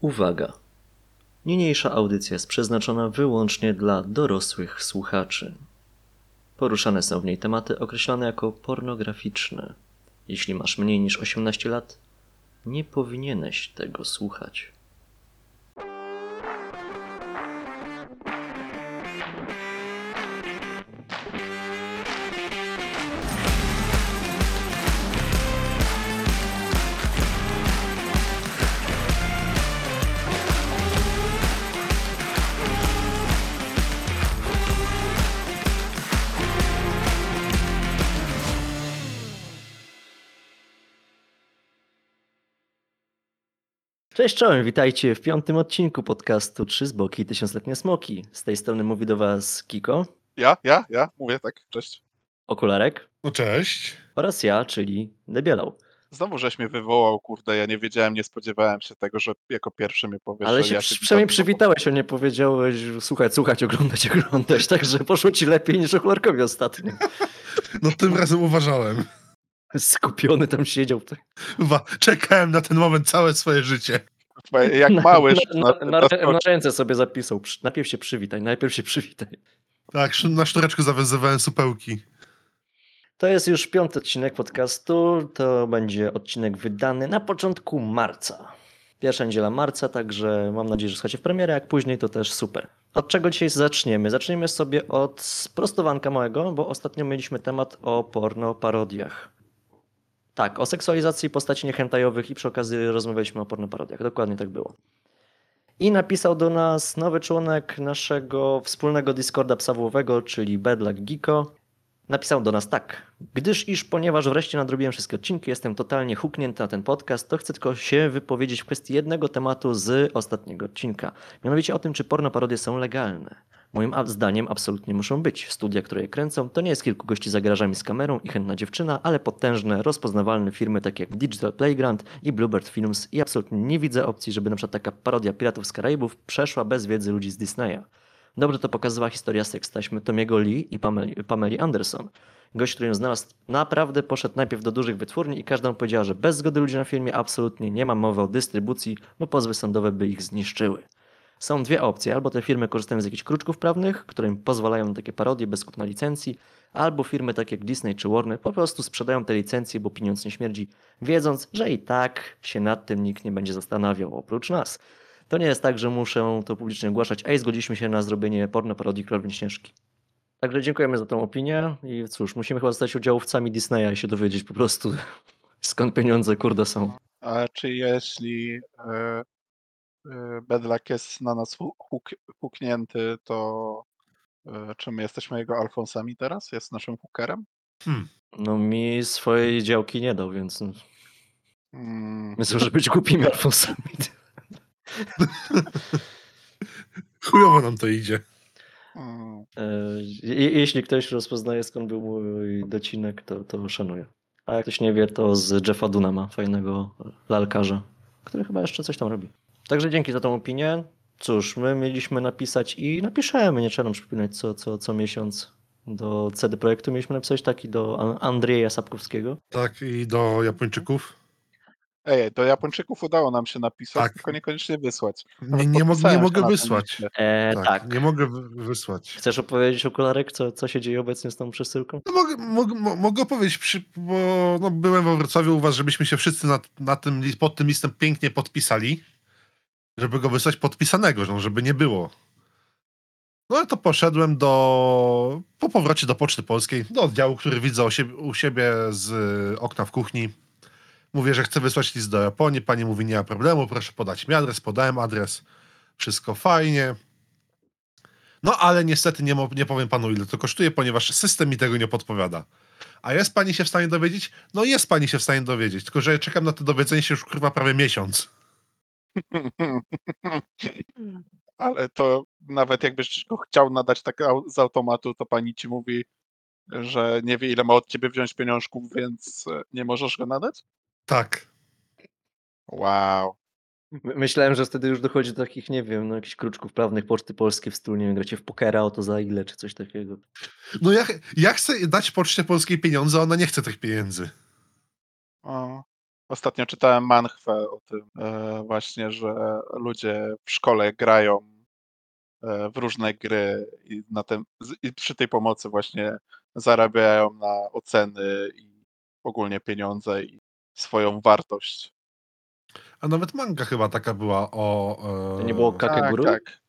Uwaga! Niniejsza audycja jest przeznaczona wyłącznie dla dorosłych słuchaczy. Poruszane są w niej tematy określone jako pornograficzne. Jeśli masz mniej niż 18 lat, nie powinieneś tego słuchać. Cześć, czołem, witajcie w piątym odcinku podcastu Trzy Zboki i Tysiącletnie Smoki. Z tej strony mówi do Was Kiko, Ja, ja, ja, mówię tak, cześć. Okularek No cześć. oraz ja, czyli Debielał. Znowu żeś mnie wywołał, kurde, ja nie wiedziałem, nie spodziewałem się tego, że jako pierwszy mnie powiesz, Ale się ja przynajmniej przywitałeś, a nie powiedziałeś słuchać, słuchać, oglądać, oglądać, także poszło Ci lepiej niż Okularkowi ostatnio. No tym razem uważałem. Skupiony tam siedział. Czekałem na ten moment całe swoje życie. Jak mały na, na, na, na ręce sobie zapisał. Najpierw się przywitaj, najpierw się przywitaj. Tak, na sztureczku zawiązywałem supełki. To jest już piąty odcinek podcastu. To będzie odcinek wydany na początku marca. Pierwsza niedziela marca, także mam nadzieję, że słuchacie w premierę, jak później to też super. Od czego dzisiaj zaczniemy? Zaczniemy sobie od sprostowanka małego, bo ostatnio mieliśmy temat o porno parodiach. Tak, o seksualizacji postaci niechętajowych i przy okazji rozmawialiśmy o porno parodiach. Dokładnie tak było. I napisał do nas nowy członek naszego wspólnego Discorda psawłowego, czyli Bedlak Giko. Napisał do nas tak. Gdyż iż ponieważ wreszcie nadrobiłem wszystkie odcinki, jestem totalnie huknięty na ten podcast, to chcę tylko się wypowiedzieć w kwestii jednego tematu z ostatniego odcinka. Mianowicie o tym, czy porno parodie są legalne. Moim zdaniem absolutnie muszą być. Studia, które je kręcą, to nie jest kilku gości za garażami z kamerą i chętna dziewczyna, ale potężne, rozpoznawalne firmy takie jak Digital Playground i Bluebird Films i absolutnie nie widzę opcji, żeby przykład taka parodia Piratów z Karaibów przeszła bez wiedzy ludzi z Disneya. Dobrze to pokazywała historia seks taśmy Tomiego Lee i Pameli, Pameli Anderson. Gość, który ją znalazł, naprawdę poszedł najpierw do dużych wytwórni i każda mu powiedziała, że bez zgody ludzi na filmie absolutnie nie ma mowy o dystrybucji, bo pozwy sądowe by ich zniszczyły. Są dwie opcje. Albo te firmy korzystają z jakichś kruczków prawnych, które im pozwalają na takie parodie bez kupna licencji, albo firmy takie jak Disney czy Warner po prostu sprzedają te licencje, bo pieniądz nie śmierdzi, wiedząc, że i tak się nad tym nikt nie będzie zastanawiał, oprócz nas. To nie jest tak, że muszę to publicznie ogłaszać, ej, zgodziliśmy się na zrobienie porno parodii Królowej Śnieżki. Także dziękujemy za tą opinię i cóż, musimy chyba zostać udziałowcami Disneya i się dowiedzieć po prostu, skąd pieniądze kurde są. A czy jeśli e, Bedlak jest na nas hu- huk, huknięty, to e, czy my jesteśmy jego Alfonsami teraz? Jest naszym hookerem? Hmm. No mi swojej działki nie dał, więc Mm, myślę, że być głupimi alfonsami. Chujowo nam to idzie. mm. E, je- Jeśli ktoś rozpoznaje skąd był mój docinek, to, to szanuję. A jak ktoś nie wie, to z Jeffa Dunama, fajnego lalkarza, który chyba jeszcze coś tam robi. Także dzięki za tą opinię. Cóż, my mieliśmy napisać i napiszemy, nie trzeba nam przypominać co, co, co miesiąc do CD Projektu. Mieliśmy napisać taki do An- Andrzeja Sapkowskiego. Tak, i do Japończyków. Ej, do Japończyków udało nam się napisać, Tak. tylko niekoniecznie wysłać. Nie, nie, mog, nie mogę wysłać. E, Tak, tak. nie mogę wy- wysłać. Chcesz opowiedzieć, okularek, co, co się dzieje obecnie z tą przesyłką? No, mogę, mogę, mo- mogę powiedzieć, przy, bo no, byłem we Wrocławiu u was, żebyśmy się wszyscy na, na tym, pod tym listem pięknie podpisali, żeby go wysłać podpisanego, żeby nie było. No to poszedłem do, po powrocie do Poczty Polskiej, do oddziału, który widzę u siebie, u siebie z y, okna w kuchni. Mówię, że chcę wysłać list do Japonii. Pani mówi, nie ma problemu, proszę podać mi adres. Podałem adres. Wszystko fajnie. No ale niestety nie, nie powiem panu, ile to kosztuje, ponieważ system mi tego nie podpowiada. A jest pani się w stanie dowiedzieć? No jest pani się w stanie dowiedzieć, tylko że czekam na to dowiedzenie się już kurwa prawie miesiąc. Ale to nawet jakbyś go chciał nadać tak z automatu, to pani ci mówi, że nie wie ile ma od ciebie wziąć pieniążków, więc e, nie możesz go nadać? Tak. Wow. My- Myślałem, że wtedy już dochodzi do takich, nie wiem, no, jakichś kruczków prawnych Poczty Polskiej w stylu, nie wiem, gracie w pokera, o to za ile, czy coś takiego. No ja, ja chcę dać Poczcie Polskiej pieniądze, a ona nie chce tych pieniędzy. O. Ostatnio czytałem manchwę o tym e, właśnie, że ludzie w szkole grają e, w różne gry i, na tym, i przy tej pomocy właśnie zarabiają na oceny i ogólnie pieniądze i swoją wartość. A nawet manga chyba taka była o... To E... nie było Tak, Kakeguru? tak,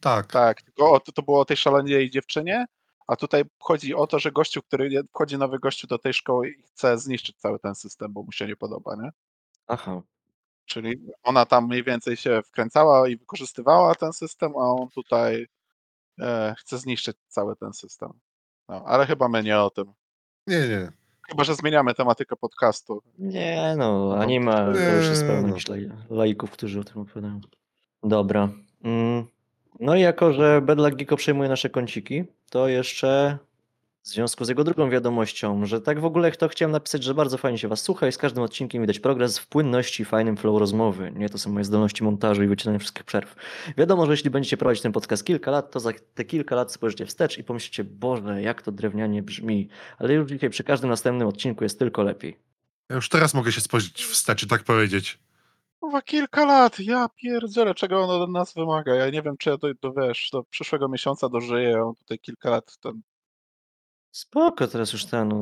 Tak. tak. Tylko o, to, to było o tej szalonej dziewczynie, a tutaj chodzi o to, że gościu, który wchodzi nowy gościu do tej szkoły i chce zniszczyć cały ten system, bo mu się nie podoba, nie? Aha. Czyli ona tam mniej więcej się wkręcała i wykorzystywała ten system, a on tutaj e, chce zniszczyć cały ten system. No, ale chyba my nie o tym. Nie, nie. Chyba, że zmieniamy tematykę podcastu. Nie no, anime to już jest pełno no. jakichś laj- laików, którzy o tym opowiadają. Dobra. Mm. No i jako, że Bedlak Geeko przejmuje nasze kąciki, to jeszcze w związku z jego drugą wiadomością, że tak w ogóle to chciałem napisać, że bardzo fajnie się was słucha i z każdym odcinkiem widać progres w płynności i fajnym flow rozmowy. Nie, to są moje zdolności montażu i wycinania wszystkich przerw. Wiadomo, że jeśli będziecie prowadzić ten podcast kilka lat, to za te kilka lat spojrzycie wstecz i pomyślicie, Boże, jak to drewnianie brzmi. Ale już dzisiaj przy każdym następnym odcinku jest tylko lepiej. Ja już teraz mogę się spojrzeć wstecz i tak powiedzieć. Kurwa, kilka lat, ja pierdzielę, czego on od nas wymaga. Ja nie wiem, czy ja do, do, wiesz, do przyszłego miesiąca dożyję, on tutaj kilka lat ten... Spoko, teraz już ten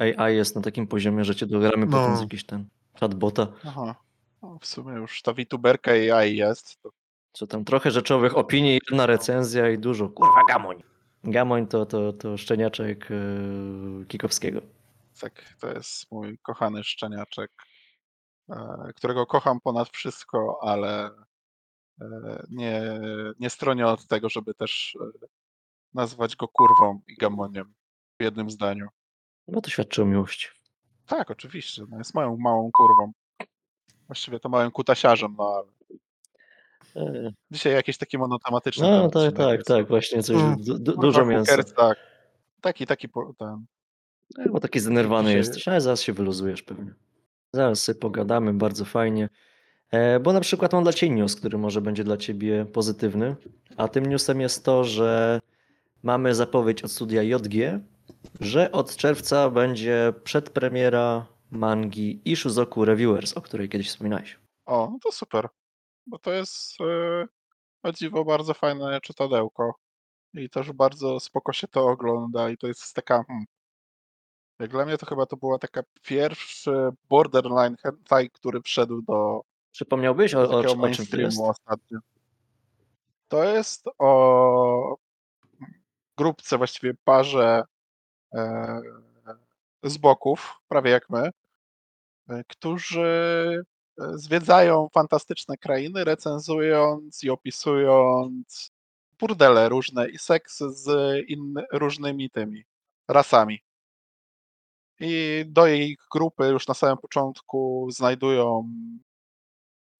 e, AI jest na takim poziomie, że cię dogramy No. potem z jakiś ten chatbota. Aha. No, w sumie już ta VTuberka AI jest. To Co tam trochę rzeczowych opinii, jedna recenzja i dużo. Kurwa, gamoń. Gamoń to, to, to szczeniaczek e, Kikowskiego. tak, to jest mój kochany szczeniaczek, którego kocham ponad wszystko, ale e, nie, nie stronię od tego, żeby też e, nazwać go kurwą i gamoniem w jednym zdaniu. No to świadczy o miłości. Tak, oczywiście, no jest moją małą kurwą. Właściwie to małym kutasiarzem, no ale E, dzisiaj jakiś taki monotematyczny No tak, tak, jest. tak, właśnie coś, Mm. du, du, Kurwa, dużo mięsa. Tak. Taki, taki ten. E, Bo taki zdenerwany Dzisiaj- jesteś, ale zaraz się wyluzujesz pewnie. Zaraz sobie pogadamy, bardzo fajnie. E, Bo na przykład mam dla Ciebie news, który może będzie dla Ciebie pozytywny. A tym newsem jest to, że mamy zapowiedź od studia JG, że od czerwca będzie przedpremiera mangi Ishuzoku Reviewers, o której kiedyś wspominałeś. O, no to super. Bo to jest e, o dziwo bardzo fajne czytadełko. I też bardzo spoko się to ogląda. I to jest taka. Hmm, jak dla mnie to chyba to była taka pierwszy borderline hentai, który wszedł do Przypomniałbyś o, o, o czym to jest? ostatnio. To jest o grupce, właściwie parze e, z boków, prawie jak my, e, którzy e, zwiedzają fantastyczne krainy, recenzując i opisując burdele różne i seks z różnymi tymi rasami. I do jej grupy już na samym początku znajdują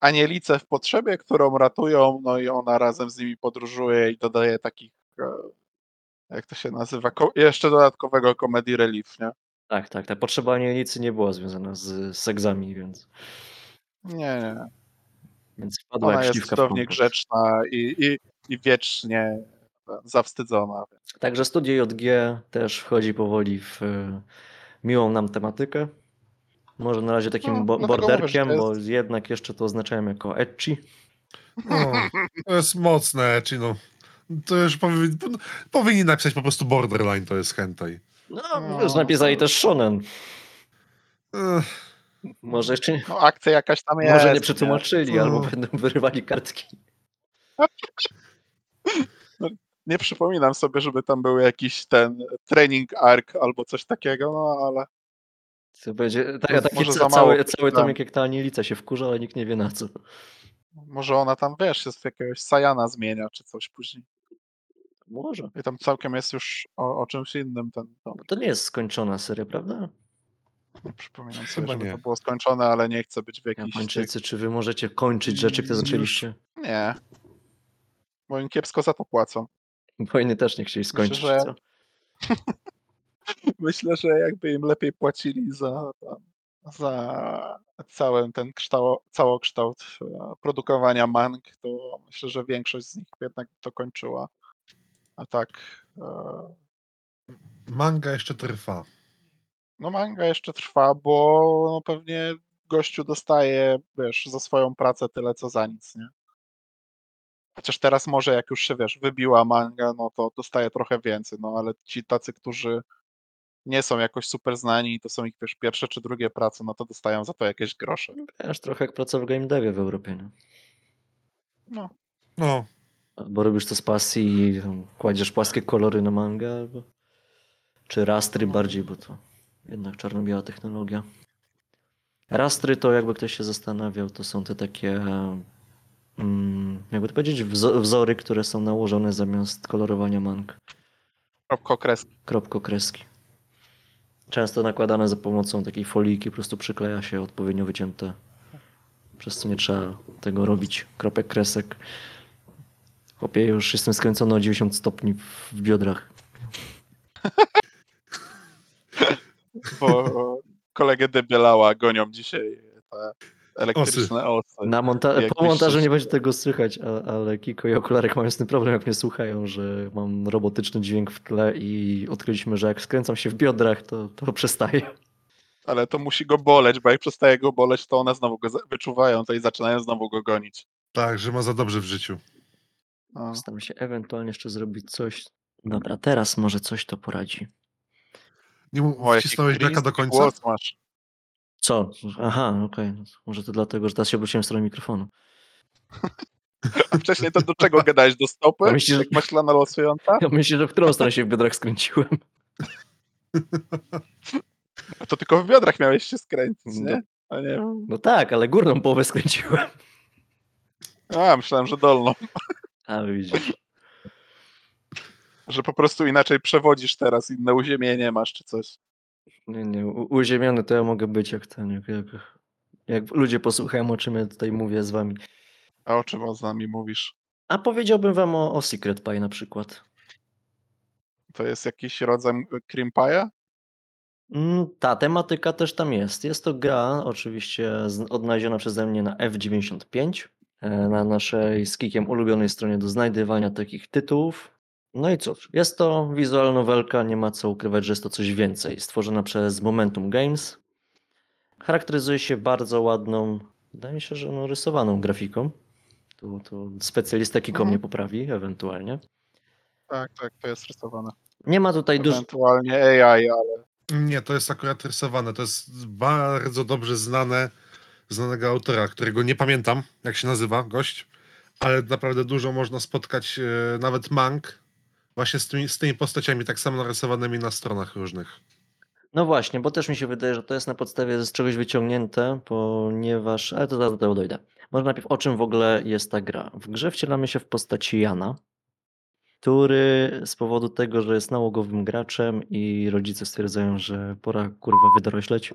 Anielicę w potrzebie, którą ratują, no i ona razem z nimi podróżuje i dodaje takich, e, jak to się nazywa, jeszcze dodatkowego comedy relief, nie? Tak, tak. Ta potrzeba anielicy nie była związana z seksami, więc, Nie, nie. więc wpadła Ona jak jest cudownie grzeczna i, i, i wiecznie zawstydzona. Także studio JG też wchodzi powoli w miłą nam tematykę. Może na razie takim No, bo- mówię, borderkiem, to bo jest- jednak jeszcze to oznaczałem jako ecchi. No, to jest mocne, czy no. To już powinni, powinni napisać po prostu borderline, to jest hentai. No, No, już napisali to- też shonen. Ech, Może jeszcze nie, No akcja jakaś tam jest. może nie przetłumaczyli, nie? albo No. będą wyrywali kartki. Nie przypominam sobie, żeby tam był jakiś ten training arc albo coś takiego, no ale To będzie tak, To taki może ca- cały, cały tomik jak ta anielica się wkurza, ale nikt nie wie na co. może ona tam, wiesz, jest w jakiegoś Sajana zmienia czy coś później. Może. I tam całkiem jest już o, o czymś innym ten tom. Bo to nie jest skończona seria, prawda? Nie przypominam sobie, Chyba żeby nie. to było skończone, ale nie chcę być w tych- Japończycy, czy wy możecie kończyć rzeczy, które Już- zaczęliście? Nie. Bo im kiepsko za to płacą. Wojny też nie chcieli skończyć, że- co? Myślę, że jakby im lepiej płacili za, za cały ten kształt, całokształt e, produkowania mang, to myślę, że większość z nich jednak to kończyła. A tak, e, Manga jeszcze trwa. no manga jeszcze trwa, bo no pewnie gościu dostaje, wiesz, za swoją pracę tyle co za nic, nie? Chociaż teraz może jak już się, wiesz, wybiła manga, no to dostaje trochę więcej, no ale ci tacy, którzy nie są jakoś super znani i to są ich, wiesz, pierwsze czy drugie prace, no to dostają za to jakieś grosze. Wiesz, trochę jak praca w game devie w Europie, nie? No, No, Albo robisz to z pasji i kładziesz płaskie kolory na mangę, albo... czy rastry bardziej, bo to jednak czarno-biała technologia. Rastry to jakby ktoś się zastanawiał, to są te takie, jakby to powiedzieć, wzo- wzory, które są nałożone zamiast kolorowania mang. kropkokreski. Kropkokreski. Często nakładane za pomocą takiej folijki, po prostu przykleja się odpowiednio wycięte. Przez co nie trzeba tego robić. Kropek, kresek. Chłopie, już jestem skręcony o 90 stopni w biodrach. bo kolegę Debielała gonią dzisiaj elektryczne osy. Na monta- po montażu coś- nie będzie tego słychać, a, ale Kiko i Okularek mają z tym problem, jak mnie słuchają, że mam robotyczny dźwięk w tle i odkryliśmy, że jak skręcam się w biodrach, to, to przestaje. Ale to musi go boleć, bo jak przestaje go boleć, to one znowu go wyczuwają to i zaczynają znowu go gonić. tak, że ma za dobrze w życiu. No. Staram się ewentualnie jeszcze zrobić coś. Dobra, teraz może coś to poradzi. Nie mu- wcisnąłeś beka do końca? Głos masz. Co? Aha, okej. no to Może to dlatego, że teraz się obróciłem w stronę mikrofonu. A wcześniej to do czego gadałeś? Do stopy? Ja myślę, że- Jak maślana losująca? Ja myślę, że w którą stronę się w biodrach skręciłem. A To tylko w biodrach miałeś się skręcić, No. nie? A nie. No tak, ale górną połowę skręciłem. A, myślałem, że dolną. A widzisz. Że po prostu inaczej przewodzisz teraz, inne uziemienie masz czy coś. Nie, nie, u- uziemiony to ja mogę być jak ten, jak, jak, jak ludzie posłuchają o czym ja tutaj mówię z wami. A o czym z nami mówisz? A powiedziałbym wam o, o Secret Pie na przykład. To jest jakiś rodzaj cream pie'a? Mm, Ta tematyka też tam jest. Jest to gra oczywiście z- odnaleziona przeze mnie na F95, e, na naszej z Kikiem ulubionej stronie do znajdywania takich tytułów. No i cóż, jest to wizual nowelka, nie ma co ukrywać, że jest to coś więcej. Stworzona przez Momentum Games. Charakteryzuje się bardzo ładną, wydaje mi się, że no, rysowaną grafiką. Tu, tu specjalista Kiko Mhm. mnie poprawi ewentualnie. Tak, tak, to jest rysowane. Nie ma tutaj dużo... Ewentualnie AI, ale Nie, to jest akurat rysowane. To jest bardzo dobrze znane, znanego autora, którego nie pamiętam, jak się nazywa gość, ale naprawdę dużo można spotkać, e, nawet mang, właśnie z tymi, z tymi postaciami, tak samo narysowanymi na stronach różnych. No właśnie, bo też mi się wydaje, że to jest na podstawie z czegoś wyciągnięte, ponieważ. Ale to zaraz do tego dojdę. Może najpierw o czym w ogóle jest ta gra. W grze wcielamy się w postaci Jana, który z powodu tego, że jest nałogowym graczem i rodzice stwierdzają, że pora kurwa wydorośleć,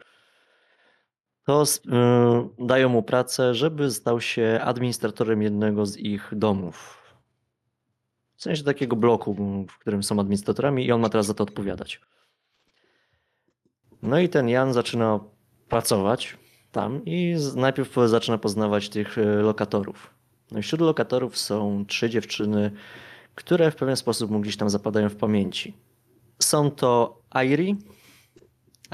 to y, dają mu pracę, żeby stał się administratorem jednego z ich domów. W sensie takiego bloku, w którym są administratorami, i on ma teraz za to odpowiadać. No i ten Jan zaczyna pracować tam i najpierw zaczyna poznawać tych e, lokatorów. No i wśród lokatorów są trzy dziewczyny, które w pewien sposób mu gdzieś tam zapadają w pamięci. Są to Airi.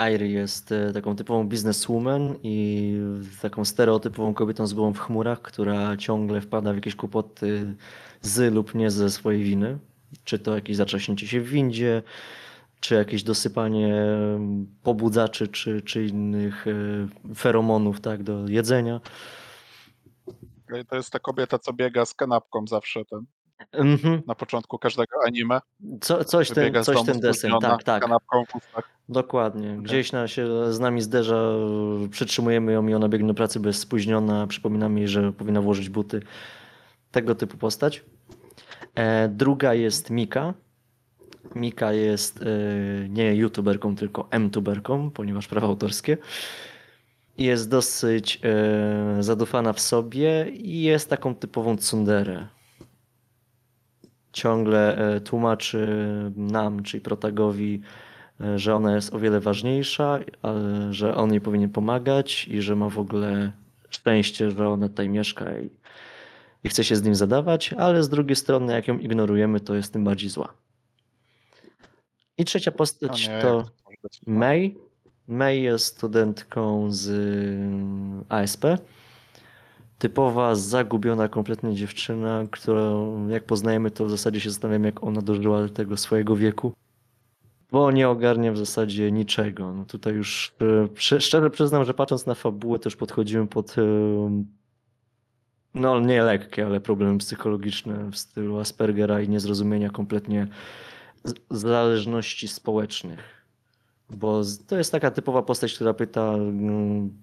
Airi jest e, taką typową businesswoman i taką stereotypową kobietą z głową w chmurach, która ciągle wpada w jakieś kłopoty z lub nie ze swojej winy. Czy to jakieś zatrzaśnięcie się w windzie, czy jakieś dosypanie pobudzaczy, czy, czy innych e, feromonów tak, do jedzenia. to jest ta kobieta, co biega z kanapką zawsze ten, Mhm. na początku każdego anime. Co, coś ten, coś ten spóźniona, tak, tak, kanapką dokładnie. Gdzieś na się z nami zderza, przytrzymujemy ją i ona biegnie do pracy, bo jest spóźniona, przypominamy jej, że powinna włożyć buty. Tego typu postać. E, druga jest Mika. Mika jest e, nie youtuberką, tylko m-tuberką, ponieważ prawa autorskie. Jest dosyć e, zadufana w sobie i jest taką typową tsunderę. Ciągle e, tłumaczy nam, czyli protagowi, e, że ona jest o wiele ważniejsza, że on jej powinien pomagać i że ma w ogóle szczęście, że ona tutaj mieszka i, i chce się z nim zadawać, ale z drugiej strony, jak ją ignorujemy, to jest tym bardziej zła. I trzecia postać nie, to być? May. May jest studentką z ASP. Typowa, zagubiona kompletnie dziewczyna, którą jak poznajemy, to w zasadzie się zastanawiam, jak ona dożyła tego swojego wieku. Bo nie ogarnia w zasadzie niczego. No tutaj już prze- szczerze przyznam, że patrząc na fabułę, też podchodziłem pod y, no nie lekkie, ale problemy psychologiczne w stylu Aspergera i niezrozumienia kompletnie zależności społecznych. Bo to jest taka typowa postać, która pyta mm,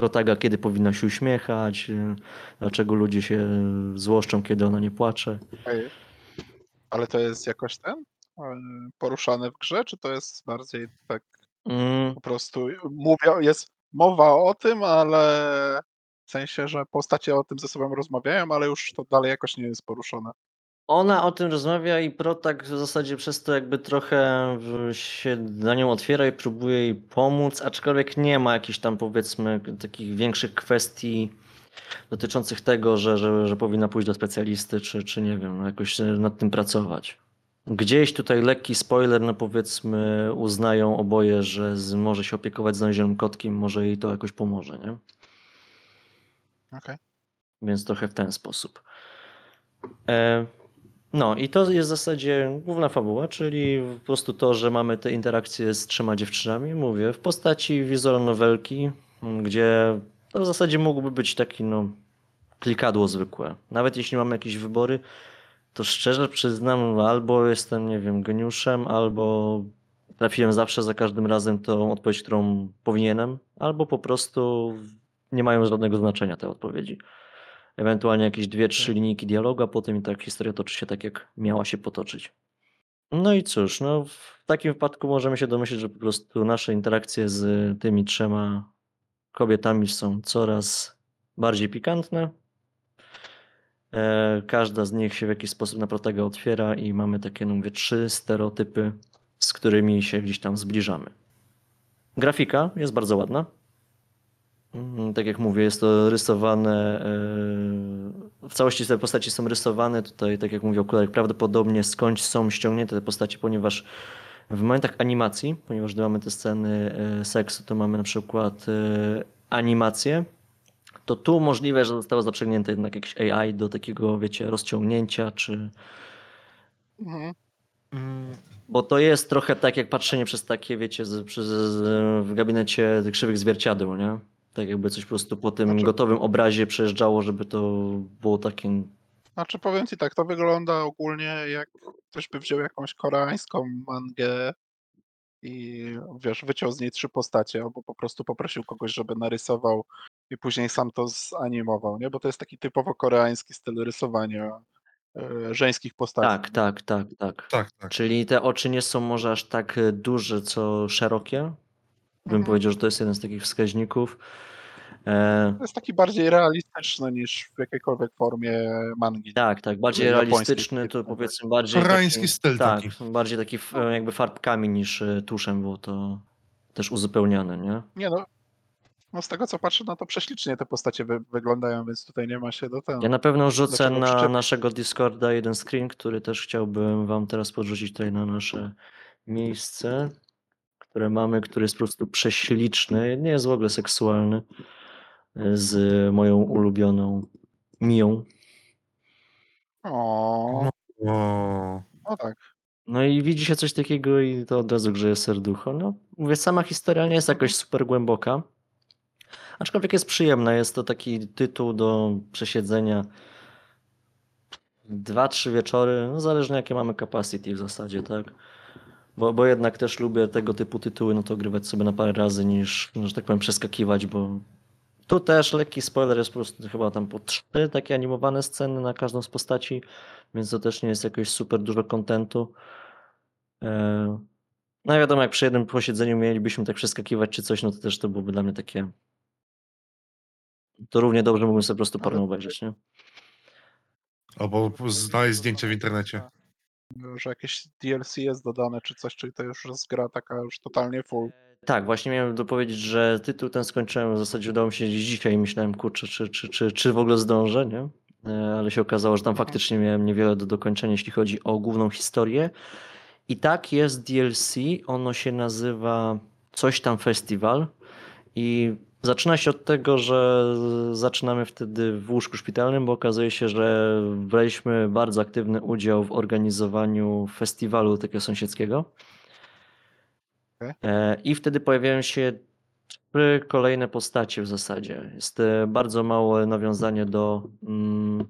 protaga, kiedy powinna się uśmiechać, y, dlaczego ludzie się złoszczą, kiedy ona nie płacze. Ale to jest jakoś ten e, poruszane w grze, czy to jest bardziej tak Mm, po prostu mówią, jest mowa o tym, ale w sensie, że postacie o tym ze sobą rozmawiają, ale już to dalej jakoś nie jest poruszone. Ona o tym rozmawia i Protak w zasadzie przez to jakby trochę się na nią otwiera i próbuje jej pomóc, aczkolwiek nie ma jakichś tam powiedzmy takich większych kwestii dotyczących tego, że, że, że powinna pójść do specjalisty, czy, czy nie wiem, jakoś nad tym pracować. Gdzieś tutaj lekki spoiler, no powiedzmy uznają oboje, że z, może się opiekować znalezionym kotkiem, może jej to jakoś pomoże, nie? Okej. Więc trochę w ten sposób. E, no i to jest w zasadzie główna fabuła, czyli po prostu to, że mamy te interakcje z trzema dziewczynami, mówię, w postaci m, gdzie to w zasadzie mógłby być taki no klikadło zwykłe. Nawet jeśli mamy jakieś wybory, to szczerze przyznam, albo jestem, nie wiem, geniuszem, albo trafiłem zawsze za każdym razem tą odpowiedź, którą powinienem, albo po prostu nie mają żadnego znaczenia te odpowiedzi. Ewentualnie jakieś dwie, trzy linijki dialogu, a potem i tak historia toczy się tak, jak miała się potoczyć. No i cóż, no w takim wypadku możemy się domyślić, że po prostu nasze interakcje z tymi trzema kobietami są coraz bardziej pikantne. E, Każda z nich się w jakiś sposób na protagę otwiera i mamy takie, no mówię, trzy stereotypy, z którymi się gdzieś tam zbliżamy. Grafika jest bardzo ładna. Mm, Tak jak mówię, jest to rysowane. e, W całości te postaci są rysowane. Tutaj, tak jak mówię, okularek prawdopodobnie skądś są ściągnięte te postacie, ponieważ w momentach animacji, ponieważ gdy mamy te sceny e, seksu, to mamy na przykład e, animację. To tu możliwe, że zostało zaprzęgnięte jednak jakieś AI do takiego, wiecie, rozciągnięcia, czy. Mhm. Mm, Bo to jest trochę tak jak patrzenie przez takie, wiecie, z, przez, z, w gabinecie krzywych zwierciadeł, nie? Tak jakby coś po prostu po tym Znaczy- gotowym obrazie przejeżdżało, żeby to było takie... Znaczy powiem ci tak, to wygląda ogólnie jak ktoś by wziął jakąś koreańską mangę i wiesz, wyciął z niej trzy postacie, albo po prostu poprosił kogoś, żeby narysował i później sam to zanimował, nie? Bo to jest taki typowo koreański styl rysowania e, żeńskich postaci. Tak, tak, tak, tak. tak, tak. Czyli te oczy nie są może aż tak e, duże, co szerokie. Bym Mhm. powiedział, że to jest jeden z takich wskaźników. E, To jest taki bardziej realistyczny niż w jakiejkolwiek formie mangi. tak, tak, bardziej realistyczny, to trochę. powiedzmy bardziej Koreański taki, styl tak, taki. bardziej taki f- jakby farbkami niż e, tuszem było to też uzupełniane, nie? Nie no, no z tego co patrzę, no to prześlicznie te postacie wy, wyglądają, więc tutaj nie ma się do tego. Ja na pewno rzucę na naszego Discorda jeden screen, który też chciałbym wam teraz podrzucić tutaj na nasze miejsce, które mamy, który jest po prostu prześliczny, nie jest w ogóle seksualny, z moją ulubioną Mią. O, O, no tak. No i widzi się coś takiego i to od razu grzeje serducho. No, mówię, sama historia nie jest jakoś super głęboka, aczkolwiek jest przyjemna. Jest to taki tytuł do przesiedzenia dwa, trzy wieczory, no zależnie jakie mamy capacity w zasadzie, tak? Bo, bo jednak też lubię tego typu tytuły, no to grywać sobie na parę razy niż, że tak powiem, przeskakiwać, bo tu też lekki spoiler jest po prostu chyba tam po trzy takie animowane sceny na każdą z postaci, więc to też nie jest jakoś super dużo kontentu. E, No i wiadomo, jak przy jednym posiedzeniu mielibyśmy tak przeskakiwać czy coś, no to też to byłoby dla mnie takie... To równie dobrze mógłbym sobie po prostu Ale- obejrzeć, nie? albo znaleźć zdjęcie w internecie. Że jakieś DLC jest dodane czy coś, czyli to już jest gra taka już totalnie full. Tak, właśnie miałem dopowiedzieć, że tytuł ten skończyłem, w zasadzie udało mi się dzisiaj i myślałem, kurczę, czy, czy, czy, czy w ogóle zdążę, nie? E, Ale się okazało, że tam Mhm. faktycznie miałem niewiele do dokończenia, jeśli chodzi o główną historię. I tak jest DLC, ono się nazywa coś tam festiwal i zaczyna się od tego, że zaczynamy wtedy w łóżku szpitalnym, bo okazuje się, że braliśmy bardzo aktywny udział w organizowaniu festiwalu takiego sąsiedzkiego. Okej. E, I wtedy pojawiają się trzy kolejne postacie w zasadzie. Jest e, bardzo małe nawiązanie do mm,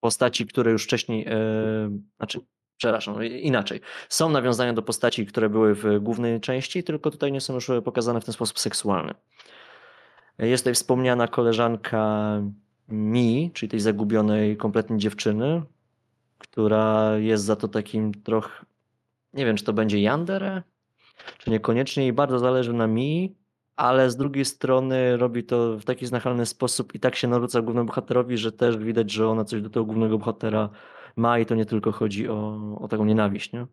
postaci, które już wcześniej, e, znaczy, przepraszam, inaczej. Są nawiązania do postaci, które były w głównej części, tylko tutaj nie są już pokazane w ten sposób seksualny. Jest tutaj wspomniana koleżanka Mi, czyli tej zagubionej kompletnie dziewczyny, która jest za to takim trochę, nie wiem, czy to będzie Yandere, czy niekoniecznie i bardzo zależy na Mi, ale z drugiej strony robi to w taki znachalny sposób i tak się narzuca głównemu bohaterowi, że też widać, że ona coś do tego głównego bohatera ma i to nie tylko chodzi o, o taką nienawiść, nie?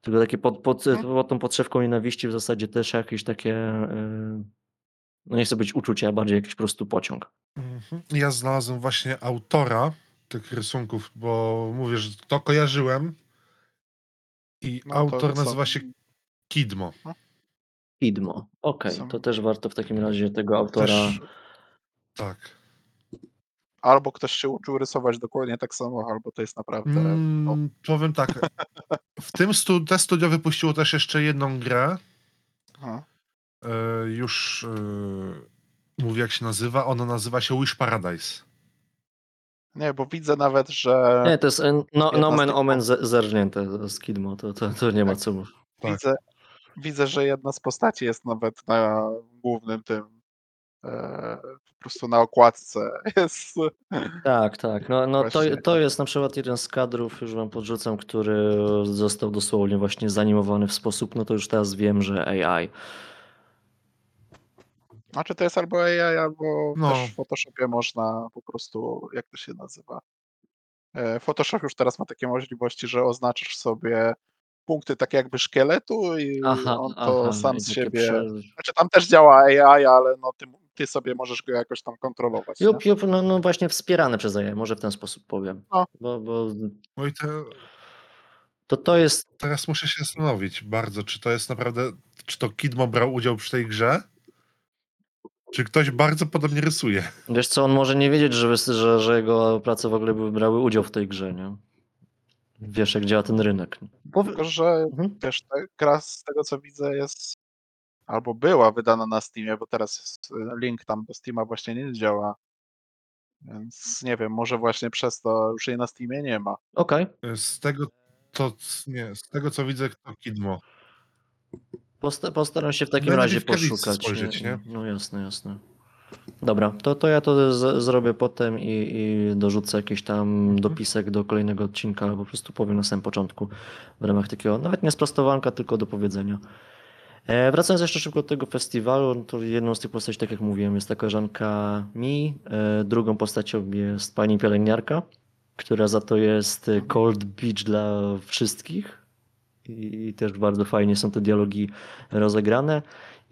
Tylko takie pod, pod, Mhm. pod tą podszewką nienawiści w zasadzie też jakieś takie, yy, no nie chcę być uczucia, a bardziej jakiś po prostu pociąg. Mhm. Ja znalazłem właśnie autora tych rysunków, bo mówię, że to kojarzyłem. I No to autor co? nazywa się Kidmo. Idmo. Okej, Są- to też warto w takim razie tego autora. Też, tak. Albo ktoś się uczył rysować dokładnie tak samo, albo to jest naprawdę. Mm, powiem tak. W tym stu, te studio wypuściło też jeszcze jedną grę. Aha. E, już e, mówię jak się nazywa. Ona nazywa się Wish Paradise. Nie, bo widzę nawet, że Nie, to jest no, z nomen tych omen zerżnięte z Kidmo, to, to, to nie ma Tak. co mówić. tak. widzę, widzę, że jedna z postaci jest nawet na głównym tym. E, po prostu na okładce jest. Tak, tak. No, no to, to jest na przykład jeden z kadrów, już wam podrzucam, który został dosłownie właśnie zanimowany w sposób, no to już teraz wiem, że AI. Znaczy to jest albo AI, albo No. też w Photoshopie można po prostu, jak to się nazywa? E, Photoshop już teraz ma takie możliwości, że oznaczasz sobie punkty takie jakby szkieletu i Aha, on to aha. sam i z siebie. prze- Znaczy tam też działa AI, ale no ty, ty sobie możesz go jakoś tam kontrolować. nie? Jup, jup, no, no właśnie wspierane przez AI, może w ten sposób powiem. No. Bo, bo No i te, to, to jest teraz muszę się zastanowić bardzo, czy to jest naprawdę, czy to Kidmo brał udział przy tej grze? Czy ktoś bardzo podobnie rysuje? Wiesz co, on może nie wiedzieć, że, że, że jego prace w ogóle by brały udział w tej grze, nie? Wiesz, jak działa ten rynek. Tylko, że Mhm. wiesz, ta gra z tego co widzę jest albo była wydana na Steamie, bo teraz e, link tam do Steama właśnie nie działa. Więc nie wiem, może właśnie przez to już jej na Steamie nie ma. Okej, Z tego, to, nie, z tego co widzę, to Kidmo. Posta- postaram się w takim Będzie razie w poszukać. spojrzeć, nie? No jasne, jasne. Dobra, to, to ja to zrobię potem i, i dorzucę jakiś tam Mhm. dopisek do kolejnego odcinka, albo po prostu powiem na samym początku w ramach takiego, nawet nie sprostowanka, tylko do powiedzenia. E, wracając jeszcze szybko do tego festiwalu, no to jedną z tych postaci, tak jak mówiłem, jest ta koleżanka Mi, e, drugą postacią jest pani pielęgniarka, która za to jest e, cold beach dla wszystkich i, też bardzo fajnie są te dialogi rozegrane.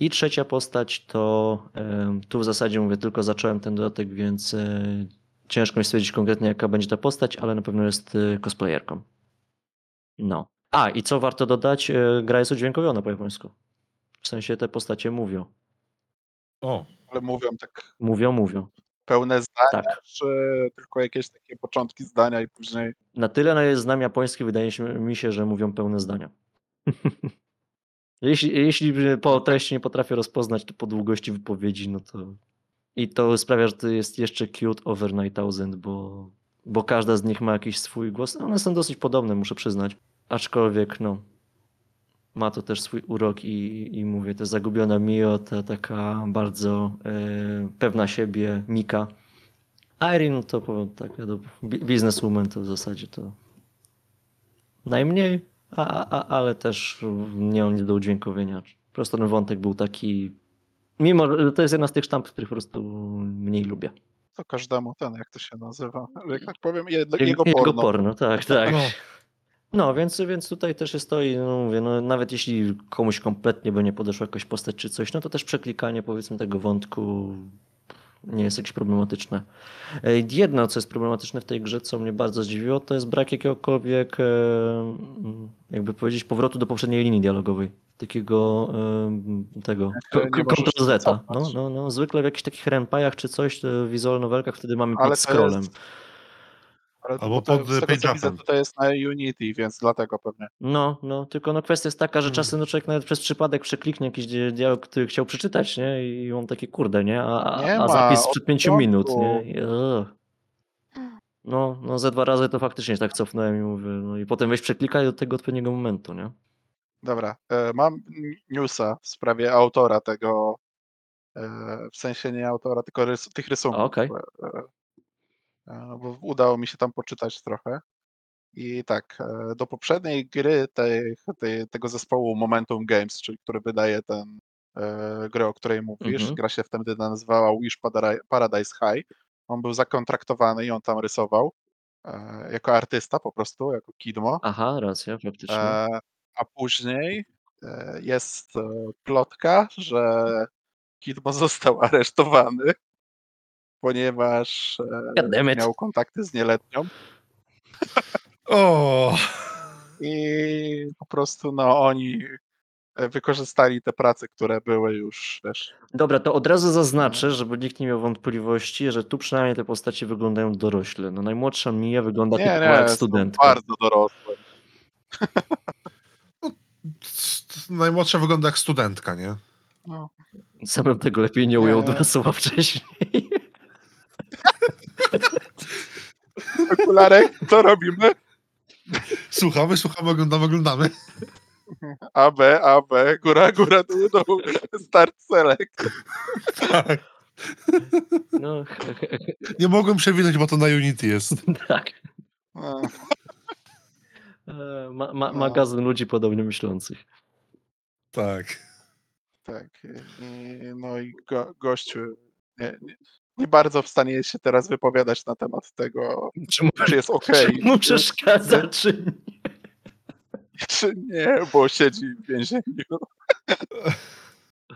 I trzecia postać to tu w zasadzie mówię, tylko zacząłem ten dodatek, więc ciężko mi stwierdzić konkretnie, jaka będzie ta postać, ale na pewno jest cosplayerką. No. A, i co warto dodać, gra jest udźwiękowiona po japońsku. W sensie te postacie mówią. O, Ale mówią tak Mówią, mówią. pełne zdania, Tak. czy tylko jakieś takie początki zdania i później. Na tyle, na ile znam japoński, wydaje się, mi się, że mówią pełne zdania. jeśli, jeśli po treści nie potrafię rozpoznać, to po długości wypowiedzi, no to. I to sprawia, że to jest jeszcze cute over 9000, bo, bo każda z nich ma jakiś swój głos. One są dosyć podobne, muszę przyznać. Aczkolwiek, no. Ma to też swój urok i, i mówię, to zagubiona Mio, ta taka bardzo e, pewna siebie Mika. Irene to powiem tak, bizneswoman to w zasadzie to najmniej, a, a, ale też nie on nie do udźwiękowienia. Po prostu ten wątek był taki, mimo że to jest jedna z tych sztamp, których po prostu mniej lubię. To każdemu ten, jak to się nazywa. Ale jak tak powiem, jedno, Je- jego porno. porno, tak, tak. no, No, więc, więc tutaj też jest to i no, mówię, no, nawet jeśli komuś kompletnie by nie podeszła jakaś postać czy coś, no to też przeklikanie powiedzmy tego wątku nie jest jakieś problematyczne. E, Jedno, co jest problematyczne w tej grze, co mnie bardzo zdziwiło, to jest brak jakiegokolwiek, e, jakby powiedzieć, powrotu do poprzedniej linii dialogowej. takiego em, tego możesz Ctrl Z. No, cofnąć. no, no, zwykle w jakichś takich renpajach czy coś, novelkach wtedy mamy pod scrollem. jest- Ale Albo bo to, pod z tego co widzę, to jest na Unity, więc dlatego pewnie. No, no, tylko no kwestia jest taka, że Hmm. czasem no, człowiek nawet przez przypadek przekliknie jakiś dia- dialog, który chciał przeczytać, nie? I mam takie kurde, nie? A, Nie a zapis sprzed pięciu minut, nie? I. No, no ze dwa razy to faktycznie tak cofnąłem i mówię, no i potem weź przeklikaj do tego odpowiedniego momentu, nie? Dobra, e, mam newsa w sprawie autora tego, e, w sensie nie autora, tylko rys tych rysunków. okej. E, e, Bo udało mi się tam poczytać trochę. I tak, e, do poprzedniej gry tej, tej, tego zespołu Momentum Games, czyli który wydaje ten e, grę, o której mówisz, Mhm. gra się wtedy nazywała Wish Paradise High. On był zakontraktowany i on tam rysował e, jako artysta po prostu, jako kidmo. Aha, racja, faktycznie. E, a później e, jest e, plotka, że Kidmo został aresztowany, ponieważ e, miał kontakty z nieletnią O, i po prostu no oni e, wykorzystali te prace, które były już też. Dobra, to od razu zaznaczę, żeby nikt nie miał wątpliwości, że tu przynajmniej te postacie wyglądają dorośle. No najmłodsza Mia wygląda Nie, nie, jak studentka. bardzo dorosłe. najmłodsza wygląda jak studentka, nie? No. Samym tego lepiej nie ujął Nie. dwa słowa wcześniej. Okularek, co robimy? Słuchamy, słuchamy, oglądamy, oglądamy. A, B, A, B, góra, góra, dół, dół, start, select. Tak. No, Nie mogłem przewinąć, bo to na Unity jest. tak. No. E, Ma, ma, No. magazyn ludzi podobnie myślących. Tak. Tak. I, no i go, gościu nie, nie, nie bardzo w stanie się teraz wypowiadać na temat tego, Czy mu, czy jest okej, czy mu przeszkadza, czy nie? czy nie, bo siedzi w więzieniu.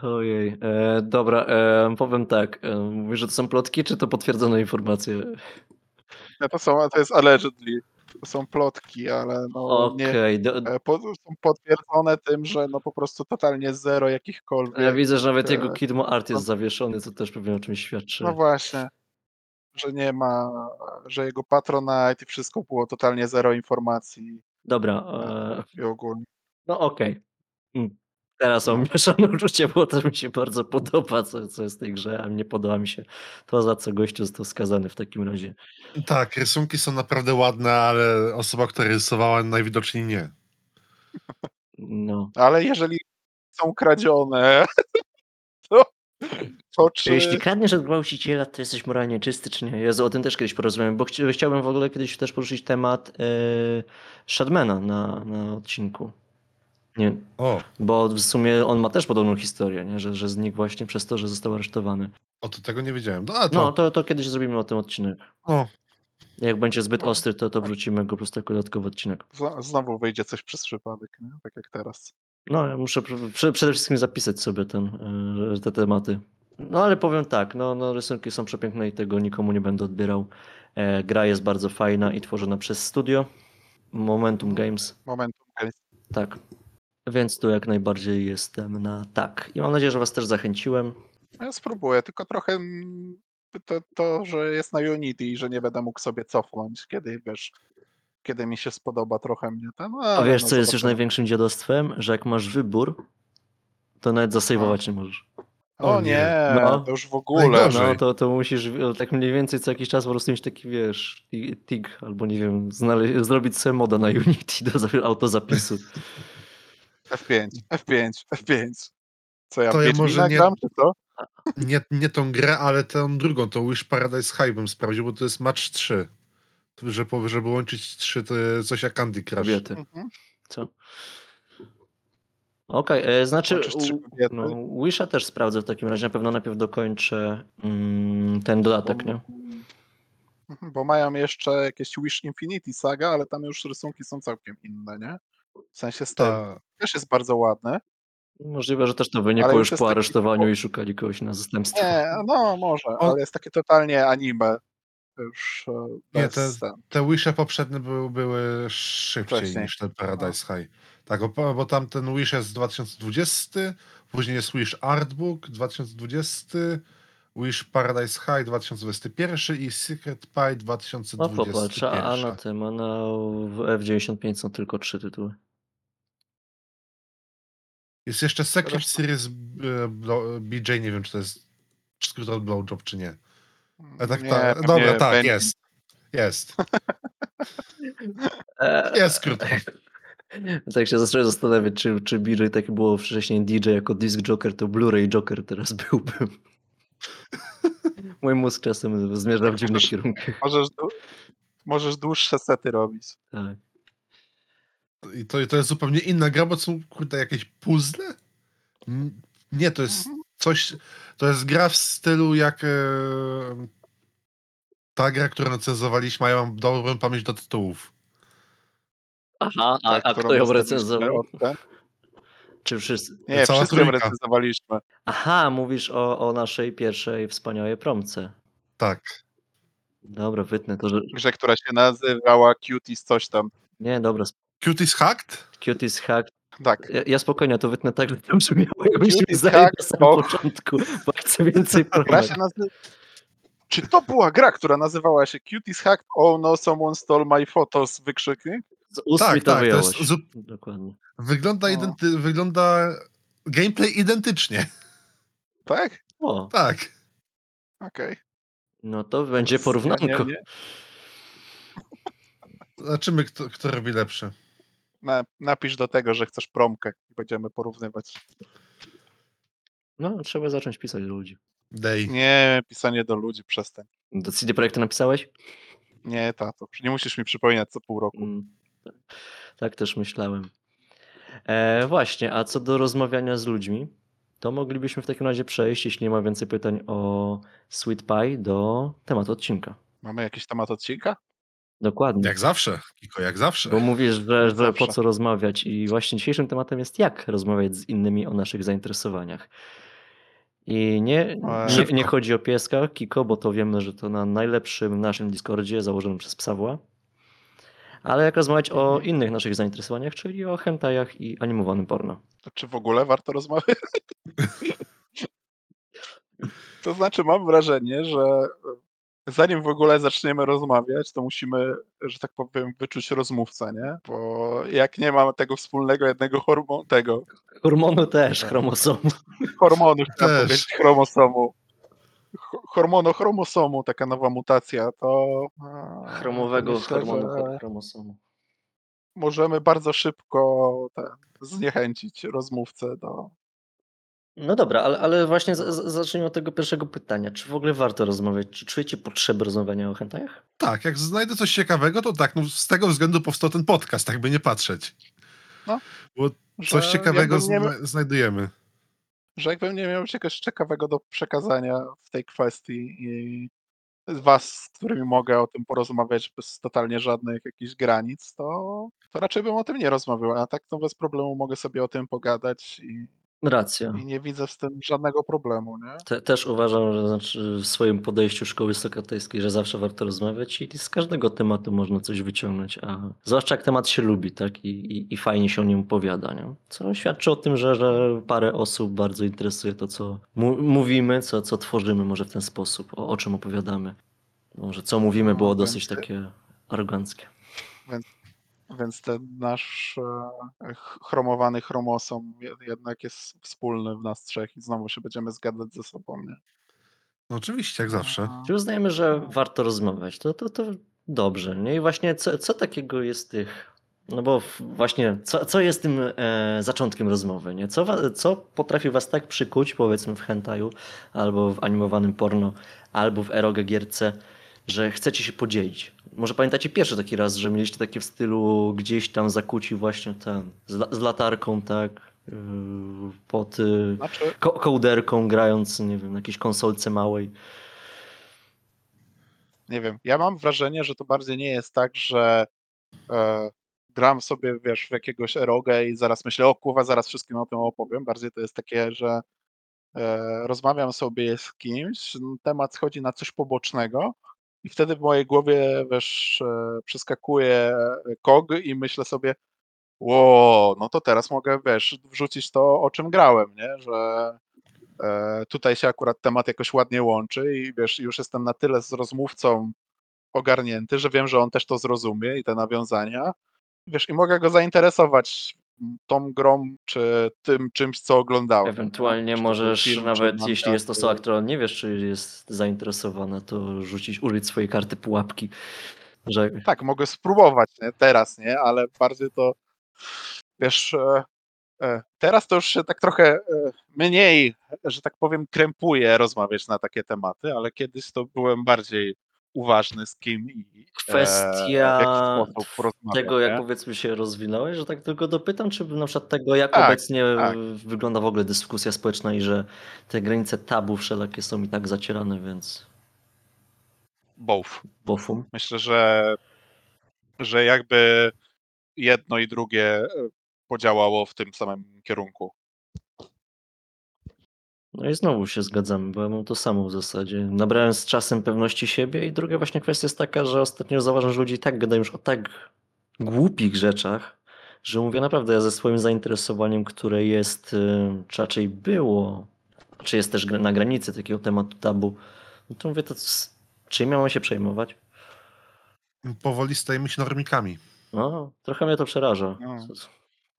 Ojej, e, dobra, e, powiem tak. E, mówisz, że to są plotki, czy to potwierdzone informacje? No to, są, to jest allegedly. Są plotki, ale no nie, Okej, do- e, są potwierdzone tym, że no po prostu totalnie zero jakichkolwiek. ja widzę, że nawet e, jego Kidmo Art jest zawieszony, co też pewnie o czymś świadczy. No właśnie, że nie ma, że jego Patronite i wszystko było totalnie zero informacji Dobra, e, i ogólnie. no okej. Mm. Teraz mam mieszane uczucie, bo to mi się bardzo podoba, co, co jest w tej grze, a nie podoba mi się to, za co gościu został skazany w takim razie. Tak, rysunki są naprawdę ładne, ale osoba, która rysowała najwidoczniej nie. No. Ale jeżeli są kradzione, to, to czy... Jeśli kradniesz od gwałciciela, to jesteś moralnie czysty, czy nie? Jezu, o tym też kiedyś porozmawiam, bo chci- chciałbym w ogóle kiedyś też poruszyć temat yy, Shadmana na, na odcinku. Nie, O, bo w sumie on ma też podobną historię, nie? Że, że znikł właśnie przez to, że został aresztowany. o to tego nie wiedziałem. No, a to, No, to, to kiedyś zrobimy o tym odcinek. o, Jak będzie zbyt ostry, to, to wrzucimy go po prostu jako dodatkowy odcinek. Znowu wyjdzie coś przez przypadek, nie? tak jak teraz. No, ja muszę pr- pr- przede wszystkim zapisać sobie ten, y, te tematy. No, ale powiem tak, no, no rysunki są przepiękne i tego nikomu nie będę odbierał. E, gra jest bardzo fajna i tworzona przez studio Momentum Games, Momentum Games. tak. Więc tu jak najbardziej jestem na tak. I mam nadzieję, że was też zachęciłem. Ja spróbuję, tylko trochę to, to, że jest na Unity i że nie będę mógł sobie cofnąć, kiedy wiesz, kiedy mi się spodoba trochę mnie ten. A wiesz, no co jest już największym dziadostwem? Że jak masz wybór, to nawet zasejwować nie możesz. O O nie. nie, No. to już w ogóle. No to, to musisz tak mniej więcej co jakiś czas po prostu mieć taki, wiesz, ti- TIG, albo nie wiem, znale- zrobić sobie moda na Unity do za- autozapisu. F5, F5, F5. Co ja, To ja może nie- gram, czy co? nie, nie tą grę, ale tę drugą, tą Wish Paradise High bym sprawdził, bo to jest match 3. To, Że, żeby łączyć 3, to jest coś jak Candy Crush. Kobiety. Mhm. Co? Okej, e, znaczy no, Wisha też sprawdzę w takim razie, na pewno najpierw dokończę mm, ten dodatek, nie? Mhm, Bo mają jeszcze jakieś Wish Infinity Saga, ale tam już rysunki są całkiem inne, nie? W sensie styl. Ta, Też jest bardzo ładny. Możliwe, że też to wynikło Ale już po taki aresztowaniu typo- i szukali kogoś na zastępstwo. Nie, no może, On- ale jest takie totalnie anime. już e, Nie, te- ten. Te Wishe poprzednie były, były szybciej Wcześniej. niż ten Paradise High. Tak, bo, bo tam ten Wish jest 2020, później jest Wish Artbook 2020, Wish Paradise High 2021 i Secret Pie No 2021. popatrz, a a na tym, a na w F95 są tylko trzy tytuły. Jest jeszcze Secret Zresztą- Series e, BJ, nie wiem czy to jest skrót od Blowjob czy nie. A tak, Nie, pewnie Dobra, tak, jest. Jest. Eee, Jest skrót. Tak się zacząłem zastanawiać, czy, czy BJ tak było wcześniej DJ jako Disc Joker, to Blu-ray Joker teraz byłbym. Mój mózg czasem zmierza w dziwnych kierunkach. Możesz, możesz dłuższe sety robić. Tak. I to, to jest zupełnie inna gra, bo są kurde jakieś puzzle? Nie, to jest Mhm. coś. To jest gra w stylu jak e, ta gra, którą recenzowaliśmy, a ja mam dobrą pamięć do tytułów. Aha, a, Tak, a którą kto ją recenzował? Czy wszyscy? Nie, Cała wszyscy ją recenzowaliśmy. Aha, mówisz o, o naszej pierwszej wspaniałej promce. Tak. Dobra, wytnę to, że... Grze, która się nazywała Cuties coś tam. Nie, dobra, Cuties Hacked? Cuties Hack. Tak. Ja, ja spokojnie to wytnę tak, że to brzmiało, jakbyście mi Hack, na samym początku, bo chcę więcej porwać. Czy to była gra, która nazywała się Cuties Hack? Oh no, someone stole my photos, wykrzyknik? Z ust Tak, to tak, to jest zu- Dokładnie. Wygląda, No. identy... wygląda gameplay identycznie. Tak? O, Tak. Okej. no to będzie porównanko. Zobaczymy, kto, kto robi lepsze. Na, napisz do tego, że chcesz promkę i będziemy porównywać. No, trzeba zacząć pisać do ludzi. Day. Nie, pisanie do ludzi, przestań. Do CD Projektu napisałeś? Nie, tato, nie musisz mi przypominać co pół roku. Mm, tak. tak też myślałem. E, właśnie, a co do rozmawiania z ludźmi, to moglibyśmy w takim razie przejść, jeśli nie ma więcej pytań o Sweet Pie, do tematu odcinka. Mamy jakiś temat odcinka? Dokładnie. Jak zawsze, Kiko, jak zawsze. Bo mówisz, że, że po co rozmawiać i właśnie dzisiejszym tematem jest jak rozmawiać z innymi o naszych zainteresowaniach. I nie, nie, nie chodzi o pieska, Kiko, bo to wiemy, że to na najlepszym naszym Discordzie założonym przez Psawła. Ale jak rozmawiać o Mhm. innych naszych zainteresowaniach, czyli o hentajach i animowanym porno. To czy w ogóle warto rozmawiać? to znaczy, mam wrażenie, że zanim w ogóle zaczniemy rozmawiać, to musimy, że tak powiem, wyczuć rozmówcę, nie? Bo jak nie mamy tego wspólnego jednego hormonu, tego Hormonu też, chromosomu. hormonu, chciałem Też. powiedzieć, chromosomu. Ho- Hormonochromosomu, taka nowa mutacja, to. Chromowego myślę, hormonu chromosomu. Możemy bardzo szybko ten, zniechęcić rozmówcę do. No dobra, ale, ale właśnie z, z, zacznijmy od tego pierwszego pytania. Czy w ogóle warto rozmawiać? Czy czujecie potrzebę rozmawiania o hentajach? Tak, jak znajdę coś ciekawego, to tak, no z tego względu powstał ten podcast, tak by nie patrzeć. Coś że ciekawego jakbym nie, zna- znajdujemy. że jakbym nie miał czegoś ciekawego do przekazania w tej kwestii i z was, z którymi mogę o tym porozmawiać bez totalnie żadnych jakichś granic, to, to raczej bym o tym nie rozmawiał, a tak to bez problemu mogę sobie o tym pogadać i, Racja. i nie widzę z tym żadnego problemu, nie? Te, też uważam, że znaczy w swoim podejściu szkoły sokratejskiej, że zawsze warto rozmawiać i z każdego tematu można coś wyciągnąć, a zwłaszcza jak temat się lubi, tak? I, i, i fajnie się o nim opowiada, nie? Co świadczy o tym, że, że parę osób bardzo interesuje to, co mu, mówimy, co, co tworzymy może w ten sposób, o, o czym opowiadamy. Może co mówimy No, było więc- dosyć takie aroganckie. Więc ten nasz e, ch- chromowany chromosom je- jednak jest wspólny w nas trzech i znowu się będziemy zgadzać ze sobą, nie? No oczywiście, jak zawsze. Czy uznajemy, że warto rozmawiać? To, to, to dobrze. Nie? I właśnie co, co takiego jest tych. No bo właśnie, co, co jest tym e, zaczątkiem rozmowy? Nie? Co, co potrafi was tak przykuć, powiedzmy w hentaju, albo w animowanym porno, albo w eroge gierce, że chcecie się podzielić? Może pamiętacie pierwszy taki raz, że mieliście takie w stylu gdzieś tam zakuci właśnie ten, z, z latarką, tak? Yy, pod y, Znaczy, ko- kołderką, grając, nie wiem, na jakiejś konsolce małej. nie wiem, ja mam wrażenie, że to bardziej nie jest tak, że e, gram sobie, wiesz, w jakiegoś erogę i zaraz myślę, o kurwa, zaraz wszystkim o tym opowiem. Bardziej to jest takie, że e, rozmawiam sobie z kimś, temat schodzi na coś pobocznego i wtedy w mojej głowie, wiesz, e, przeskakuje kog i myślę sobie, ło, no to teraz mogę, wiesz, wrzucić to, o czym grałem, nie? Że e, tutaj się akurat temat jakoś ładnie łączy i wiesz, już jestem na tyle z rozmówcą ogarnięty, że wiem, że on też to zrozumie i te nawiązania. Wiesz, i mogę go zainteresować tą grą, czy tym czymś, co oglądałem. Ewentualnie Czy możesz, film, nawet jeśli jest osoba, która nie wiesz, czy jest zainteresowana, to rzucić, użyć swojej karty pułapki. Że Tak, mogę spróbować, nie? Teraz, nie? Ale bardziej to, wiesz, e, e, teraz to już się tak trochę e, mniej, że tak powiem, krępuję rozmawiać na takie tematy, ale kiedyś to byłem bardziej uważny z kim i e, kwestia porozmawiać, tego, jak nie? powiedzmy się rozwinąłeś, że tak tylko dopytam, czy na przykład tego, jak Tak, obecnie tak. wygląda w ogóle dyskusja społeczna i że te granice tabu wszelakie są i tak zacierane, więc Both. bofum. Myślę, że, że jakby jedno i drugie e, podziałało w tym samym kierunku. No i znowu się zgadzamy, bo ja mam to samo w zasadzie. Nabrałem z czasem pewności siebie i druga właśnie kwestia jest taka, że ostatnio zauważam, że ludzie tak gadają już o tak głupich rzeczach, że mówię naprawdę, ja ze swoim zainteresowaniem, które jest, y, czy raczej było, czy jest też na granicy takiego tematu tabu, no to mówię, to czym ja mam się przejmować? Powoli stajemy się normikami. No, trochę mnie to przeraża. No.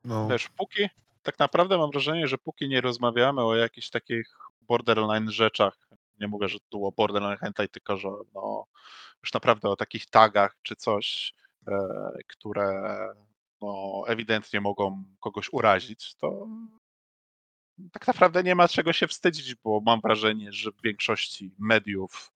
No. Wiesz, póki, tak naprawdę mam wrażenie, że póki nie rozmawiamy o jakichś takich borderline rzeczach, nie mówię, że tu o borderline hentai, tylko że no, już naprawdę o takich tagach czy coś, e, które no, ewidentnie mogą kogoś urazić, to tak naprawdę nie ma czego się wstydzić, bo mam wrażenie, że w większości mediów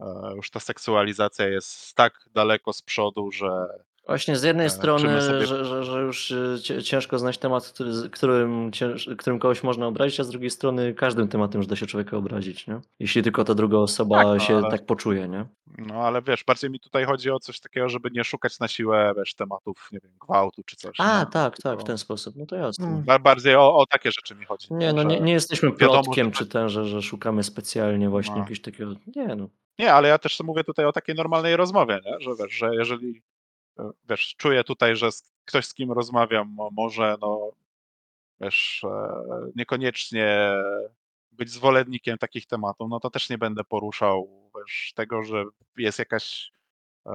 e, już ta seksualizacja jest tak daleko z przodu, że Właśnie z jednej E, czy strony, sobie- że, że, że już cie- ciężko znaleźć temat, który, którym, którym kogoś można obrazić, a z drugiej strony każdym tematem już da się człowieka obrazić, nie? Jeśli tylko ta druga osoba Tak, no, się ale- tak poczuje, nie? No ale wiesz, bardziej mi tutaj chodzi o coś takiego, żeby nie szukać na siłę, wiesz, tematów, nie wiem, gwałtu czy coś. A, nie? tak, tak, w ten sposób, no to jasne. Mm. ba- Bardziej o, o takie rzeczy mi chodzi. Nie, no że- nie, nie jesteśmy plotkiem, że czy tak- ten, że, że szukamy specjalnie właśnie No. jakiegoś takiego, nie no. Nie, ale ja też mówię tutaj o takiej normalnej rozmowie, nie? że wiesz, że jeżeli e, wiesz, czuję tutaj, że ktoś z kim rozmawiam mo- może, no wiesz, e, niekoniecznie być zwolennikiem takich tematów, no to też nie będę poruszał wiesz, tego, że jest jakaś e,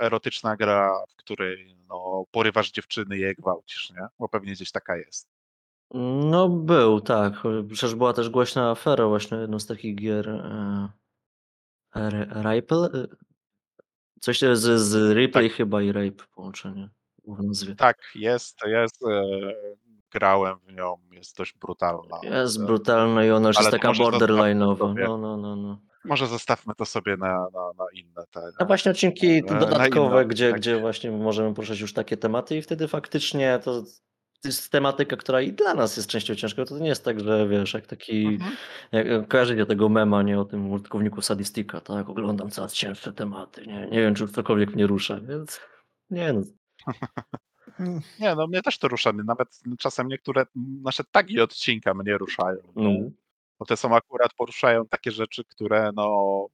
erotyczna gra, w której no, porywasz dziewczyny i je gwałcisz, nie? Bo pewnie gdzieś taka jest. No był, tak. Przecież była też głośna afera właśnie jedną z takich gier. E, Ripple? Coś z, z replay chyba i rape połączenie w nazwie. Tak, jest, jest, e, grałem w nią, jest dość brutalna. Jest E, brutalna i ona już jest taka borderline'owa. No, no, no, no. Może zostawmy to sobie na, na, na inne te. A właśnie odcinki dodatkowe, inne, gdzie, tak. gdzie właśnie możemy poruszać już takie tematy i wtedy faktycznie to to jest tematyka, która i dla nas jest częścią ciężka. To nie jest tak, że wiesz, jak taki, Mhm. jak, kojarzycie tego mema, nie o tym użytkowniku Sadistika, tak? Oglądam coraz cięższe tematy, nie, nie wiem, czy cokolwiek mnie rusza, więc nie no. Nie, no mnie też to rusza. Nawet czasem niektóre nasze tagi odcinka mnie ruszają. no. Bo te są akurat poruszają takie rzeczy, które no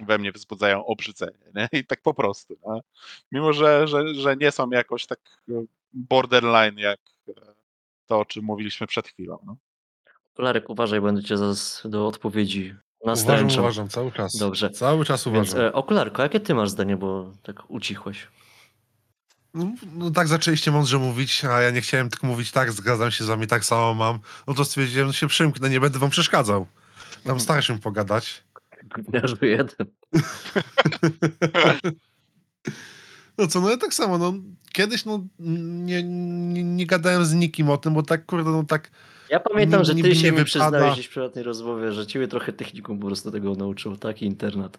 we mnie wzbudzają obrzydzenie. Nie? I tak po prostu. Nie? Mimo, że, że, że nie są jakoś tak e, borderline jak e, to, o czym mówiliśmy przed chwilą. No. Larek, uważaj, będę cię zaraz do odpowiedzi Uważam, nastręczał. uważam, cały czas. Dobrze. Cały czas Więc uważam. e, okularko, jakie ty masz zdanie, bo tak ucichłeś? No, no tak zaczęliście mądrze mówić, a ja nie chciałem tylko mówić tak, zgadzam się z wami, tak samo mam. No to stwierdziłem, że się przymknę, nie będę wam przeszkadzał. Tam staraj się pogadać. Gówniarzu jeden. No co, no ja tak samo, no kiedyś no nie, nie, nie gadałem z nikim o tym, bo tak kurde, no tak Ja pamiętam, że ty się mi przyznałeś gdzieś w prywatnej rozmowie, że ciebie trochę technikum po prostu tego nauczył, taki internet.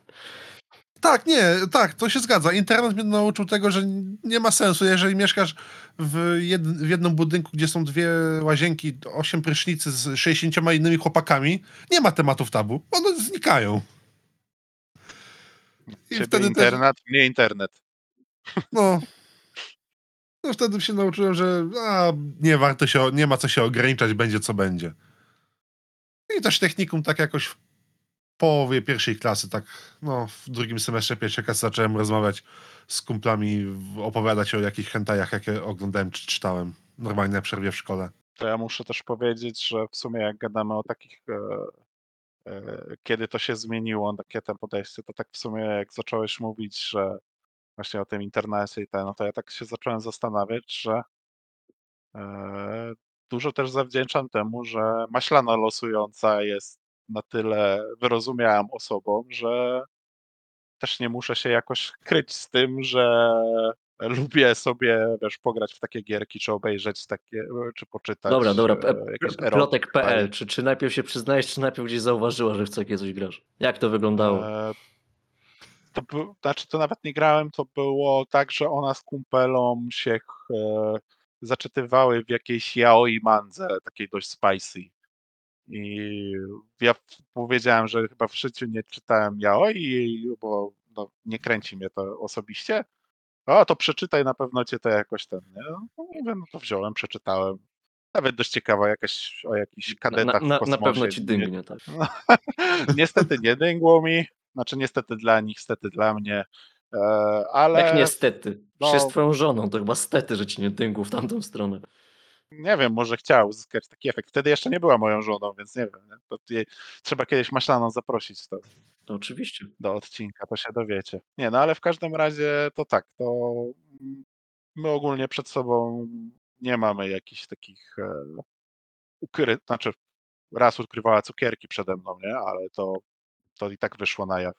Tak, nie, tak, to się zgadza. Internet mnie nauczył tego, że nie ma sensu, jeżeli mieszkasz w, jed, w jednym budynku, gdzie są dwie łazienki, osiem prysznicy z 60 innymi chłopakami, nie ma tematów tabu. One znikają. I Ciebie wtedy też, internet, nie internet. no, no wtedy się nauczyłem, że a, nie warto się, nie ma co się ograniczać, będzie co będzie. I też technikum tak jakoś połowie pierwszej klasy, tak no w drugim semestrze pierwszej klasy zacząłem rozmawiać z kumplami, w- opowiadać o jakichś hentajach, jakie oglądałem czy czytałem. Normalnie na przerwie w szkole. To ja muszę też powiedzieć, że w sumie jak gadamy o takich, e, kiedy to się zmieniło, takie te podejście, to tak w sumie jak zacząłeś mówić, że właśnie o tym internecie i ten, no to ja tak się zacząłem zastanawiać, że e, dużo też zawdzięczam temu, że maślana losująca jest na tyle wyrozumiałą osobą, że też nie muszę się jakoś kryć z tym, że lubię sobie, wiesz, pograć w takie gierki, czy obejrzeć takie, czy poczytać Dobra, dobra. e, Plotek.pl. Czy, czy najpierw się przyznajesz, czy najpierw gdzieś zauważyła, że w takie coś grasz? Jak to wyglądało? E, To, znaczy, to nawet nie grałem, to było tak, że ona z kumpelą się e, zaczytywały w jakiejś yaoi mandze, takiej dość spicy. I ja powiedziałem, że chyba w życiu nie czytałem yaoi, bo no, nie kręci mnie to osobiście. O, to przeczytaj, na pewno cię to jakoś ten, nie? No mówię, no to wziąłem, przeczytałem. Nawet dość ciekawa jakaś o jakichś kadetach na, na, na pewno ci nie- dyngnie, tak. niestety nie dęgło mi. Znaczy niestety dla nich, stety dla mnie. E, ale Jak niestety. no- Się z twoją żoną, to chyba stety, że ci nie dyngło w tamtą stronę. nie wiem, może chciał uzyskać taki efekt. Wtedy jeszcze nie była moją żoną, więc nie wiem. Nie? To jej, trzeba kiedyś maślaną zaprosić to, To oczywiście. do odcinka, to się dowiecie. Nie, no ale w każdym razie to tak, to mm, my ogólnie przed sobą nie mamy jakichś takich e, ukry... znaczy raz ukrywała cukierki przede mną, nie? Ale to, to i tak wyszło na jaw.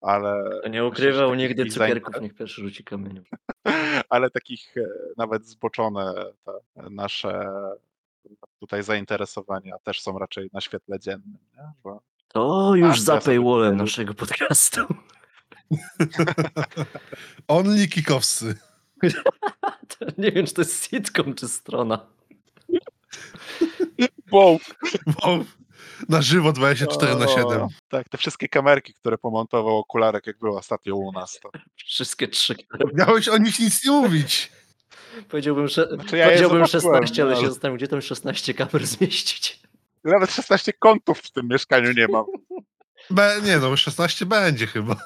Ale To nie myślę, że ukrywał takich nigdy design- cukierków, niech pierwszy rzuci kamieniem. ale takich e, nawet zboczone te nasze tutaj zainteresowania też są raczej na świetle dziennym. Nie? To już A, za paywallem naszego podcastu. Only kikowscy. To nie wiem, czy to jest sitcom, czy strona. wow, Bo na żywo 24 na 7. Tak, te wszystkie kamerki, które pomontował okularek, jak było ostatnio u nas. To... Wszystkie trzy, Miałeś o nich nic nie mówić. powiedziałbym, że, Znaczy, ja powiedziałbym zobaczyłem, 16, ale się zastanawiam, gdzie tam 16 kamer zmieścić. Nawet 16 kątów w tym mieszkaniu nie mam. Be, nie no, 16 będzie chyba.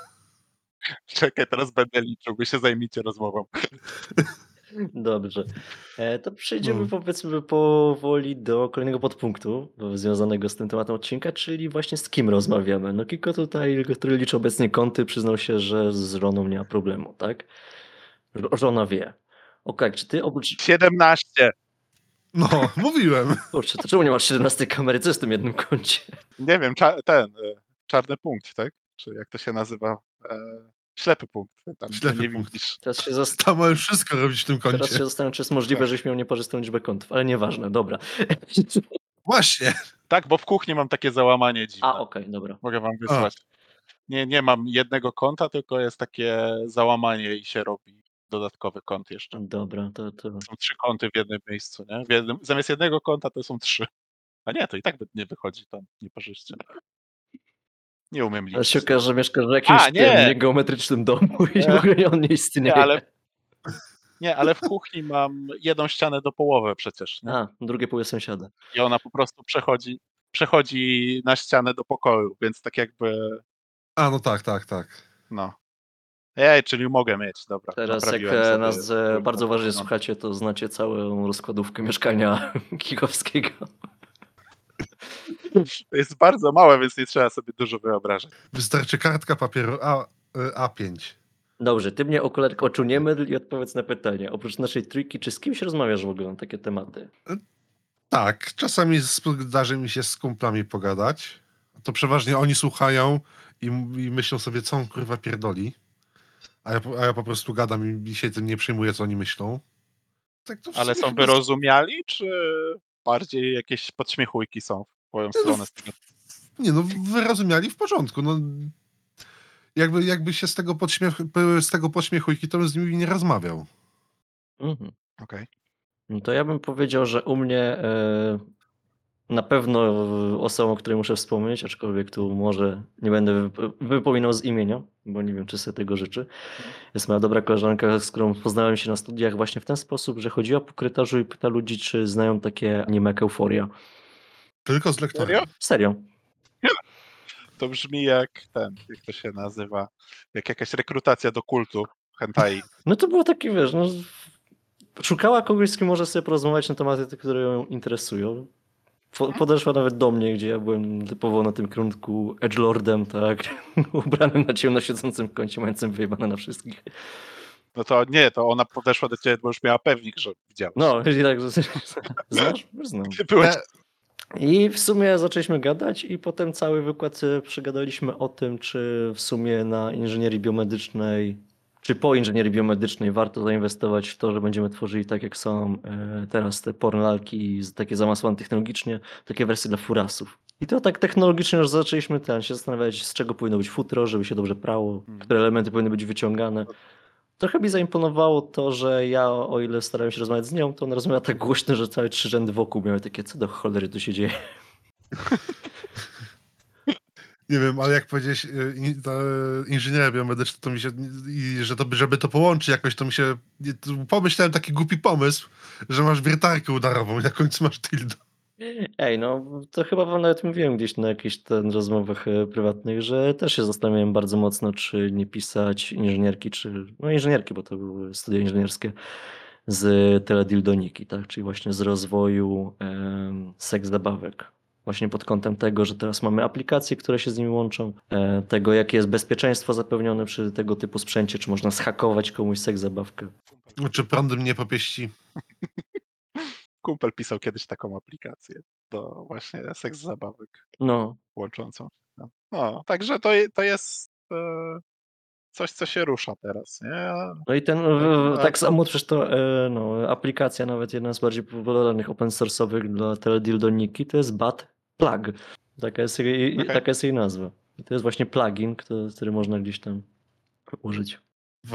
Czekaj, teraz będę liczył, wy się zajmijcie rozmową. Dobrze. E, to przejdziemy Hmm. powiedzmy powoli do kolejnego podpunktu związanego z tym tematem odcinka, czyli właśnie z kim rozmawiamy. No Kiko tutaj, który liczy obecnie kąty, przyznał się, że z żoną nie ma problemu, tak? Żona wie. Okej, czy ty oprócz... 17. No, mówiłem. Kurczę, to czemu nie masz 17 kamery? Co jest w tym jednym kącie? Nie wiem, cza- ten, e, czarny punkt, tak? Czy jak to się nazywa? E, ślepy punkt. Tam Ślepy nie punkt. widzisz. Teraz się, zast... Tam możesz wszystko robić w tym Teraz kącie. się zastanawiam, czy jest możliwe, żeś miał nieparzystą liczbę kątów, ale nieważne, dobra. Właśnie. Tak, bo w kuchni mam takie załamanie dziwne. A, okej, dobra. Mogę wam wysłać. Nie, nie mam jednego konta, tylko jest takie załamanie i się robi dodatkowy kąt jeszcze. Dobra, to, to... Są trzy kąty w jednym miejscu, nie? W jednym, zamiast jednego konta to są trzy. A nie, to i tak by- nie wychodzi tam nieparzyście. Nie umiem Ale liczyć. się okaże, że mieszkasz w jakimś A, nie! tym niegeometrycznym domu i w ogóle on nie istnieje. Nie, ale, nie, ale w kuchni mam jedną ścianę do połowy przecież. Nie? A, drugie jest sąsiada. I ona po prostu przechodzi, przechodzi na ścianę do pokoju, więc tak jakby, A, no tak, tak, tak. no. Ej, czyli mogę mieć, dobra. Teraz jak e, sobie nas e, bardzo no. uważnie słuchacie, to znacie całą rozkładówkę mieszkania Kikowskiego. To jest bardzo małe, więc nie trzeba sobie dużo wyobrażać. Wystarczy kartka papieru A, y, A5. Dobrze, ty mnie okularek oczu nie myl i odpowiedz na pytanie. Oprócz naszej trójki, czy z kimś rozmawiasz w ogóle na takie tematy? Tak, czasami zdarzy mi się z kumplami pogadać. To przeważnie oni słuchają i, i myślą sobie, co on kurwa pierdoli. A ja, po- a ja po prostu gadam i się tym nie przejmuję, co oni myślą. Tak Ale są wyrozumiali, czy bardziej jakieś podśmiechujki są w twoją no, stronę? tego? Nie no, wyrozumiali w porządku. No, jakby, jakby się z tego, podśmiech, z tego podśmiechujki, to bym z nimi nie rozmawiał. Mhm. Okej. No to ja bym powiedział, że u mnie e, na pewno osobą, o której muszę wspomnieć, aczkolwiek tu może nie będę wyp- wypominał z imienia, bo nie wiem, czy sobie tego życzy. Jest moja dobra koleżanka, z którą poznałem się na studiach właśnie w ten sposób, że chodziła po korytarzu i pyta ludzi, czy znają takie anime jak Euforia. Tylko z lektorem. Serio? Serio. To brzmi jak ten, jak to się nazywa, jak jakaś rekrutacja do kultu hentai. No to było takie, wiesz, no, szukała kogoś, z kim może sobie porozmawiać na tematy, które ją interesują. Po, podeszła nawet do mnie, gdzie ja byłem typowo na tym kierunku edgelordem, tak, ubranym na ciemno siedzącym w kącie, mającym wyjebane na wszystkich. No to nie, to ona podeszła do ciebie, bo już miała pewnik, że widziałeś. No, i tak, znasz? Znam. Byłeś Te- I w sumie zaczęliśmy gadać i potem cały wykład e, przegadaliśmy o tym, czy w sumie na inżynierii biomedycznej, czy po inżynierii biomedycznej warto zainwestować w to, że będziemy tworzyli tak jak są e, teraz te pornalki takie zamasłane technologicznie, takie wersje dla furasów. I to tak technologicznie już zaczęliśmy ten, się zastanawiać, z czego powinno być futro, żeby się dobrze prało, Mhm. które elementy powinny być wyciągane. Trochę mi zaimponowało to, że ja, o ile starałem się rozmawiać z nią, to ona rozmawiała tak głośno, że całe trzy rzędy wokół miały takie, co do cholery tu się dzieje. Nie wiem, ale jak powiedziałeś, e, ta inżynieria biomedyczna, to mi się, i że to, żeby to połączyć jakoś, to mi się, pomyślałem taki głupi pomysł, że masz wiertarkę udarową i na końcu masz dildo. Ej, no to chyba wam nawet mówiłem gdzieś na jakichś ten rozmowach e, prywatnych, że też się zastanawiałem bardzo mocno, czy nie pisać inżynierki, czy no inżynierki, bo to były studia inżynierskie z teledildoniki, tak, czyli właśnie z rozwoju em, seks zabawek. Właśnie pod kątem tego, że teraz mamy aplikacje, które się z nimi łączą, e, tego jakie jest bezpieczeństwo zapewnione przy tego typu sprzęcie, czy można zhakować komuś seks zabawkę. Czy prądem nie popieści? kumpel pisał kiedyś taką aplikację do właśnie seks zabawek No, łączącą. No, no także to, to jest e, coś, co się rusza teraz, nie? No i ten, Tak, samo przecież to e, no, aplikacja, nawet jedna z bardziej popularnych open source'owych dla teledildoniki, to jest Bat Plug. Taka jest jej, Okej. taka jest jej nazwa. I to jest właśnie plugin, który, który można gdzieś tam użyć.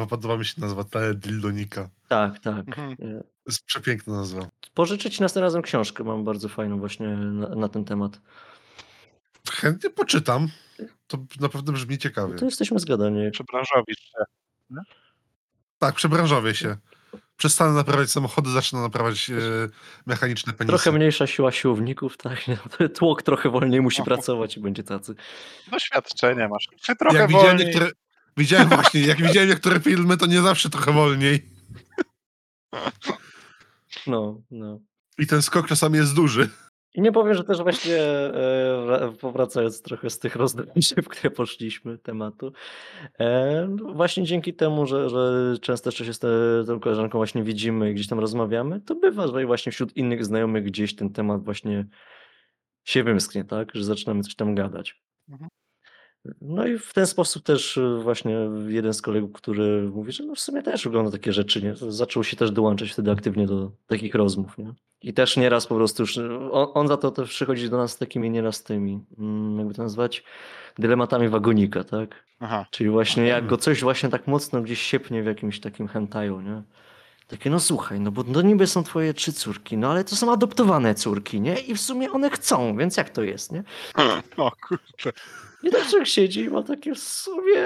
Podoba mi się nazwa ta dildonika. Tak, tak. Mhm. E, To jest przepiękna nazwa. Pożyczę ci następnym razem książkę, mam bardzo fajną właśnie na, na ten temat. Chętnie poczytam. To naprawdę brzmi ciekawie. To jesteśmy zgadani. Przebranżowisz się. Tak, przebranżowię się. Przestanę naprawiać samochody, zacznę naprawiać e, mechaniczne penisy. Trochę mniejsza siła siłowników, tak? Tłok trochę wolniej musi pracować i będzie tacy. Doświadczenie masz. Czy trochę jak widziałem wolniej. niektóre, widziałem właśnie, jak widziałem niektóre filmy, to nie zawsze trochę wolniej. No, no. I ten skok czasami jest duży. I nie powiem, że też właśnie e, wra- powracając trochę z tych rozdręczy, w które poszliśmy tematu, e, no właśnie dzięki temu, że, że często jeszcze się z tą koleżanką właśnie widzimy gdzieś tam rozmawiamy, to bywa, że właśnie wśród innych znajomych gdzieś ten temat właśnie się wymsknie, tak? Że zaczynamy coś tam gadać. Mhm. No i w ten sposób też e, właśnie jeden z kolegów, który mówi, że no w sumie też ogląda takie rzeczy, nie? Zaczął się też dołączać wtedy aktywnie do takich rozmów, nie? I też nieraz po prostu już, on, on za to też przychodzi do nas z takimi nieraz tymi, mm, jakby to nazwać, dylematami wagonika, tak? Aha. Czyli właśnie jak go coś właśnie tak mocno gdzieś siepnie w jakimś takim hentaju, nie? Takie, no słuchaj, no bo no niby są twoje trzy córki, no ale to są adoptowane córki, nie? I w sumie one chcą, więc jak to jest, nie? O kurczę. I tak człowiek siedzi i ma takie w sumie...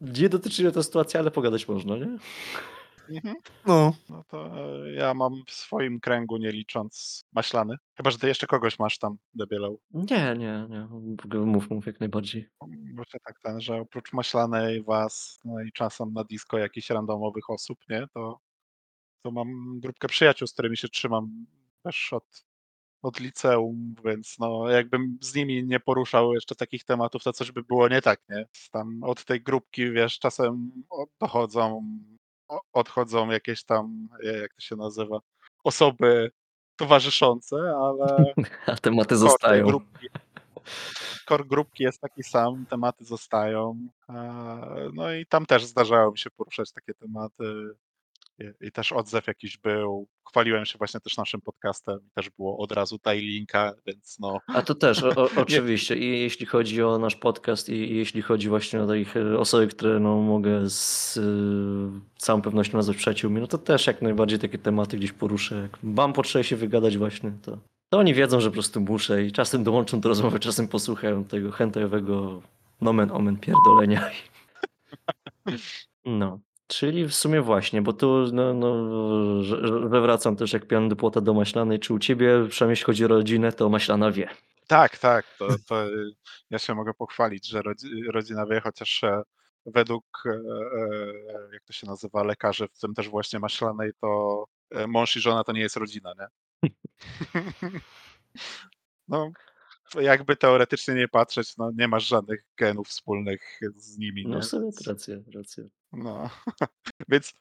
Nie dotyczy mnie to sytuacji, ale pogadać można, nie? Mhm. No, No to e, ja mam w swoim kręgu, nie licząc maślany. Chyba, że ty jeszcze kogoś masz tam, debielał. Nie, nie, nie. Mów, mów jak najbardziej. Bo się tak ten, że oprócz maślanej was, no i czasem na disco jakichś randomowych osób, nie, to, to mam grupkę przyjaciół, z którymi się trzymam też od, od liceum, więc no jakbym z nimi nie poruszał jeszcze takich tematów, to coś by było nie tak, nie? Tam od tej grupki, wiesz, czasem dochodzą, odchodzą jakieś tam, jak to się nazywa, osoby towarzyszące, ale A tematy zostają. Grupki, core grupki jest taki sam, tematy zostają. e, No i tam też zdarzało mi się poruszać takie tematy. I, I też odzew jakiś był. Chwaliłem się właśnie też naszym podcastem. Też było od razu daj linka, więc no. A to też, o, o, oczywiście. I jeśli chodzi o nasz podcast, i, i jeśli chodzi właśnie o takich e, osoby, które no, mogę z y, całą pewnością nazwać przyjaciółmi, no to też jak najbardziej takie tematy gdzieś poruszę. Jak mam potrzebę się wygadać właśnie, to, to oni wiedzą, że po prostu muszę i czasem dołączą do rozmowy, czasem posłuchają tego hentajowego nomen omen pierdolenia. No. Czyli w sumie właśnie, bo tu no, no, że, że wracam też jak pian do płota do maślanej, czy u ciebie, przynajmniej jeśli chodzi o rodzinę, to maślana wie. Tak, tak. To, to ja się mogę pochwalić, że rodzi, rodzina wie, chociaż e, według, e, e, jak to się nazywa, lekarzy, w tym też właśnie maślanej, to mąż i żona to nie jest rodzina, nie? No, jakby teoretycznie nie patrzeć, no nie masz żadnych genów wspólnych z nimi, nie? No to racja, racja. No, więc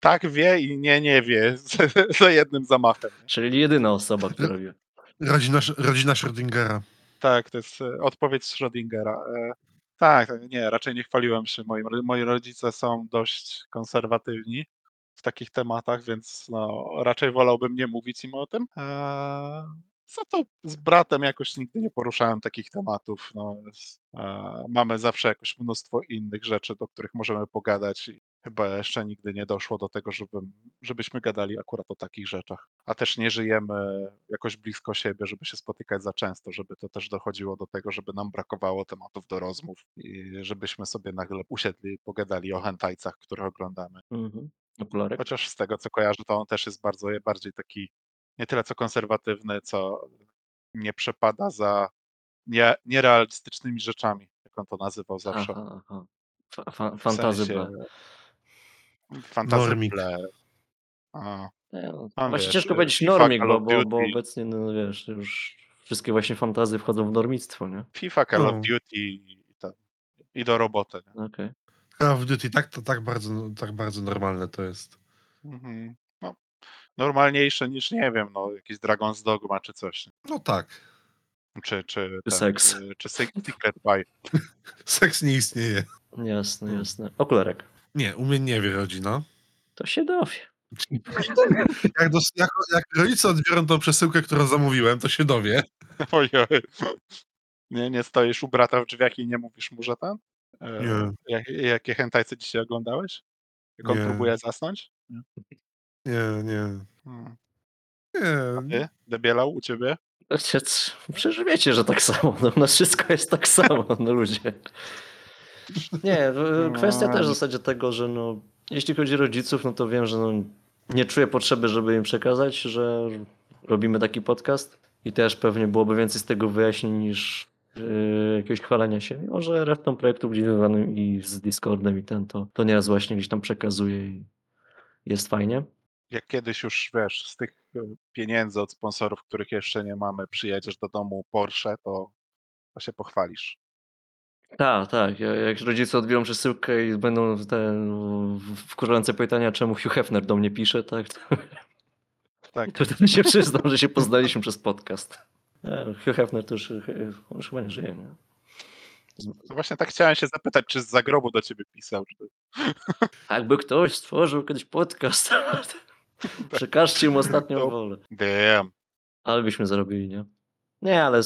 tak wie i nie, nie wie za, jednym zamachem. Czyli jedyna osoba, która wie. Rodzina, rodzina Schrödingera. Tak, to jest e, odpowiedź Schrödingera. E, Tak, nie, raczej nie chwaliłem się. Moi, moi rodzice są dość konserwatywni w takich tematach, więc no, raczej wolałbym nie mówić im o tym. Za to z bratem jakoś nigdy nie poruszałem takich tematów. No, e, mamy zawsze jakoś mnóstwo innych rzeczy, do których możemy pogadać i chyba jeszcze nigdy nie doszło do tego, żeby, żebyśmy gadali akurat o takich rzeczach. A też nie żyjemy jakoś blisko siebie, żeby się spotykać za często, żeby to też dochodziło do tego, żeby nam brakowało tematów do rozmów i żebyśmy sobie nagle usiedli i pogadali o hentajcach, które oglądamy. Mhm. Chociaż z tego, co kojarzę, to on też jest bardzo bardziej taki nie tyle co konserwatywny, co nie przepada za nie, nierealistycznymi rzeczami, jak on to nazywał zawsze. Aha, aha. Fa- fa- Fantazy. Fantazy no, Tam Właśnie wiesz, ciężko powiedzieć normik, bo, bo, bo obecnie, no wiesz, już wszystkie właśnie fantazy wchodzą w normictwo, nie? FIFA, Call No. of Duty i, to, i do roboty. Okej. Call of Duty tak, to tak bardzo, tak bardzo normalne to jest. Mhm. No, normalniejsze niż, nie wiem, no, jakiś Dragon's Dogma czy coś. No tak. Czy, czy, ten, Seks. Czy, czy Sec- Secret Pie. Seks nie istnieje. Jasne, jasne. Okularek. Nie, u mnie nie wie rodzina. To się dowie. Jak, dos- jak, jak rodzice odbiorą tą przesyłkę, którą zamówiłem, to się dowie. Ojej. Nie, nie stoisz u brata w drzwiach i nie mówisz mu, że ten? E, Nie. Jak, jakie hentajce dzisiaj oglądałeś? Jak on Nie. próbuje zasnąć? Nie. Nie, nie. Hmm. Nie. Ty? Debielał u ciebie? Ojciec, Przecież wiecie, że tak samo. No, u nas wszystko jest tak samo, no ludzie. Nie, kwestia też w zasadzie tego, że no, jeśli chodzi o rodziców, no to wiem, że no, nie czuję potrzeby, żeby im przekazać, że robimy taki podcast i też pewnie byłoby więcej z tego wyjaśnień niż yy, jakiegoś chwalenia się. Mimo, że resztą projektu gdzieś związanym i z Discordem i ten, to, to nieraz właśnie gdzieś tam przekazuję i jest fajnie. Jak kiedyś już, wiesz, z tych e, pieniędzy od sponsorów, których jeszcze nie mamy, przyjedziesz do domu Porsche, to, to się pochwalisz. Tak, tak. Ja- Jak rodzice odbiorą przesyłkę i będą te wkurzające pytania, czemu Hugh Hefner do mnie pisze, tak, to, Tak. to wtedy się przyznam, że się poznaliśmy przez podcast. Nie, Hugh Hefner to już, on już chyba nie żyje, nie? To właśnie tak chciałem się zapytać, czy z zagrobu do ciebie pisał. Czy... Jakby ktoś stworzył kiedyś podcast, przekażcie mu ostatnią To- wolę. Damn. Ale byśmy zarobili, nie? Nie, ale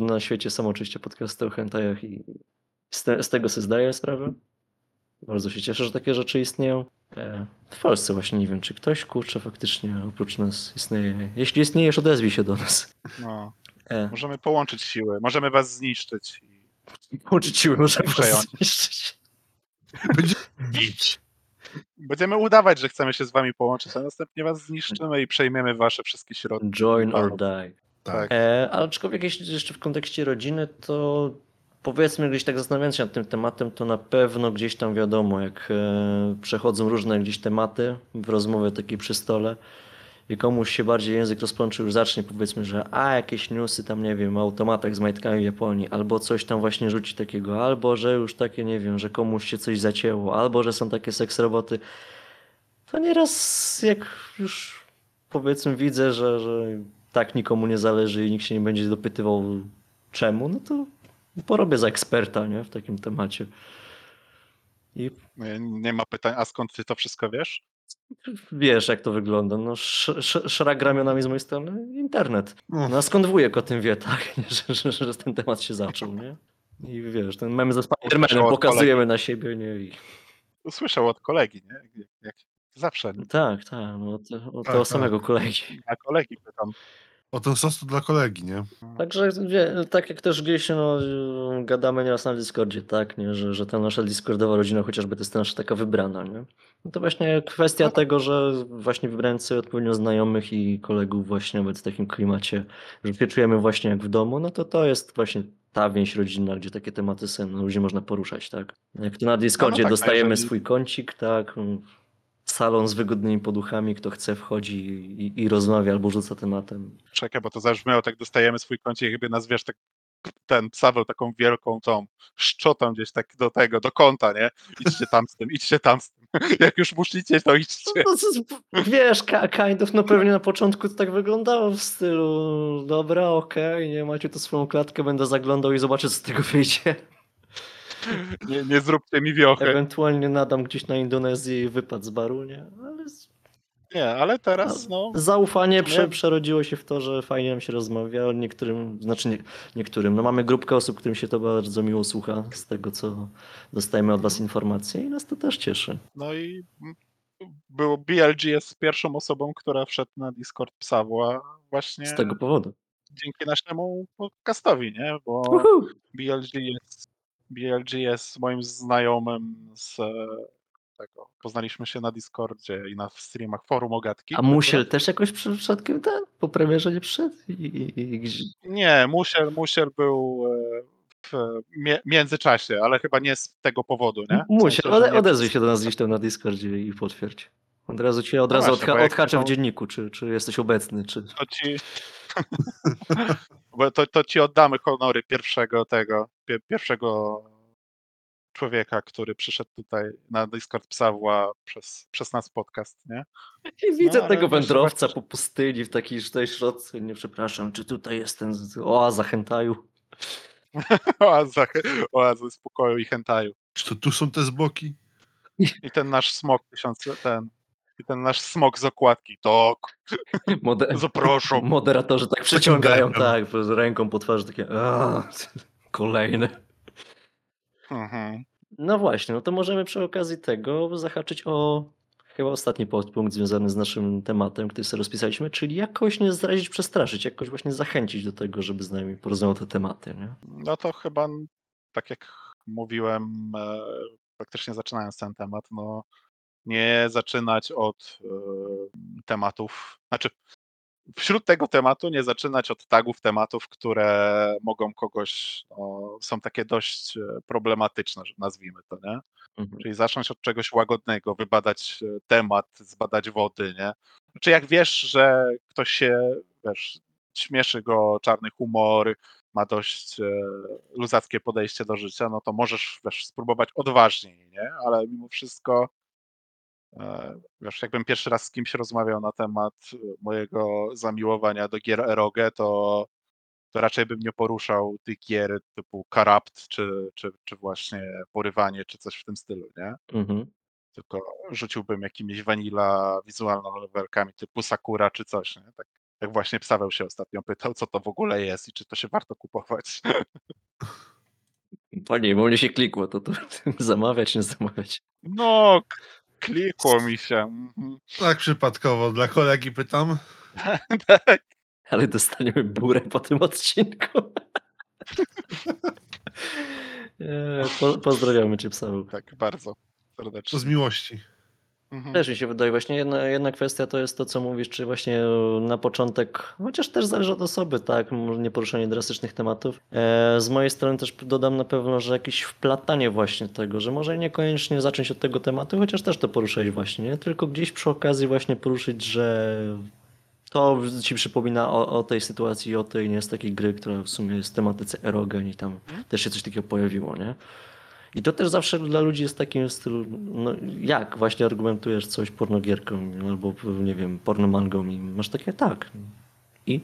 na świecie są oczywiście podcasty o hentajach i z, te, z tego sobie zdaję sprawę. Bardzo się cieszę, że takie rzeczy istnieją. E, W Polsce właśnie nie wiem, czy ktoś, kurczę, faktycznie oprócz nas istnieje. Jeśli istniejesz, odezwij się do nas. No. E, Możemy połączyć siły, możemy was zniszczyć. i Łączyć siły, może Przejąć. was zniszczyć. Będzie bić. Będziemy udawać, że chcemy się z wami połączyć, a następnie was zniszczymy i przejmiemy wasze wszystkie środki. Join or die. Tak. E, ale aczkolwiek jeśli jeszcze w kontekście rodziny, to powiedzmy gdzieś tak zastanawiając się nad tym tematem, to na pewno gdzieś tam wiadomo, jak e, przechodzą różne gdzieś tematy w rozmowie takiej przy stole i komuś się bardziej język rozplączy, już zacznie powiedzmy, że a jakieś newsy tam, nie wiem, o automatach z majtkami w Japonii, albo coś tam właśnie rzuci takiego, albo że już takie, nie wiem, że komuś się coś zacięło, albo że są takie seks roboty, to nieraz jak już powiedzmy widzę, że, że tak nikomu nie zależy i nikt się nie będzie dopytywał czemu, no to porobię za eksperta, nie, w takim temacie. I Nie, nie ma pytań, a skąd ty to wszystko wiesz? Wiesz, jak to wygląda. No, sz, sz, szrak ramionami z mojej strony internet. No, a skąd wujek o tym wie, tak? Że, że, że ten temat się zaczął, nie? I wiesz, ten mem ze Spidermanem pokazujemy na siebie, nie? I... Usłyszał od kolegi, nie? Jak, zawsze. Nie? Tak, tak, no, od, od tego samego kolegi. Na kolegi pytam. O ten sos to dla kolegi, nie? Także wie, tak jak też gdzieś no, gadamy nieraz na Discordzie, tak, nie? Że, że ta nasza Discordowa rodzina chociażby to jest nasza taka wybrana, nie? No to właśnie kwestia No tak. tego, że właśnie wybrać sobie odpowiednio znajomych i kolegów właśnie nawet w takim klimacie, że się czujemy właśnie jak w domu, no to to jest właśnie ta więź rodzinna, gdzie takie tematy są, no, ludzie można poruszać, tak? Jak to na Discordzie tak, a dostajemy jeżeli- swój kącik, tak, salon z wygodnymi poduchami, kto chce wchodzi i, i rozmawia albo rzuca tematem. Czekaj, bo to zabrzmiało, tak dostajemy swój kącik, jakby nas, wiesz, tak ten Paweł taką wielką tą szczotą gdzieś tak do tego, do kąta, nie? Idźcie tam z tym, idźcie tam z tym. Jak już musicie, to idźcie. No, jest- wiesz, kind of, no pewnie na początku to tak wyglądało w stylu dobra, okej, nie macie tu swoją klatkę, będę zaglądał i zobaczę, co z tego wyjdzie. Nie, nie zróbcie mi wiochy. Ewentualnie nadam gdzieś na Indonezji wypad z baru, nie? Ale z- Nie, ale teraz, no, zaufanie prze, przerodziło się w to, że fajnie nam się rozmawia. Niektórym, znaczy nie, niektórym, no mamy grupkę osób, którym się to bardzo miło słucha z tego, co dostajemy od was informacje i nas to też cieszy. no i było BLG jest pierwszą osobą, która wszedł na Discord Psawła właśnie Z tego powodu. dzięki naszemu podcastowi, nie? Bo Uhu. BLG jest, BLG jest moim znajomym z e, tego. Poznaliśmy się na Discordzie i na streamach forum Ogatki. A Musiel też jakoś przy- przypadkiem ten po premierze nie przyszedł? I, i, gdzie- Nie, Musiel, Musiel był e, w międzyczasie, ale chyba nie z tego powodu, nie? W Musiel, nie odezwij się do nas gdzieś tam na Discordzie i potwierdź. Od razu cię od No razu właśnie, odha- odhaczę w to- dzienniku, czy, czy jesteś obecny, czy... To ci, bo to, to ci oddamy honory pierwszego tego, pie- pierwszego człowieka, który przyszedł tutaj na Discord Psawła przez, przez nas podcast, nie? I widzę ale tego wędrowca po pustyni w takiej tutaj środce, nie przepraszam, czy tutaj jest ten oaza Hentaju? Oaza, oaza spokoju i hentaju. Czy to tu są te zboki? I ten nasz smok tysiąc, ten, i ten nasz smok z okładki, to Mode- zapraszam. Moderatorzy tak przeciągają, gardłem. tak, po- ręką po twarzy takie "A, kolejne. Mhm. No właśnie, no to możemy przy okazji tego zahaczyć o chyba ostatni podpunkt związany z naszym tematem, który sobie rozpisaliśmy, czyli jakoś nie zrazić, przestraszyć, jakoś właśnie zachęcić do tego, żeby z nami porozmawiał te tematy, nie? No to chyba, tak jak mówiłem, e, praktycznie zaczynając ten temat, no nie zaczynać od e, tematów, znaczy wśród tego tematu nie zaczynać od tagów tematów, które mogą kogoś, no, są takie dość e, problematyczne, że nazwijmy to, nie? Mhm. Czyli zacząć od czegoś łagodnego, wybadać e, temat, zbadać wody, nie? Czy jak wiesz, że ktoś się, wiesz, śmieszy go czarny humor, ma dość luzackie podejście do życia, no to możesz, wiesz, spróbować odważniej, nie? Ale mimo wszystko, wiesz, jakbym pierwszy raz z kimś rozmawiał na temat e, mojego zamiłowania do gier eroge, to to raczej bym nie poruszał tych gier typu Karapt, czy, czy, czy właśnie Porywanie, czy coś w tym stylu, nie? Mhm. Tylko rzuciłbym jakimiś vanilla wizualno-novelkami typu Sakura, czy coś, nie? Tak jak właśnie Psaweł się ostatnio pytał, co to w ogóle jest i czy to się warto kupować. Panie, bo mnie się klikło, to, to zamawiać, nie zamawiać. No, klikło mi się. mhm. Tak przypadkowo, dla kolegi pytam. Tak. Ale dostaniemy burę po tym odcinku. Nie, po, pozdrawiamy Cię, Psaru. Tak, bardzo To serdecznie. z miłości. Mhm. Też mi się wydaje, właśnie jedna, jedna kwestia to jest to, co mówisz, czy właśnie na początek, chociaż też zależy od osoby, tak, może nie poruszanie drastycznych tematów. E, z mojej strony też dodam na pewno, że jakieś wplatanie właśnie tego, że może niekoniecznie zacząć od tego tematu, chociaż też to poruszałeś właśnie, nie? tylko gdzieś przy okazji właśnie poruszyć, że to ci przypomina o, o tej sytuacji, o tej nie z takiej gry, która w sumie jest w tematyce erogen i tam też się coś takiego pojawiło, nie? I to też zawsze dla ludzi jest takim w stylu, no jak właśnie argumentujesz coś pornogierką albo nie wiem, pornomangą i masz takie tak. I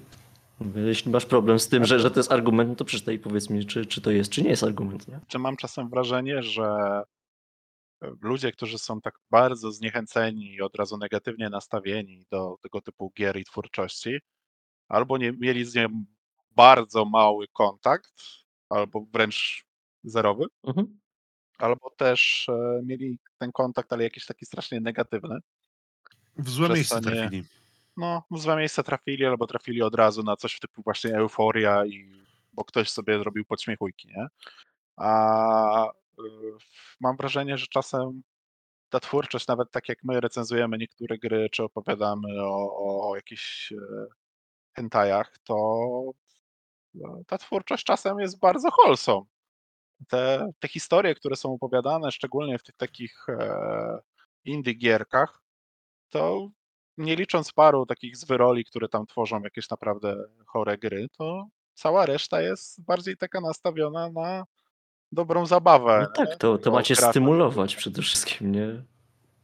jeśli masz problem z tym, że, że to jest argument, no to przeczytaj i powiedz mi, czy, czy to jest, czy nie jest argument, nie? Czy mam czasem wrażenie, że ludzie, którzy są tak bardzo zniechęceni i od razu negatywnie nastawieni do tego typu gier i twórczości, albo nie mieli z nią bardzo mały kontakt, albo wręcz zerowy, Mhm. Albo też e, mieli ten kontakt, ale jakiś taki strasznie negatywny. W złe Przez miejsce nie- trafili. no, w złe miejsce trafili, albo trafili od razu na coś typu właśnie euforia i bo ktoś sobie zrobił podśmiechujki, nie? A y, mam wrażenie, że czasem ta twórczość, nawet tak jak my recenzujemy niektóre gry, czy opowiadamy o, o jakichś e, hentajach, to no, ta twórczość czasem jest bardzo wholesome. Te, te historie, które są opowiadane, szczególnie w tych takich e, indie gierkach, to nie licząc paru takich zwyroli, które tam tworzą jakieś naprawdę chore gry, to cała reszta jest bardziej taka nastawiona na dobrą zabawę. No tak, to, to macie stymulować przede wszystkim, nie?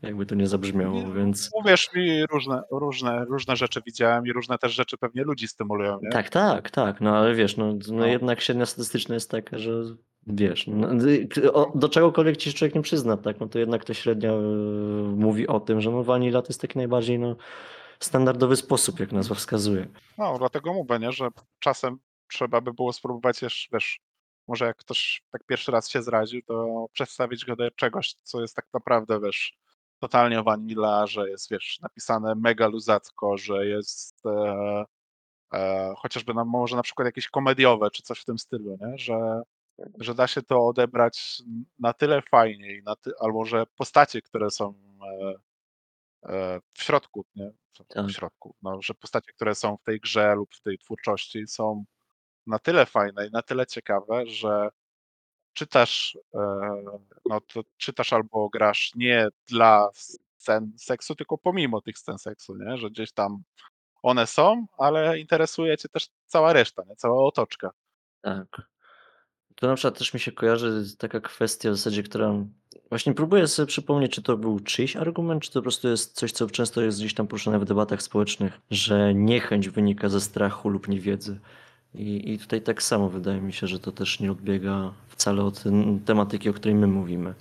Jakby to nie zabrzmiało, Nie, więc... Uwierz mi, różne, różne, różne rzeczy widziałem i różne też rzeczy pewnie ludzi stymulują, nie? Tak, tak, tak, no ale wiesz, no, no No. jednak średnia statystyczna jest taka, że wiesz, no, y, do czegokolwiek ci człowiek nie przyzna, tak, no to jednak to średnia y, mówi o tym, że no vanilla to jest taki najbardziej no, standardowy sposób, jak nazwa wskazuje. No, dlatego mówię, nie, że czasem trzeba by było spróbować jeszcze, wiesz, może jak ktoś tak pierwszy raz się zraził, to przedstawić go do czegoś, co jest tak naprawdę, wiesz, totalnie vanilla, że jest, wiesz, napisane mega luzacko, że jest e, e, chociażby na, może na przykład jakieś komediowe, czy coś w tym stylu, nie, że, że da się to odebrać na tyle fajnie i na ty, albo że postacie, które są e, e, w środku, nie? W- Tak. Środku. No, że postacie, które są w tej grze lub w tej twórczości są na tyle fajne i na tyle ciekawe, że czytasz, e, no to czytasz albo grasz nie dla scen seksu, tylko pomimo tych scen seksu, nie? Że gdzieś tam one są, ale interesuje cię też cała reszta, nie? Cała otoczka. Tak. To na przykład też mi się kojarzy taka kwestia w zasadzie, która właśnie próbuję sobie przypomnieć, czy to był czyjś argument, czy to po prostu jest coś, co często jest gdzieś tam poruszane w debatach społecznych, że niechęć wynika ze strachu lub niewiedzy. I, I tutaj tak samo wydaje mi się, że to też nie odbiega wcale od tematyki, o której my mówimy.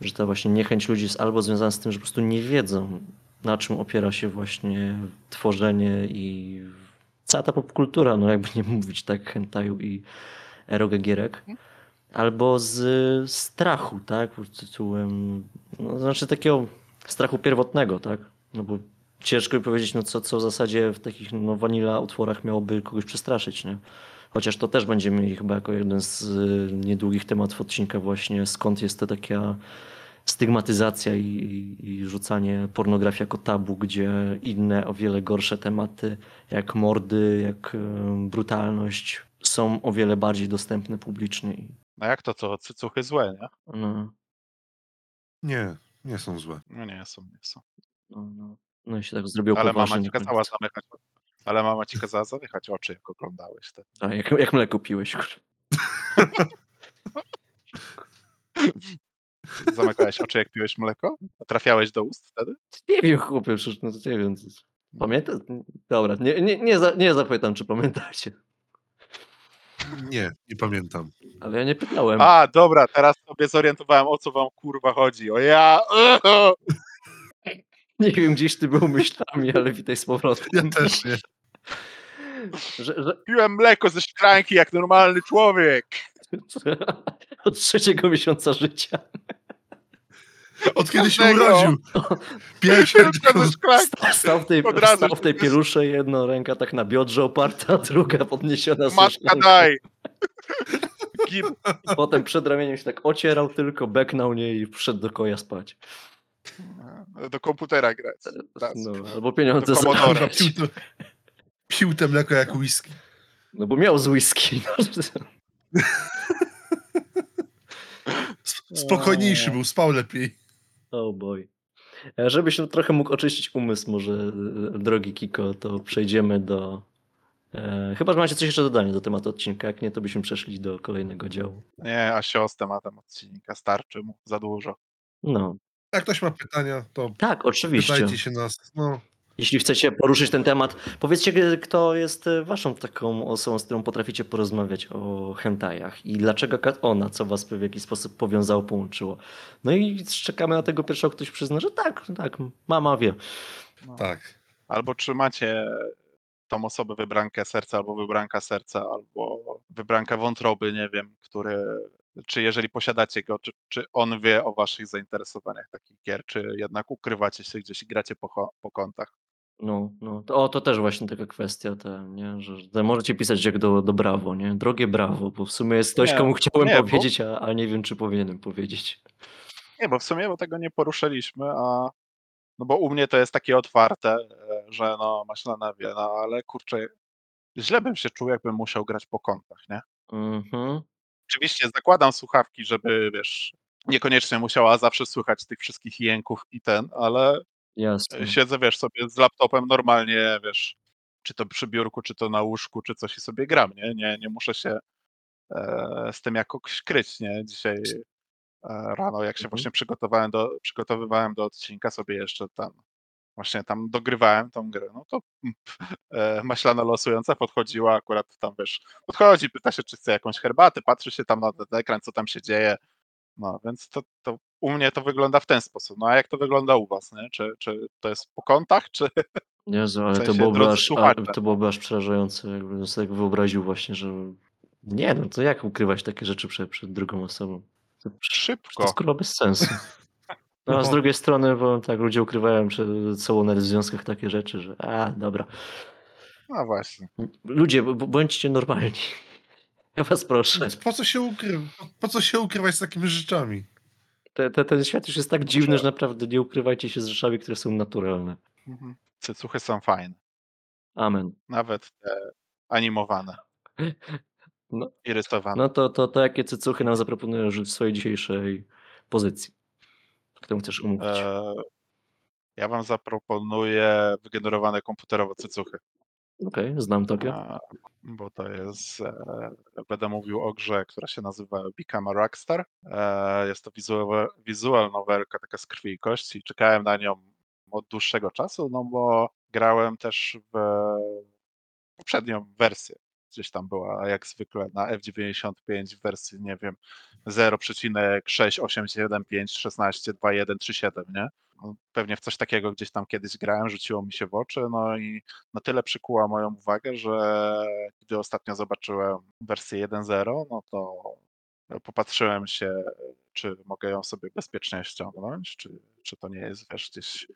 Że ta właśnie niechęć ludzi jest albo związana z tym, że po prostu nie wiedzą, na czym opiera się właśnie tworzenie i cała ta popkultura, no jakby nie mówić tak, hentaju i erogagierek, albo z strachu, tak, pod tytułem, no, znaczy takiego strachu pierwotnego, tak, no bo ciężko mi powiedzieć, no co, co w zasadzie w takich no, vanilla utworach miałoby kogoś przestraszyć, nie? Chociaż to też będziemy mieli chyba jako jeden z y, niedługich tematów odcinka właśnie, skąd jest to taka stygmatyzacja i, i, i rzucanie pornografii jako tabu, gdzie inne, o wiele gorsze tematy, jak mordy, jak y, brutalność, są o wiele bardziej dostępne publicznie. I, No jak to, co cycuchy złe, nie? No, Nie, nie są złe. No nie są, nie są. no, no. no i się tak zrobiło Ale mama ci kazała zamykać, ale mama ci kazała zamykać oczy, jak oglądałeś te. A jak, jak mleko piłeś? Zamykałeś oczy, jak piłeś mleko? A trafiałeś do ust wtedy? Nie wiem, chłopie, przecież no to nie wiem. Pamiętasz? Dobra, nie, nie, nie, za, nie zapytam, czy pamiętacie. Nie, nie pamiętam. Ale ja nie pytałem. A, dobra, teraz sobie zorientowałem, o co wam kurwa chodzi. O ja! Nie wiem, gdzieś ty był myślami, ale witaj z powrotem. Ja też nie. Że, że, Piłem mleko ze szklanki jak normalny człowiek. od trzeciego miesiąca życia. Od kiedy się urodził. Piłem ze szklanki. Stał, w tej, stał w tej pielusze, jedna ręka tak na biodrze oparta, druga podniesiona z Matka daj. Gib. Potem przed ramieniem się tak ocierał tylko, beknął nie i wszedł do koja spać. Do komputera grać. No, albo pieniądze Do za... Commodore. Pił, to, pił te mleko jak whisky. No bo miał z whisky. No. Sp- Spokojniejszy był, spał lepiej. Oh boy. E, Żebyś no trochę mógł oczyścić umysł, może e, drogi Kiko, to przejdziemy do. E, chyba, że macie coś jeszcze do dodania do tematu odcinka. Jak nie, to byśmy przeszli do kolejnego działu. Nie, a sioz tematem odcinka starczy mu za dużo. No, Jak ktoś ma pytania, to tak, oczywiście. pytajcie się nas. No, Jeśli chcecie poruszyć ten temat, powiedzcie, kto jest e, waszą taką osobą, z którą potraficie porozmawiać o hentajach i dlaczego ona, co was w jakiś sposób powiązało, połączyło. No i czekamy na tego pierwszego, ktoś przyzna, że tak, tak, mama wie. No. tak. Albo czy macie tą osobę wybrankę serca, albo wybranka serca, albo wybranka wątroby, nie wiem, który, czy jeżeli posiadacie go, czy, czy on wie o waszych zainteresowaniach takich gier, czy jednak ukrywacie się gdzieś i gracie po, po kątach. No, no. To, o, to też właśnie taka kwestia, ta, nie? Że, że możecie pisać jak do, do brawo, nie? Drogie brawo, bo w sumie jest ktoś, Nie, komu chciałem nie, bo- powiedzieć, a, a nie wiem, czy powinienem powiedzieć. Nie, bo w sumie bo tego nie poruszyliśmy, a no bo u mnie to jest takie otwarte, e, że no maślana wie, no ale kurczę, źle bym się czuł, jakbym musiał grać po kątach, nie? Mhm. Oczywiście zakładam słuchawki, żeby, wiesz, niekoniecznie musiała zawsze słychać tych wszystkich jęków i ten, ale Jasne. siedzę, wiesz, sobie z laptopem normalnie, wiesz, czy to przy biurku, czy to na łóżku, czy coś i sobie gram, nie? Nie, nie muszę się e, z tym jakoś kryć, nie? Dzisiaj e, rano, jak się Mhm. właśnie przygotowałem do, przygotowywałem do odcinka, sobie jeszcze tam właśnie tam dogrywałem tą grę, no to e, maślana losująca podchodziła akurat tam, wiesz, podchodzi, pyta się, czy chce jakąś herbatę, patrzy się tam na ten ekran, co tam się dzieje, no, więc to, to u mnie to wygląda w ten sposób. No a jak to wygląda u was, nie? Czy, czy to jest po kątach, czy Jezu, ale w to byłoby, aż, a, słuchacze. to byłoby aż przerażające, jakbym sobie tak wyobraził właśnie, że nie no, to jak ukrywać takie rzeczy przed, przed drugą osobą? To, to szybko? jest kurwa bez sensu. No a z No. drugiej strony, bo tak ludzie ukrywają przed sobą w związkach takie rzeczy, że a, dobra. No właśnie. Ludzie, bądźcie normalni. Ja was proszę. Po co się, ukry... po co się ukrywać z takimi rzeczami? Te, te, ten świat już jest tak dziwny, że naprawdę nie ukrywajcie się z rzeczami, które są naturalne. Mhm. Cycuchy są fajne. Amen. Nawet te animowane No, i rysowane. no to, to, to jakie cycuchy nam zaproponujesz w swojej dzisiejszej pozycji? Którą chcesz umówić? E, ja wam zaproponuję wygenerowane komputerowo cycuchy. Okej, znam takie. A, bo to jest, e, będę mówił o grze, która się nazywa Become a Rockstar. E, jest to wizual, visual novelka, taka z krwi i kości. Czekałem na nią od dłuższego czasu, no bo grałem też w poprzednią wersję. Gdzieś tam była, jak zwykle, na F95 w wersji, nie wiem, 0,6875162137, nie? No, Pewnie w coś takiego gdzieś tam kiedyś grałem, rzuciło mi się w oczy, no i na tyle przykuła moją uwagę, że gdy ostatnio zobaczyłem wersję 1.0, no to popatrzyłem się, czy mogę ją sobie bezpiecznie ściągnąć, czy, czy to nie jest wiesz, gdzieś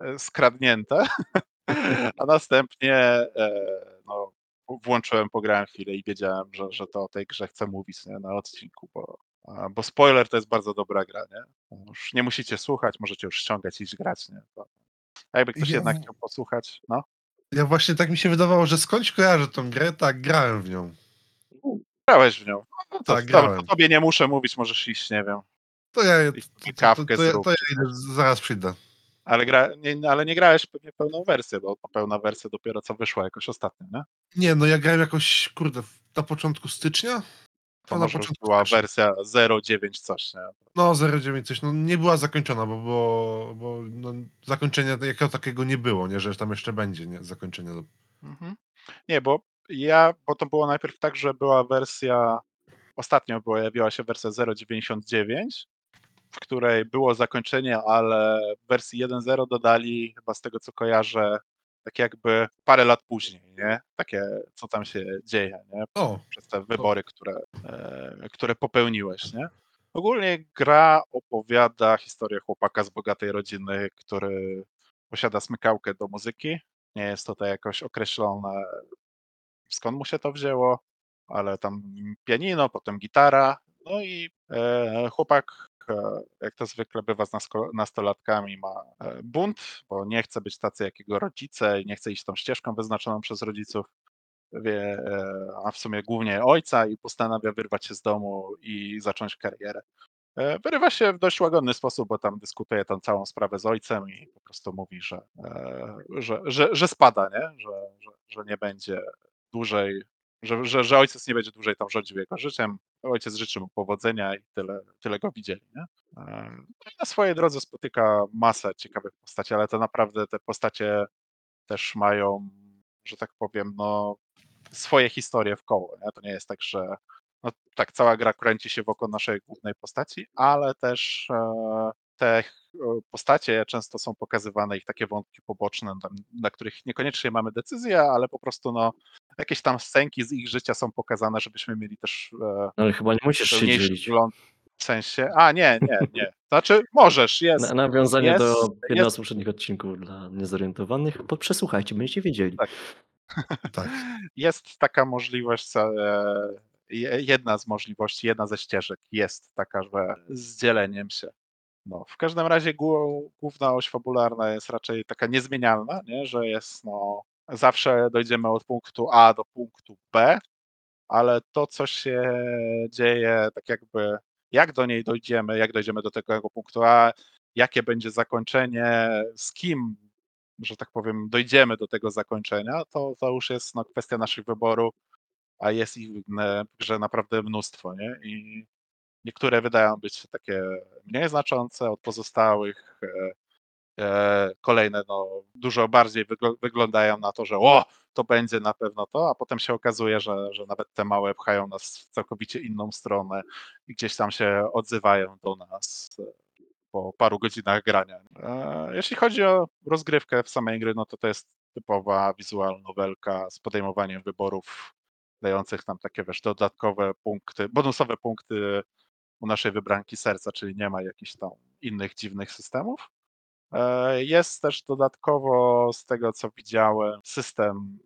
e, skradnięte. A następnie e, no, włączyłem, pograłem chwilę i wiedziałem, że, że to o tej grze chcę mówić nie, na odcinku, bo, bo spoiler to jest bardzo dobra gra, nie? Już nie musicie słuchać, możecie już ściągać i iść grać, nie? To, a jakby ktoś Ja- jednak chciał posłuchać, no, Ja właśnie tak mi się wydawało, że skądś kojarzę tą grę, tak, grałem w nią. grałeś w nią. No, to, Tak, to, grałem. to tobie nie muszę mówić, możesz iść, nie wiem. To ja, I- to, to, kawkę to, to, ja, zrób, to ja idę, zaraz przyjdę. Ale, gra, nie, ale nie grałeś pewnie pełną wersję, bo pełna wersja dopiero co wyszła jakoś ostatnio, nie? Nie, no ja grałem jakoś, kurde, na początku stycznia? To na początku była stycznia. wersja 0.9 coś, nie? No, 0,9 coś, no nie była zakończona, bo, bo, bo no, zakończenia jakiego takiego nie było, nie, że tam jeszcze będzie nie, zakończenie. Mhm. Nie, bo ja, bo to było najpierw tak, że była wersja, ostatnio pojawiła się wersja 0.99, w której było zakończenie, ale w wersji 1.0 dodali, chyba z tego co kojarzę, tak jakby parę lat później, nie? Takie, co tam się dzieje, nie? O, przez te wybory, które, e, które popełniłeś, nie? Ogólnie gra opowiada historię chłopaka z bogatej rodziny, który posiada smykałkę do muzyki. Nie jest to jakoś określone, skąd mu się to wzięło, ale tam pianino, potem gitara. No i e, chłopak, jak to zwykle bywa z nastolatkami, ma e, bunt, bo nie chce być tacy jak jego rodzice i nie chce iść tą ścieżką wyznaczoną przez rodziców wie, e, a w sumie głównie ojca i postanawia wyrwać się z domu i zacząć karierę. E, Wyrywa się w dość łagodny sposób, bo tam dyskutuje tą całą sprawę z ojcem i po prostu mówi, że, e, że, że, że spada, nie? Że, że, że nie będzie dłużej, że, że, że ojciec nie będzie dłużej tam rządził jego życiem. Ojciec życzy mu powodzenia i tyle, tyle go widzieli, nie? No na swojej drodze spotyka masę ciekawych postaci, ale to naprawdę te postacie też mają, że tak powiem, no swoje historie w koło. Nie? To nie jest tak, że no, tak cała gra kręci się wokół naszej głównej postaci, ale też e, te e, postacie często są pokazywane ich takie wątki poboczne, tam, na których niekoniecznie mamy decyzję, ale po prostu no, jakieś tam scenki z ich życia są pokazane, żebyśmy mieli też e, Ale chyba nie musisz się dzielić. wgląd. W sensie, a nie, nie, nie. Znaczy, możesz, jest. Na, nawiązanie jest, do 15 jest, poprzednich odcinków dla niezorientowanych. Po- Przesłuchajcie, będziecie wiedzieli. Tak. Tak. jest taka możliwość, e, je- jedna z możliwości, jedna ze ścieżek jest taka, że z dzieleniem się. No, w każdym razie głó- główna oś fabularna jest raczej taka niezmienialna, nie? że jest no, zawsze dojdziemy od punktu A do punktu B, ale to, co się dzieje, tak jakby jak do niej dojdziemy, jak dojdziemy do tego punktu A, jakie będzie zakończenie, z kim, że tak powiem, dojdziemy do tego zakończenia, to, to już jest no, kwestia naszych wyborów, a jest ich w grze naprawdę mnóstwo, nie? I niektóre wydają być takie mniej znaczące od pozostałych, e, e, kolejne no, dużo bardziej wygl- wyglądają na to, że o, to będzie na pewno to, a potem się okazuje, że, że nawet te małe pchają nas w całkowicie inną stronę i gdzieś tam się odzywają do nas e, po paru godzinach grania. Jeśli chodzi o rozgrywkę w samej gry, no to to jest typowa wizual nowelka z podejmowaniem wyborów dających nam takie wiesz, dodatkowe punkty, bonusowe punkty u naszej wybranki serca, czyli nie ma jakichś tam innych dziwnych systemów. E, Jest też dodatkowo, z tego co widziałem, system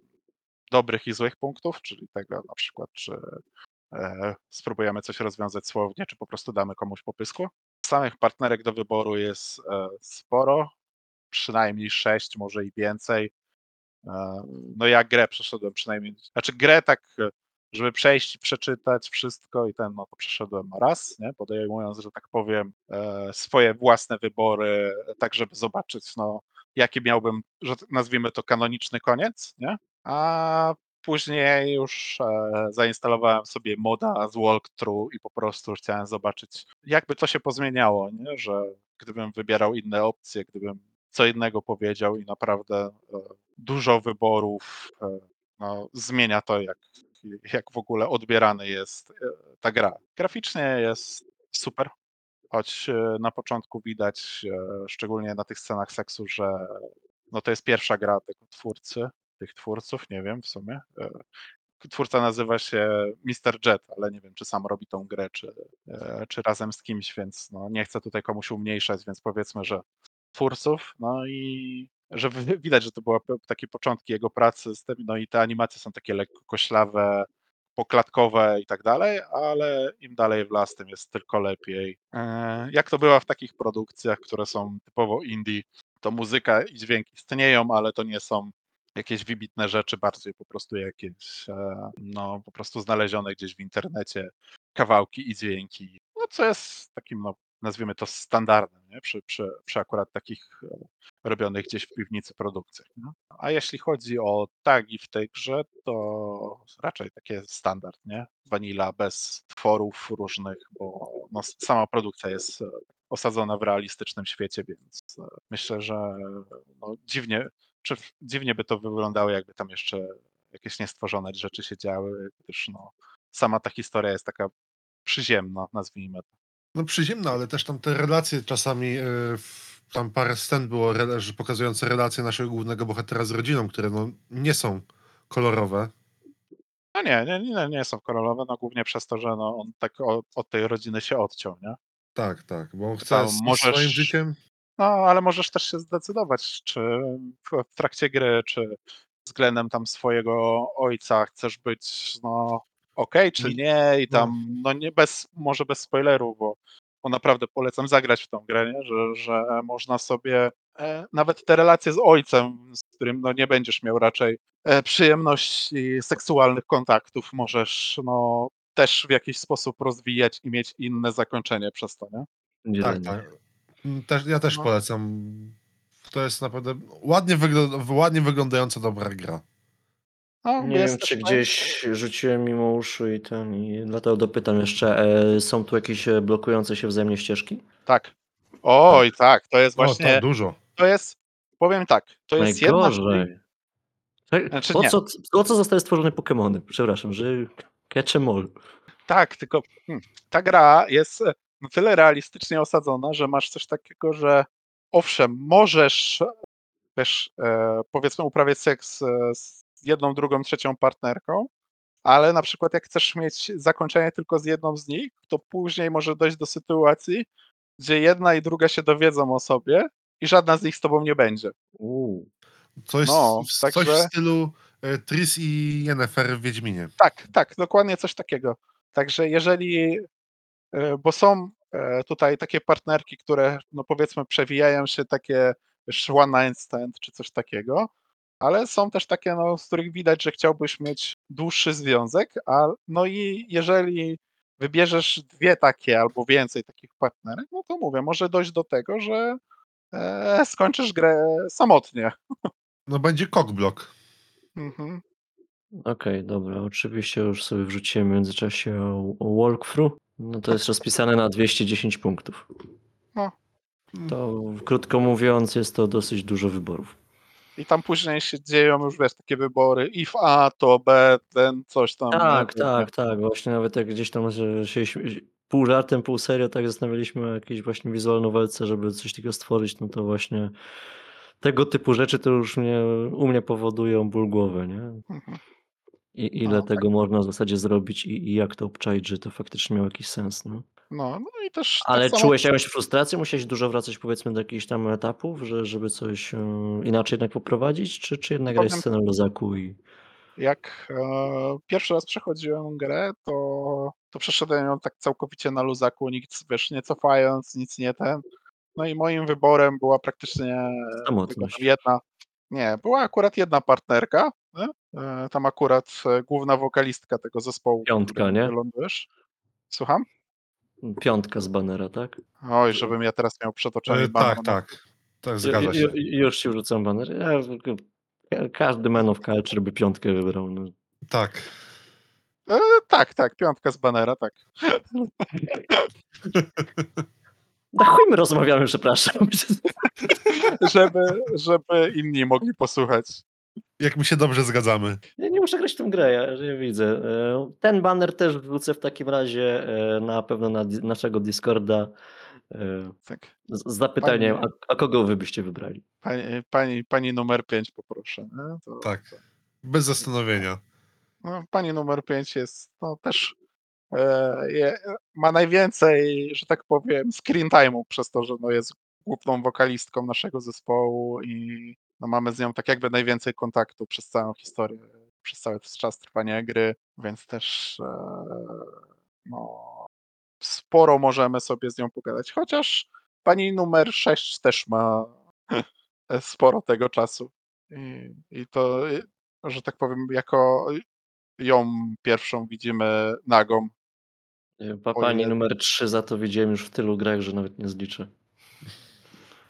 dobrych i złych punktów, czyli tego na przykład, czy e, spróbujemy coś rozwiązać słownie, czy po prostu damy komuś popysku. Samych partnerek do wyboru jest e, sporo, przynajmniej sześć, może i więcej. No ja grę przeszedłem przynajmniej, znaczy grę tak, żeby przejść przeczytać wszystko i ten, no to przeszedłem raz, nie? podejmując, że tak powiem, e, swoje własne wybory, tak żeby zobaczyć, no jaki miałbym, że nazwijmy to kanoniczny koniec, nie? A później już e, zainstalowałem sobie moda z walkthrough i po prostu chciałem zobaczyć, jakby to się pozmieniało, nie? że gdybym wybierał inne opcje, gdybym co innego powiedział i naprawdę e, dużo wyborów no, zmienia to, jak, jak w ogóle odbierany jest e, ta gra. Graficznie jest super, choć e, na początku widać, e, szczególnie na tych scenach seksu, że no to jest pierwsza gra tego twórcy, tych twórców, nie wiem w sumie. Twórca nazywa się Mr. Jet, ale nie wiem, czy sam robi tą grę, czy, czy razem z kimś, więc no, nie chcę tutaj komuś umniejszać, więc powiedzmy, że twórców, no i że wi- widać, że to były takie początki jego pracy z tym, no i te animacje są takie lekko koślawe, poklatkowe i tak dalej, ale im dalej w las, tym jest tylko lepiej. E, Jak to bywa w takich produkcjach, które są typowo indie, to muzyka i dźwięk istnieją, ale to nie są jakieś wybitne rzeczy, bardziej po prostu jakieś, e, no po prostu znalezione gdzieś w internecie kawałki i dźwięki, no co jest takim, no nazwijmy to standardem, nie? Przy, przy, przy akurat takich e, robionych gdzieś w piwnicy produkcjach. Nie? A jeśli chodzi o tagi w tej grze, to raczej takie standard, nie? Vanilla bez tworów różnych, bo no, sama produkcja jest e, osadzona w realistycznym świecie, więc e, myślę, że no, dziwnie, czy dziwnie by to wyglądało, jakby tam jeszcze jakieś niestworzone rzeczy się działy, gdyż no, sama ta historia jest taka przyziemna, nazwijmy to. No przyziemna, ale też tam te relacje czasami, w- tam parę scen było że pokazujące relacje naszego głównego bohatera z rodziną, które no nie są kolorowe. No nie, nie, nie, nie są kolorowe, no głównie przez to, że no, on tak od, od tej rodziny się odciął, nie? Tak, tak, bo on chce z możesz- swoim życiem. No, ale możesz też się zdecydować, czy w, w trakcie gry, czy względem tam swojego ojca chcesz być, no, okej, czy Nie- i tam, no nie bez, może bez spoilerów, bo, bo naprawdę polecam zagrać w tą grę, nie? Że, że można sobie e, nawet te relacje z ojcem, z którym no nie będziesz miał raczej e, przyjemności seksualnych kontaktów, możesz, no, też w jakiś sposób rozwijać i mieć inne zakończenie przez to, nie? Tak, tak. Mm, Też, ja też No. polecam. To jest naprawdę ładnie, wygl- ładnie wyglądająca dobra gra. No, Nie wiem, czy fajnie. gdzieś rzuciłem mimo uszu i ten, i dlatego dopytam jeszcze, e, są tu jakieś e, blokujące się wzajemnie ścieżki? Tak. Oj, tak, to jest O, właśnie, tak, dużo. to jest, powiem tak, to jest jedna Najgorzej. Czek- Znaczy po, nie. co, po co zostały stworzone Pokémony? Przepraszam, że catch 'em all. tak, tylko hmm, ta gra jest e, na tyle realistycznie osadzona, że masz coś takiego, że owszem, możesz też e, powiedzmy uprawiać seks e, z jedną, drugą, trzecią partnerką, ale na przykład jak chcesz mieć zakończenie tylko z jedną z nich, to później może dojść do sytuacji, gdzie jedna i druga się dowiedzą o sobie i żadna z nich z tobą nie będzie. Uuu. Coś, No, w- także- coś w stylu e, Tris i Yennefer w Wiedźminie. Tak, tak, dokładnie coś takiego. Także jeżeli, e, bo są e, tutaj takie partnerki, które no powiedzmy przewijają się takie one night stand czy coś takiego, ale są też takie, no, z których widać, że chciałbyś mieć dłuższy związek, a no i jeżeli wybierzesz dwie takie albo więcej takich partnerek, no to mówię, może dojść do tego, że e, skończysz grę samotnie. No będzie cockblock. Mhm. Okej, dobra. Oczywiście już sobie wrzuciłem w międzyczasie o, o walkthrough. No to jest rozpisane na 210 punktów. No. To krótko mówiąc jest to dosyć dużo wyborów. I tam później się dzieją już wiesz, takie wybory. If A, to B, ten coś tam. Tak, nie? tak, tak. Właśnie nawet jak gdzieś tam że się pół żartem, pół serio tak zastanawialiśmy o jakiejś właśnie wizualną walce, żeby coś takiego stworzyć, no to właśnie tego typu rzeczy to już mnie, u mnie powodują ból głowy, nie? Mhm. I ile No, tego można w zasadzie zrobić i, i jak to obczaić, że to faktycznie miało jakiś sens, no. No, no i też. Ale tak samo, czułeś jakąś frustrację? Musiałeś dużo wracać powiedzmy do jakichś tam etapów, że, żeby coś e, inaczej jednak poprowadzić? Czy, czy jednak grałeś Powiem- scenę Lozaku i... Jak e, pierwszy raz przechodziłem grę, to, to przeszedłem ją tak całkowicie na luzaku, nic wiesz, nie cofając, nic nie ten. No i moim wyborem była praktycznie jedna. Nie, była akurat jedna partnerka. Nie? E, Tam akurat e, główna wokalistka tego zespołu. Piątka, nie? Lądujesz. Słucham? Piątka z banera, tak? Oj, żebym ja teraz miał przed oczami banan. tak, tak. Tak, zgadza się. ju- Już ci wrzucam baner. Ja, ka- każdy man of culture by piątkę wybrał. No. Tak. E, tak, tak, piątka z banera, tak. Na chuj my rozmawiamy, przepraszam. Żeby, żeby inni mogli posłuchać. Jak my się dobrze zgadzamy. Ja nie muszę grać w tę grę, ja, ja widzę. E, Ten banner też wrzucę w takim razie e, na pewno na naszego Discorda e, Tak. z zapytaniem, a, Fajnie. a kogo wy byście wybrali? Pani, pani, pani numer 5 poproszę. To, Tak. Bez zastanowienia. no, pani numer 5 jest no, też e, je, ma najwięcej, że tak powiem, screen time'u przez to, że no, jest główną wokalistką naszego zespołu i no, mamy z nią tak jakby najwięcej kontaktu przez całą historię, przez cały czas trwania gry, więc też e, no, sporo możemy sobie z nią pogadać. Chociaż pani numer 6 też ma sporo tego czasu. I, i to, że tak powiem, jako ją pierwszą widzimy nagą. E, Pa, O pani ile- numer 3 za to widziałem już w tylu grach, że nawet nie zliczę.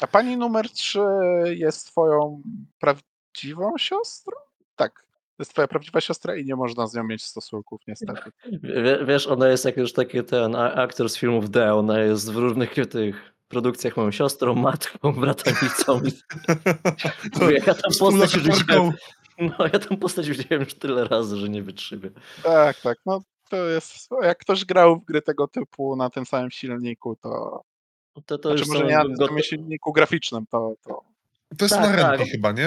A pani numer 3 jest twoją prawdziwą siostrą? Tak. To jest twoja prawdziwa siostra i nie można z nią mieć stosunków, niestety. Wie- Wiesz, ona jest jak już taki ten aktor z filmów D, ona jest w różnych tych produkcjach moją siostrą, matką, bratanicą. Mówię, ja tam postać widziałem, no ja tam postać widziałem już tyle razy, że nie wytrzymię. Tak, tak. No to jest. Jak ktoś grał w gry tego typu na tym samym silniku, to. To, to Znaczy już może goto- samym silniku graficznym, to. to To jest Tak, na ręki tak. chyba, nie?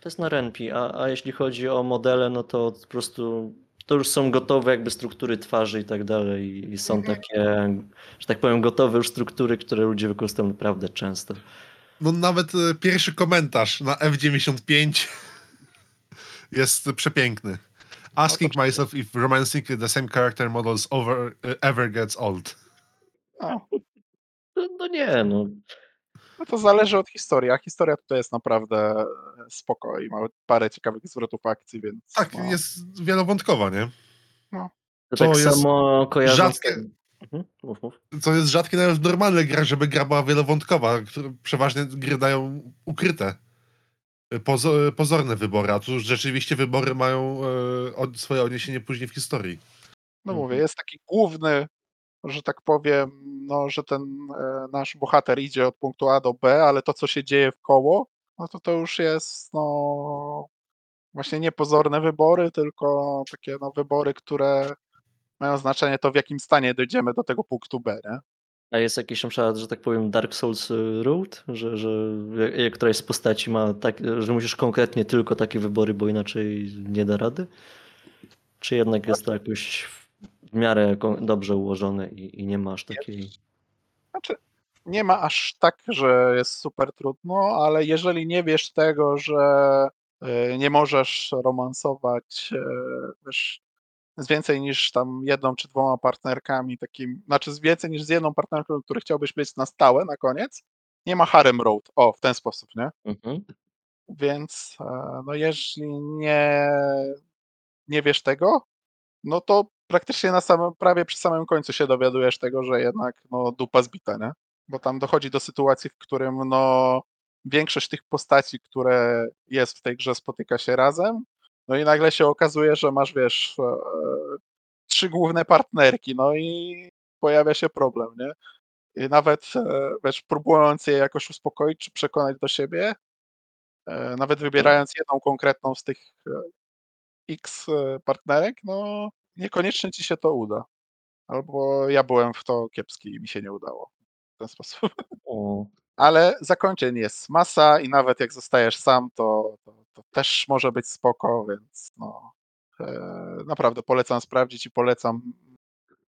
To jest na Renpi, a, a jeśli chodzi o modele, no to po prostu to już są gotowe jakby struktury twarzy i tak dalej i- są Mhm. takie, że tak powiem, gotowe już struktury, które ludzie wykorzystują naprawdę często. No nawet e, pierwszy komentarz na F95 jest przepiękny. Asking myself if romancing the same character models over, e, ever gets old. no, No, no nie, no. no to zależy od historii, a historia tutaj jest naprawdę spoko i ma parę ciekawych zwrotów akcji, więc. Tak, no, jest wielowątkowa, nie? To, To tak jest samo kojarząc... rzadkie- Mhm, mów, mów. To jest rzadkie nawet w normalnych grach, żeby gra była wielowątkowa, które przeważnie gry dają ukryte, e, pozo, pozorne wybory, a tu rzeczywiście wybory mają e, od, swoje odniesienie później w historii. No Mhm. mówię, jest taki główny, że tak powiem, no, że ten e, nasz bohater idzie od punktu A do B, ale to, co się dzieje w koło, no to to już jest, no, właśnie nie pozorne wybory, tylko takie, no, wybory, które mają znaczenie to, w jakim stanie dojdziemy do tego punktu B, nie? A jest jakiś na przykład, że tak powiem, Dark Souls y, route, że, że któraś z postaci ma tak, że musisz konkretnie tylko takie wybory, bo inaczej nie da rady? Czy jednak jest to jakoś w miarę dobrze ułożone i, i nie masz takiej... Znaczy, nie ma aż tak, że jest super trudno, ale jeżeli nie wiesz tego, że y, nie możesz romansować y, wiesz, z więcej niż tam jedną czy dwoma partnerkami, takim, znaczy z więcej niż z jedną partnerką, który chciałbyś mieć na stałe na koniec, nie ma harem road. O, w ten sposób, nie? Mhm. Więc e, no jeśli nie, nie wiesz tego, no to praktycznie na samym, prawie przy samym końcu się dowiadujesz tego, że jednak no, dupa zbita, nie? Bo tam dochodzi do sytuacji, w którym no, większość tych postaci, które jest w tej grze, spotyka się razem, no i nagle się okazuje, że masz, wiesz, e, trzy główne partnerki, no i pojawia się problem, nie? I nawet, e, wiesz, próbując je jakoś uspokoić czy przekonać do siebie, e, nawet wybierając jedną konkretną z tych e, X e, partnerek, no niekoniecznie ci się to uda. Albo ja byłem w to kiepski i mi się nie udało w ten sposób. O, Ale zakończeń jest masa i nawet jak zostajesz sam, to, to, to też może być spoko, więc no, e, naprawdę polecam sprawdzić i polecam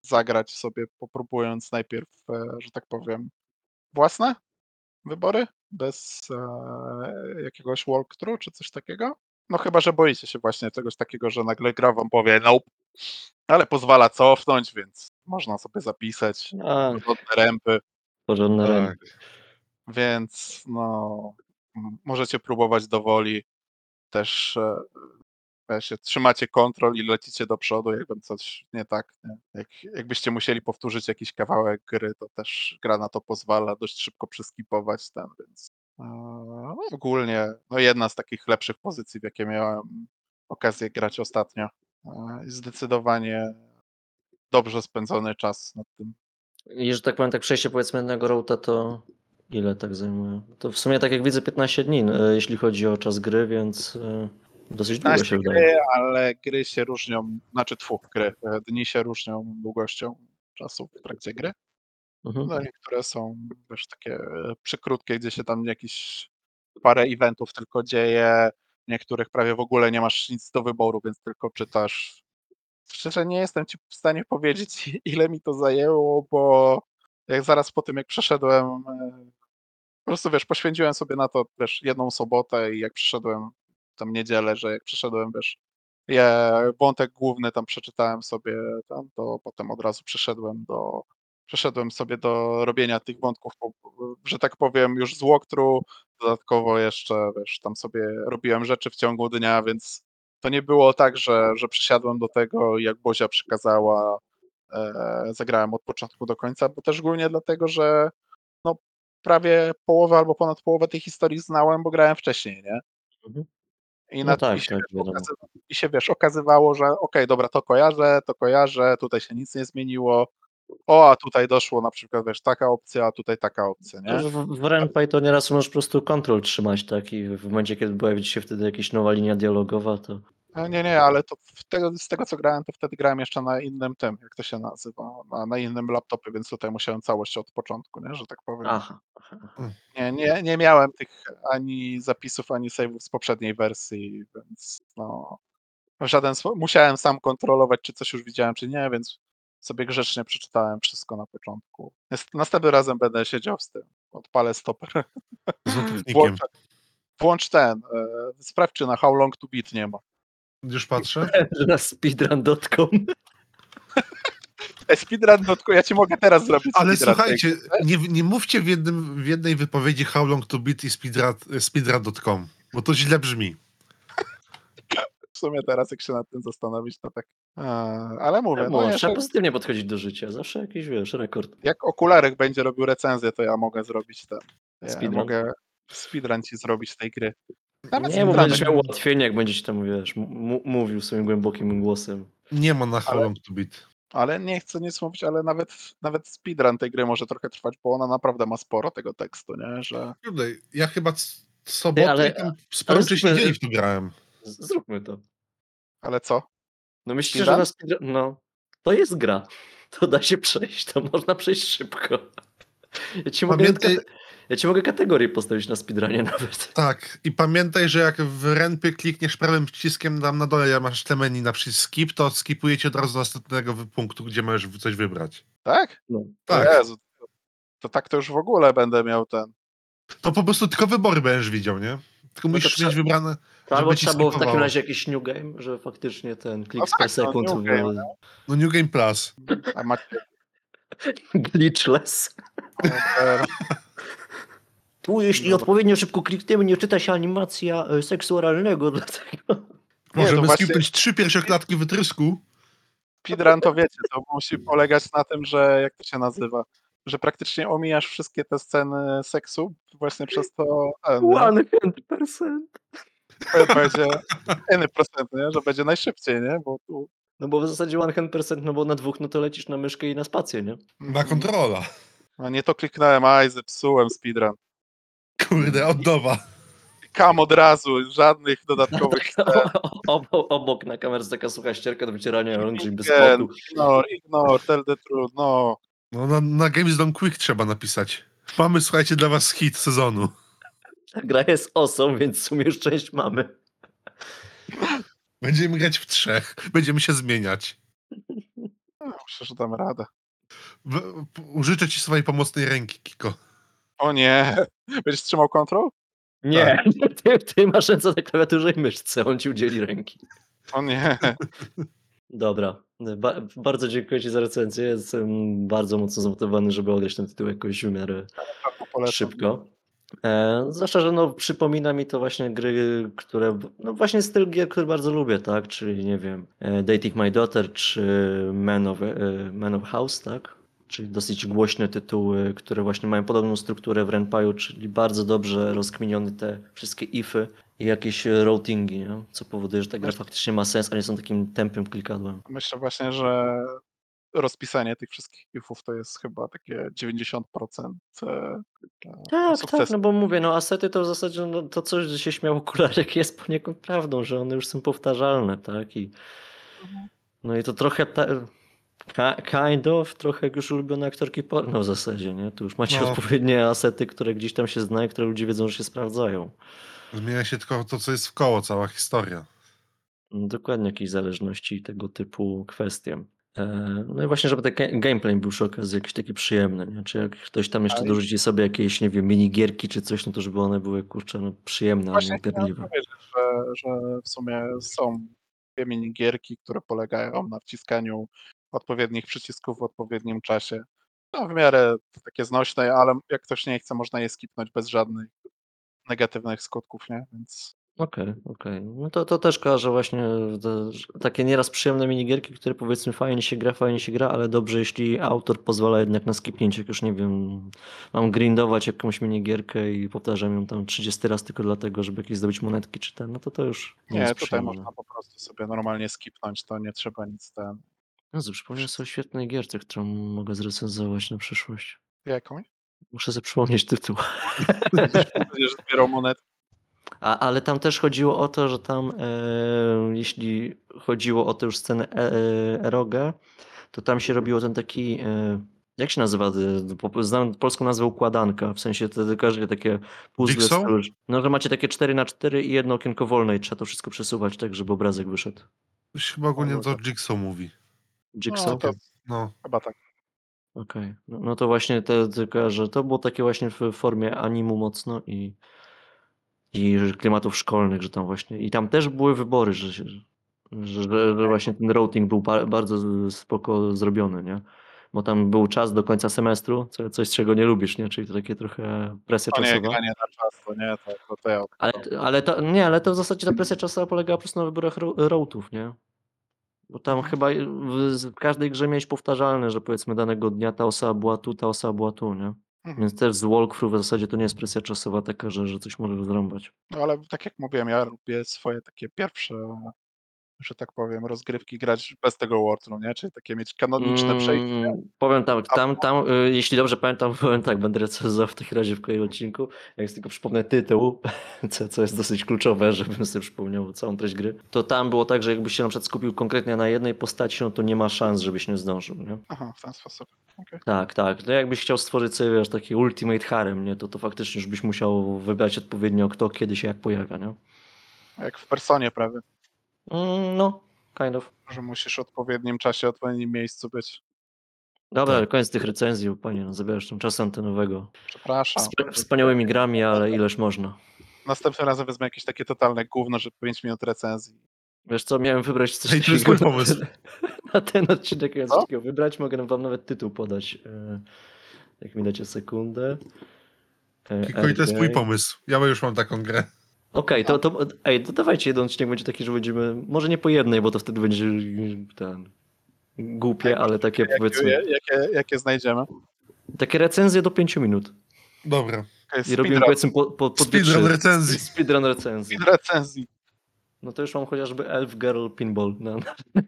zagrać sobie, popróbując najpierw, e, że tak powiem, własne wybory, bez e, jakiegoś walkthrough czy coś takiego. No chyba, że boicie się właśnie czegoś takiego, że nagle gra wam powie nope, ale pozwala cofnąć, więc można sobie zapisać a, wygodne rępy. porządne Tak. ręki. Więc no, możecie próbować do woli. Też e, wiecie, trzymacie kontrol i lecicie do przodu, jakby coś nie tak. Nie? Jak, jakbyście musieli powtórzyć jakiś kawałek gry, to też gra na to pozwala dość szybko przeskipować ten, więc e, ogólnie no, jedna z takich lepszych pozycji, w jakie miałem okazję grać ostatnio. Zdecydowanie dobrze spędzony czas nad tym. I że tak powiem, tak przejście powiedzmy jednego routa to ile tak zajmuje? To w sumie tak jak widzę 15 dni, e, jeśli chodzi o czas gry, więc e, dosyć długo 15 się gry, wydaje. ale gry się różnią, znaczy tfu, gry, e, dni się różnią długością czasu w trakcie gry. Mhm. No niektóre są też takie e, przykrótkie, gdzie się tam jakieś parę eventów tylko dzieje, niektórych prawie w ogóle nie masz nic do wyboru, więc tylko czytasz. Szczerze nie jestem ci w stanie powiedzieć, ile mi to zajęło, bo jak zaraz po tym, jak przeszedłem, e, po prostu wiesz, poświęciłem sobie na to, jedną sobotę i jak przeszedłem tam niedzielę, że jak przeszedłem, wiesz, je, wątek główny tam przeczytałem sobie tam, to potem od razu przeszedłem do, przeszedłem sobie do robienia tych wątków, że tak powiem, już z walkthrough, dodatkowo jeszcze, wiesz, tam sobie robiłem rzeczy w ciągu dnia, więc to nie było tak, że, że przysiadłem do tego i jak Bozia przykazała, e, zagrałem od początku do końca, bo też głównie dlatego, że no, prawie połowę albo ponad połowę tej historii znałem, bo grałem wcześniej, nie? Mhm. I, No na, tak, i, się, tak, okazywa, I się wiesz, okazywało, że okej, dobra, to kojarzę, to kojarzę, tutaj się nic nie zmieniło. O, a tutaj doszło na przykład, wiesz, taka opcja, a tutaj taka opcja, nie? W, w Renpy to nieraz możesz po prostu kontrol trzymać, tak? I w momencie, kiedy pojawi się wtedy jakaś nowa linia dialogowa, to E, Nie, nie, ale to w tego, z tego co grałem, to wtedy grałem jeszcze na innym tym, jak to się nazywa, na, na innym laptopie, więc tutaj musiałem całość od początku, nie, że tak powiem. aha. aha. Nie, nie, nie miałem tych ani zapisów, ani save'ów z poprzedniej wersji, więc no, w żaden sposób musiałem sam kontrolować, czy coś już widziałem, czy nie, więc sobie grzecznie przeczytałem wszystko na początku. Następnym razem będę siedział z tym, odpalę stoper. Notatnikiem. Włącz, włącz ten, e, sprawdź, czy na How Long to Beat nie ma. Już patrzę. Na speedrun.com. E, speedrun, tylko ja ci mogę teraz zrobić Ale speedrun. słuchajcie, nie, nie mówcie w, jednym, w jednej wypowiedzi how long to beat i speedrun- speedrun.com, bo to źle brzmi. W sumie teraz, jak się nad tym zastanowić, to tak. E, ale mówię, no, No, trzeba jeszcze, pozytywnie podchodzić do życia. Zawsze jakiś, wiesz, rekord. jak okularek będzie robił recenzję, to ja mogę zrobić ten. Ja Speedrun? mogę speedrun ci zrobić tej gry. Nawet Nie, bo będziesz miał ułatwienie, jak będziesz tam, wiesz, mówił swoim głębokim głosem. Nie ma na how Ale- to beat. Ale nie chcę nic mówić, ale nawet, nawet speedrun tej gry może trochę trwać, bo ona naprawdę ma sporo tego tekstu, nie? Że ja chyba sobotę ale- i tam super. dzień w to grałem. Zróbmy to. ale co? No Speedrun? że. No, to jest gra. To da się przejść, to można przejść szybko. Ja ci mogę, Pamiętaj, Ja ci mogę kategorię postawić na speedrunie nawet. Tak, i pamiętaj, że jak w renpy klikniesz prawym przyciskiem tam na dole, ja masz te menu na przycisk skip, to skipujecie od razu do następnego punktu, gdzie możesz coś wybrać. Tak? No. Tak, Jezu, to, to tak to już w ogóle będę miał ten. to po prostu tylko wybory będziesz widział, nie? Tylko No musisz mieć wybrane. To albo trzeba było w takim razie jakiś new game, że faktycznie ten No kliks tak, per no, sekund new game, był No New Game Plus. A macie. glitchless. Tu jeśli Dobra. odpowiednio szybko klikniemy, nie czyta się animacja e, seksu oralnego, dlatego... Możemy właśnie- skipnąć trzy pierwsze klatki wytrysku. Speedrun to wiecie, to musi polegać na tym, że jak to się nazywa, że praktycznie omijasz wszystkie te sceny seksu właśnie przez to nie? One hand percent. To będzie inny procent, nie? że będzie najszybciej, nie? Bo tu No bo w zasadzie one hand percent, no bo na dwóch, no to lecisz na myszkę i na spację, nie? Na kontrola. A nie to kliknąłem, aj, zepsułem speedrun. Kurde, od nowa. Kam od razu, żadnych dodatkowych obok, obok na kamerze taka sucha ścierka do wycierania rąk, bez spotu. Ignore, ignore, tell the truth, no. No, na, na Games Done Quick trzeba napisać. Mamy, słuchajcie, dla was hit sezonu. Ta gra jest osą, więc w sumie już część mamy. Będziemy grać w trzech. Będziemy się zmieniać. No, że dam radę. Użyczę ci swojej pomocnej ręki, Kiko. O nie, będziesz trzymał kontrol? Nie, ty, ty masz ręce na klawiaturze i myszce, on ci udzieli ręki. O nie. Dobra, ba bardzo dziękuję ci za recenzję. Jestem bardzo mocno zmotywowany, żeby odejść ten tytuł jakoś w miarę Polecam. szybko. E, zwłaszcza, że no, przypomina mi to właśnie gry, które. No właśnie styl gier, który bardzo lubię, tak? Czyli nie wiem, e, Dating My Daughter czy Man of, e, Man of House, tak? Czyli dosyć głośne tytuły, które właśnie mają podobną strukturę w Renpaju, czyli bardzo dobrze rozkminione te wszystkie ify i jakieś routingi, nie? co powoduje, że ta gra faktycznie ma sens, a nie są takim tępym klikadłem. Myślę właśnie, że rozpisanie tych wszystkich ifów to jest chyba takie 90% e, Tak, sukcesu. tak, no bo mówię, no asety to w zasadzie no, to coś, że się śmiał okularek jest poniekąd prawdą, że one już są powtarzalne, tak? I, Mhm. no i to trochę ta, ki- kind of, trochę jak już ulubione aktorki porno w zasadzie, nie? Tu już macie No. odpowiednie asety, które gdzieś tam się znają, które ludzie wiedzą, że się sprawdzają. Zmienia się tylko to, co jest w koło, cała historia. No, Dokładnie jakieś zależności tego typu kwestie. E, No i właśnie, żeby ten ga- gameplay był przy okazji jakiś taki przyjemny, nie? Czy jak ktoś tam jeszcze Ale- dorzuci sobie jakieś, nie wiem, minigierki czy coś, no to żeby one były, kurczę, no przyjemne, a nie Właśnie upierdliwe. powiedzieć, że, że w sumie są dwie minigierki, które polegają na wciskaniu odpowiednich przycisków w odpowiednim czasie. No w miarę takie znośne, ale jak ktoś nie chce, można je skipnąć bez żadnych negatywnych skutków, nie? Więc Okej, okej. No to, to też kojarzę właśnie te, że takie nieraz przyjemne minigierki, które powiedzmy fajnie się gra, fajnie się gra, ale dobrze, jeśli autor pozwala jednak na skipnięcie, jak już nie wiem, mam grindować jakąś minigierkę i powtarzam ją tam 30 razy tylko dlatego, żeby jakieś zdobyć monetki czy ten, no to to już nie, nie, jest tutaj przyjemne. można po prostu sobie normalnie skipnąć, to nie trzeba nic ten. Jezu, przypomniałem sobie o świetnej gierce, którą mogę zrecenzować na przyszłość. Jakąś? Muszę sobie przypomnieć tytuł. Będziesz zbierał monet. A, ale tam też chodziło o to, że tam, e, jeśli chodziło o tę już scenę e, e, erogę, to tam się robiło ten taki, e, jak się nazywa, e, znam polską nazwę układanka, w sensie to każde takie puzzle, no to macie takie 4 na 4 i jedno okienko wolne i trzeba to wszystko przesuwać tak, żeby obrazek wyszedł. Chyba ogólnie no to tak. Jigsaw mówi. Jigsaw? No, to No, chyba tak. Okej, no, no to właśnie te, tylko, że to było takie właśnie w formie animu mocno i, i klimatów szkolnych, że tam właśnie, i tam też były wybory, że, że, że, że właśnie ten routing był ba- bardzo spoko zrobiony, nie? Bo tam był czas do końca semestru, co, coś czego nie lubisz, nie? Czyli to takie trochę presja To nie czasowa. granie na czas, to nie, to, to, to ja. Ale, ale, to, nie, ale to w zasadzie ta presja czasowa polegała po prostu na wyborach ro- routów, nie? Bo tam chyba w, w każdej grze miałeś powtarzalne, że powiedzmy danego dnia ta osoba była tu, ta osoba była tu, nie? Mhm. Więc też z walkthrough w zasadzie to nie jest presja czasowa taka, że, że coś może zrąbać. No ale tak jak mówiłem, ja lubię swoje takie pierwsze że tak powiem, rozgrywki grać bez tego Wartru, nie? Czyli takie mieć kanoniczne przejście. Mm, powiem tak, tam, tam, y, jeśli dobrze pamiętam, powiem tak, będę recenzował w takim razie w kolejnym odcinku. Jak tylko przypomnę tytuł, co, co jest dosyć kluczowe, żebym sobie przypomniał całą treść gry, to tam było tak, że jakbyś się na przykład skupił konkretnie na jednej postaci, no to nie ma szans, żebyś nie zdążył, nie? Aha, w ten sposób. Okej. Tak, tak. No jakbyś chciał stworzyć sobie, wiesz, taki ultimate harem, nie? To, to faktycznie już byś musiał wybrać odpowiednio kto, kiedy się jak pojawia, nie? Jak w personie prawie, Mm, no, kind of. że musisz w odpowiednim czasie, odpowiednim miejscu być. Dobra, Tak. koniec tych recenzji, bo panie, no zabierasz tam czasu antenowego. Przepraszam. Wsp- wspaniałymi grami, ale ileż można. Następnym razem wezmę jakieś takie totalne gówno, że 5 minut recenzji. Wiesz co, miałem wybrać coś Ej, to jest mój pomysł. Na ten odcinek miałem coś takiego wybrać, mogę wam nawet tytuł podać. E, Jak mi dacie sekundę. E, Kiko, i to jest mój pomysł. Ja już mam taką grę. Okej, to, to, ej, to dawajcie jeden odcinek będzie taki, że będziemy, może nie po jednej, bo to wtedy będzie ten głupie, ale takie Jakie, powiedzmy, jakie, jakie znajdziemy? takie recenzje do 5 minut. Dobra. Okay, I robimy powiedzmy po, po, po Speedrun recenzji. Speedrun recenzji. Speed recenzji. No to już mam chociażby Elf Girl Pinball na, na,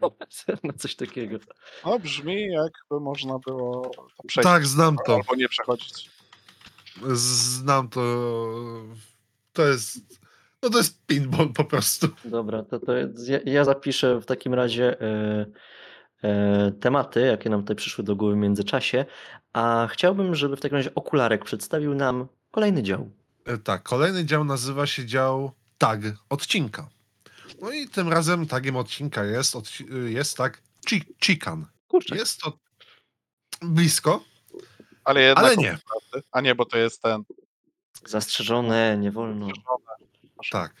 na coś takiego. No brzmi jakby można było przejść. Tak, znam to. Albo nie przechodzić. Znam to. To jest. No to jest pinball po prostu. Dobra, to, to ja, ja zapiszę w takim razie e, e, tematy, jakie nam tutaj przyszły do głowy w międzyczasie, a chciałbym, żeby w takim razie Okularek przedstawił nam kolejny dział. E, Tak, kolejny dział nazywa się dział tag odcinka. No i tym razem tagiem odcinka jest, odci- jest tak chi- chikan. Kurczę, Jest to blisko, Ale jednak. ale nie. A nie, bo to jest ten. zastrzeżone, nie wolno. Tak.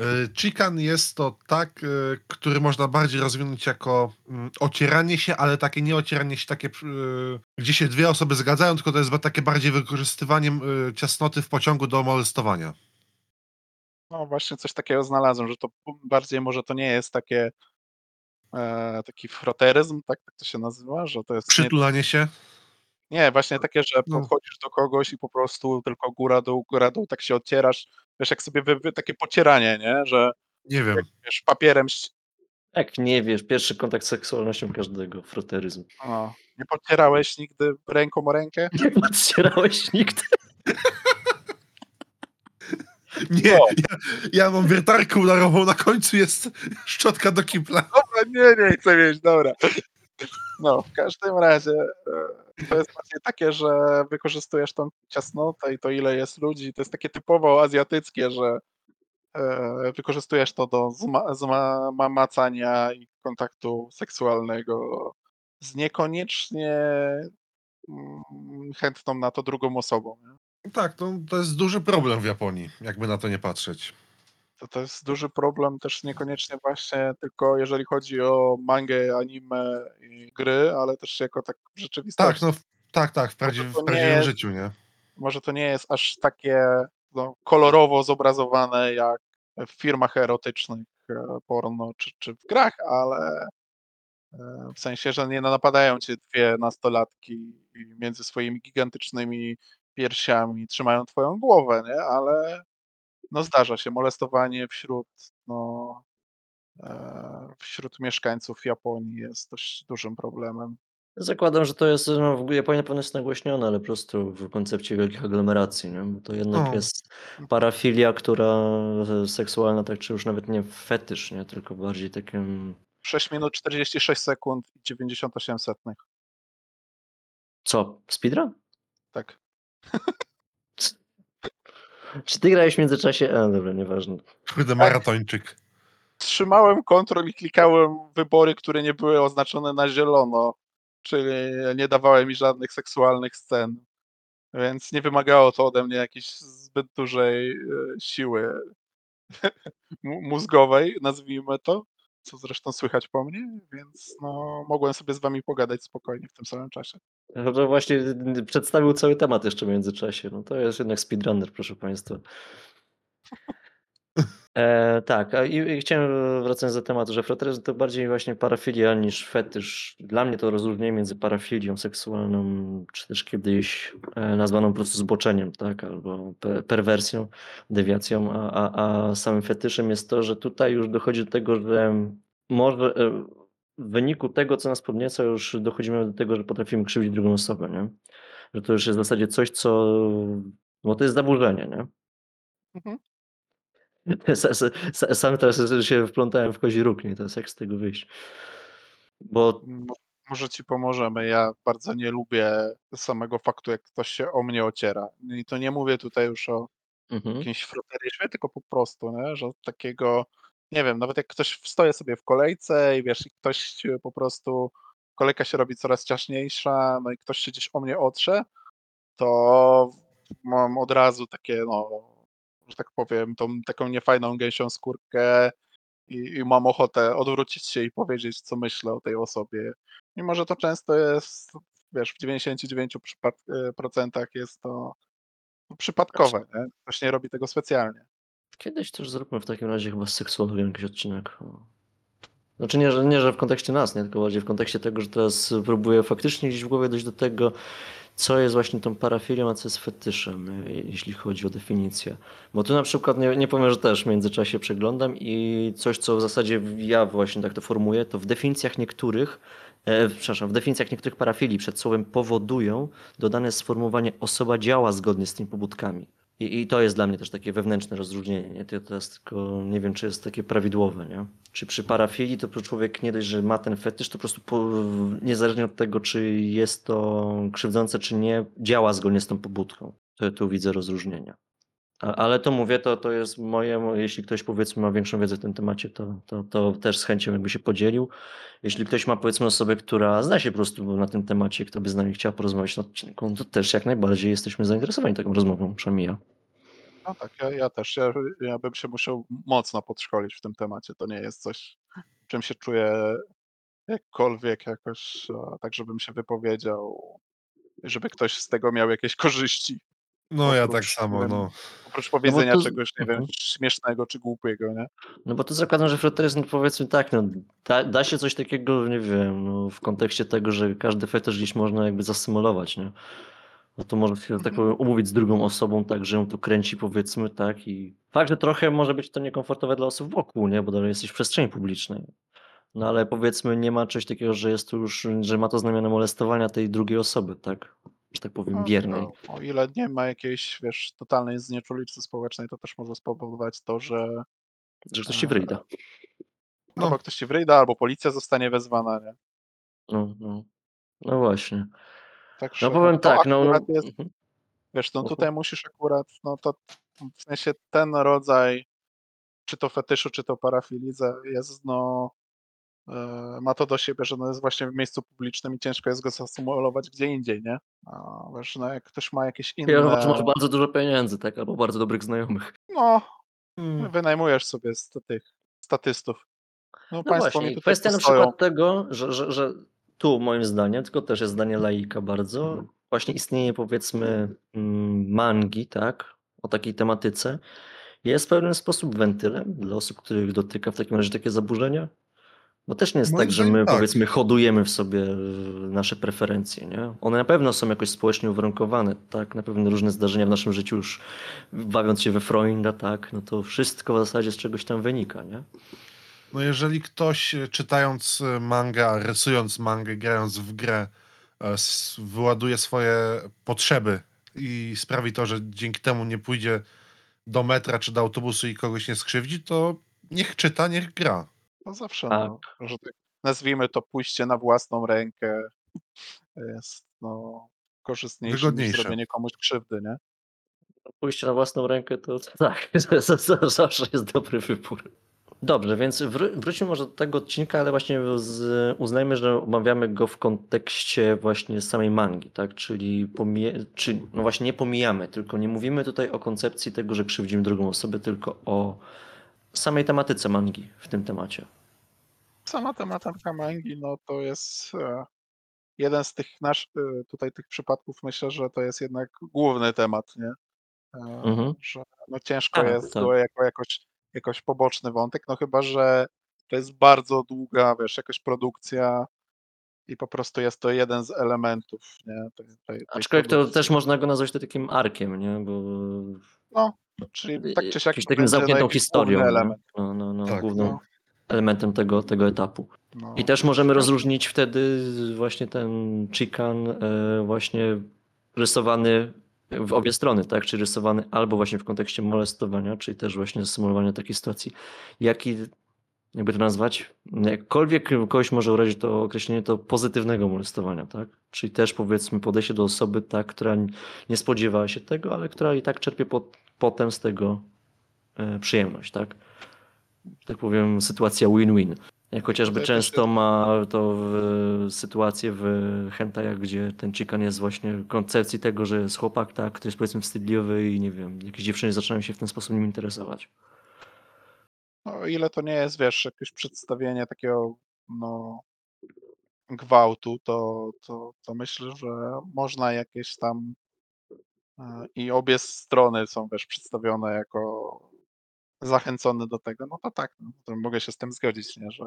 Y, Chikan jest to tak, y, który można bardziej rozwinąć jako mm, ocieranie się, ale takie nie ocieranie się, takie, y, gdzie się dwie osoby zgadzają, tylko to jest takie bardziej wykorzystywaniem y, ciasnoty w pociągu do molestowania. No właśnie coś takiego znalazłem, że to bardziej może to nie jest takie. E, taki froteryzm, tak, tak to się nazywa, że to jest. Nie, Przytulanie się. Nie, właśnie takie, że No. podchodzisz do kogoś i po prostu tylko góra dół, góra dół, tak się ocierasz. Wiesz, jak sobie wy, wy, takie pocieranie, nie? Że Nie wiem. wiesz, papierem Jak nie wiesz, pierwszy kontakt z seksualnością każdego, froteryzm. No, nie pocierałeś nigdy ręką o rękę? Nie podcierałeś nigdy. Nie, No. ja, ja mam wiertarkę udarową, na końcu jest szczotka do kibla. Dobra, nie, nie chcę mieć, dobra. No, w każdym razie e, to jest właśnie takie, że wykorzystujesz tą ciasnotę i to ile jest ludzi, to jest takie typowo azjatyckie, że e, wykorzystujesz to do zma, zma, ma- macania i kontaktu seksualnego z niekoniecznie mm, chętną na to drugą osobą. Tak, to, to jest duży problem w Japonii, jakby na to nie patrzeć. To, to jest duży problem też niekoniecznie właśnie tylko jeżeli chodzi o mangę, anime i gry, ale też jako tak w rzeczywistości. Tak, no, tak, tak, w, w prawdziwym jest- życiu, nie? Może to nie jest aż takie no, kolorowo zobrazowane jak w firmach erotycznych e, porno czy, czy w grach, ale e, w sensie, że nie napadają cię dwie nastolatki między swoimi gigantycznymi piersiami trzymają twoją głowę, nie? Ale no zdarza się molestowanie wśród no, e, wśród mieszkańców Japonii jest dość dużym problemem. Zakładam, że to jest, no, w Japonii na pewno jest nagłośnione, ale po prostu w koncepcie wielkich aglomeracji, nie? Bo to jednak No. jest parafilia, która e, seksualna, tak czy już nawet nie fetysz, nie? Tylko bardziej takim, 6 minut 46 sekund i 98 setnych. co, speedrun? Tak. Czy ty grałeś w międzyczasie? A, dobra, nieważne. Kurde, maratończyk. trzymałem kontrol i klikałem wybory, które nie były oznaczone na zielono, czyli nie dawały mi żadnych seksualnych scen. Więc nie wymagało to ode mnie jakiejś zbyt dużej e, siły mózgowej, nazwijmy to, co zresztą słychać po mnie, więc no, mogłem sobie z wami pogadać spokojnie w tym samym czasie. No To właśnie y, przedstawił cały temat jeszcze w międzyczasie. No to jest jednak speedrunner, proszę Państwa. E, tak, i, i chciałem wracając do tematu, że froteryzm to bardziej właśnie parafilia niż fetysz. Dla mnie to rozróżnienie między parafilią seksualną, czy też kiedyś e, nazwaną po prostu zboczeniem, tak, albo pe, perwersją, dewiacją, a, a, a samym fetyszem jest to, że tutaj już dochodzi do tego, że może e, w wyniku tego, co nas podnieca, już dochodzimy do tego, że potrafimy krzywdzić drugą osobę, nie? Że to już jest w zasadzie coś, co... Bo to jest zaburzenie, nie? Mhm. Sa- sa- sa- Sam teraz się wplątałem w kozi róg, nie? Jest jak z tego wyjść. Bo Mo- Może ci pomożemy. Ja bardzo nie lubię samego faktu, jak ktoś się o mnie ociera. I to nie mówię tutaj już o mhm. jakimś froteryzmie, tylko po prostu, nie? że takiego, nie wiem, nawet jak ktoś stoję sobie w kolejce i wiesz, i ktoś się po prostu, kolejka się robi coraz ciaśniejsza, no i ktoś się gdzieś o mnie otrze, to mam od razu takie, no, że tak powiem, tą taką niefajną gęsią skórkę i, i mam ochotę odwrócić się i powiedzieć, co myślę o tej osobie. Mimo, że to często jest, wiesz, w 99% przypad- e, jest to przypadkowe, nie? Ktoś nie robi tego specjalnie. Kiedyś też zróbmy w takim razie chyba z seksuologiem jakiś odcinek. Znaczy nie że, nie, że w kontekście nas, nie, tylko bardziej w kontekście tego, że teraz próbuję faktycznie gdzieś w głowie dojść do tego, co jest właśnie tą parafilią, a co jest fetyszem, y, jeśli chodzi o definicję. Bo tu na przykład, nie, nie powiem, że też w międzyczasie przeglądam i coś, co w zasadzie ja właśnie tak to formuję, to w definicjach niektórych, e, przepraszam, w definicjach niektórych parafilii przed słowem powodują dodane sformułowanie osoba działa zgodnie z tymi pobudkami. I, I to jest dla mnie też takie wewnętrzne rozróżnienie. Nie? To teraz tylko nie wiem, czy jest takie prawidłowe. Nie? Czy przy parafilii to człowiek nie dość, że ma ten fetysz, to po prostu po, niezależnie od tego, czy jest to krzywdzące, czy nie, działa zgodnie z tą pobudką. To tu widzę rozróżnienia. Ale to mówię, to, to jest moje, mo- jeśli ktoś powiedzmy ma większą wiedzę w tym temacie, to, to, to też z chęcią jakby się podzielił. Jeśli ktoś ma powiedzmy osobę, która zna się po prostu na tym temacie, kto by z nami chciał porozmawiać na odcinku, to też jak najbardziej jesteśmy zainteresowani taką rozmową, przynajmniej ja. No tak, ja, ja też. Ja, ja bym się musiał mocno podszkolić w tym temacie. To nie jest coś, czym się czuję jakkolwiek jakoś, tak żebym się wypowiedział, żeby ktoś z tego miał jakieś korzyści. No ja tak Oprócz, samo, nie wiem, no. Oprócz powiedzenia to z- czegoś, nie wiem, mhm. śmiesznego czy głupiego, nie? No bo to zakładam, że froteryzm powiedzmy tak, no, da, da się coś takiego, nie wiem, no, w kontekście tego, że każdy fetysz gdzieś można jakby zasymulować, nie? No to może się tak powiem umówić z drugą osobą, tak, że ją tu kręci powiedzmy, tak, i fakt, że trochę może być to niekomfortowe dla osób wokół, nie, bo dalej jesteś w przestrzeni publicznej. No ale powiedzmy nie ma czegoś takiego, że jest tu już, że ma to znamiona molestowania tej drugiej osoby, tak, że tak powiem No, biernej. to, o ile nie ma jakiejś, wiesz, totalnej znieczulicy społecznej, to też może spowodować to, że Że ktoś ci wryjda. No. albo ktoś ci wryjda, albo policja zostanie wezwana, nie? No, no. no właśnie. Także No powiem to tak, no, no jest, mhm. Wiesz, no tutaj musisz akurat, no to w sensie ten rodzaj, czy to fetyszu, czy to parafilii za- jest, no, e, ma to do siebie, że no jest właśnie w miejscu publicznym i ciężko jest go zasymulować gdzie indziej, nie? A wiesz, no jak ktoś ma jakieś Chyba, że masz inne, bardzo dużo pieniędzy, tak, albo bardzo dobrych znajomych. no, Mm. wynajmujesz sobie z tych statystów. No, No państwo właśnie, mi tutaj kwestia na przykład tego, że, że, że tu moim zdaniem, tylko też jest zdanie laika bardzo, właśnie istnienie powiedzmy mm, mangi, tak, o takiej tematyce, jest w pewien sposób wentylem dla osób, których dotyka w takim razie takie zaburzenia. Bo też nie jest Moim tak, że my tak. powiedzmy hodujemy w sobie e, nasze preferencje, nie? One na pewno są jakoś społecznie uwarunkowane, tak? Na pewno różne zdarzenia w naszym życiu już bawiąc się we Freunda, tak? No to wszystko w zasadzie z czegoś tam wynika, nie? No jeżeli ktoś e, czytając e, mangę, a rysując mangę, grając w grę, wyładuje swoje potrzeby i sprawi to, że dzięki temu nie pójdzie do metra czy do autobusu i kogoś nie skrzywdzi, to niech czyta, niech gra. No zawsze, Tak. no, że tak nazwijmy to pójście na własną rękę jest, no, korzystniejsze niż Wygodniejsze. zrobienie komuś krzywdy, nie? Pójście na własną rękę to tak, zawsze jest dobry wybór. Dobrze, więc wró- wróćmy może do tego odcinka, ale właśnie z, uznajmy, że omawiamy go w kontekście właśnie samej mangi, tak? Czyli, pomije, czy, no właśnie nie pomijamy, tylko nie mówimy tutaj o koncepcji tego, że krzywdzimy drugą osobę, tylko o samej tematyce mangi w tym temacie. Sama tematyka mangi, no to jest e, jeden z tych nasz, e, tutaj tych przypadków, myślę, że to jest jednak główny temat, nie? E, Mhm. Że no ciężko Tak, jest tak. go jako jakoś, jakoś poboczny wątek, no chyba, że to jest bardzo długa, wiesz, jakaś produkcja i po prostu jest to jeden z elementów, nie? Tej, tej, tej Aczkolwiek to produkcji. też można go nazwać to takim arkiem, nie? Bo No, czyli tak czy siak jakimś to takim zamkniętą jakiś historią. element. No, no, no, Tak, główną, no. Elementem tego, tego etapu. No. I też możemy rozróżnić wtedy właśnie ten chikan e, właśnie rysowany w obie strony, tak? Czy rysowany albo właśnie w kontekście molestowania, czyli też właśnie symulowania takiej sytuacji, jak i jakby to nazwać, jakkolwiek kogoś może urazić to określenie to pozytywnego molestowania, tak? Czyli też powiedzmy podejście do osoby, tak, która nie spodziewała się tego, ale która i tak czerpie pot, potem z tego e, przyjemność, tak? Tak powiem, sytuacja win-win. Jak chociażby Tutaj też często ma to w, sytuację w hentajach, gdzie ten chikan jest właśnie w koncepcji tego, że jest chłopak, tak, który jest powiedzmy wstydliwy i nie wiem, jakieś dziewczyny zaczynają się w ten sposób nim interesować. No, o ile to nie jest, wiesz, jakieś przedstawienie takiego, no, gwałtu, to, to, to myślę, że można jakieś tam e, i obie strony są, wiesz, przedstawione jako zachęcone do tego, no to tak, no, to mogę się z tym zgodzić, nie, że,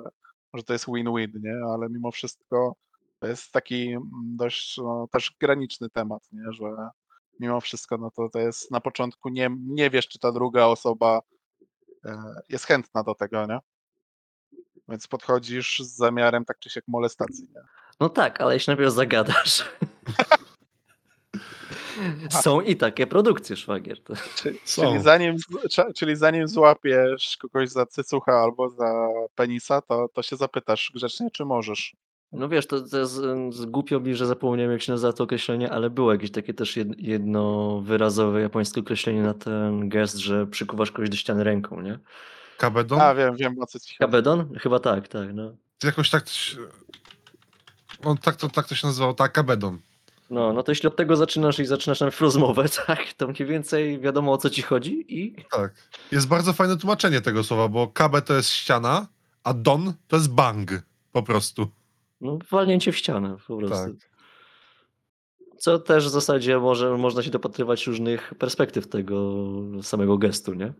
że to jest win-win, nie, ale mimo wszystko to jest taki mm, dość no, też graniczny temat, nie, że mimo wszystko, no to, to jest na początku nie, nie wiesz, czy ta druga osoba e, jest chętna do tego, nie? Więc podchodzisz z zamiarem tak czy siak molestacji, nie? No tak, ale jeśli najpierw zagadasz. Są i takie produkcje, szwagier. To... Czy, Są. czyli, zanim, czyli zanim złapiesz kogoś za cycucha albo za penisa, to, to się zapytasz grzecznie, czy możesz. No wiesz, to, to jest, z głupio mi, że zapomniałem jak się nazywa to określenie, ale było jakieś takie też jed- jednowyrazowe japońskie określenie na ten gest, że przykuwasz kogoś do ściany ręką, nie? Kabedon? A, wiem, wiem o co ci chodzi. Kabedon? Chyba tak, tak, no. Jakoś tak... On tak to, tak to się nazywało, tak, Kabedon. No, no to jeśli od tego zaczynasz i zaczynasz najpierw rozmowę, tak, to mniej więcej wiadomo o co ci chodzi i Tak. Jest bardzo fajne tłumaczenie tego słowa, bo kabe to jest ściana, a don to jest bang. Po prostu. no, walnięcie w ścianę po prostu. Tak. Co też w zasadzie może, można się dopatrywać różnych perspektyw tego samego gestu, nie?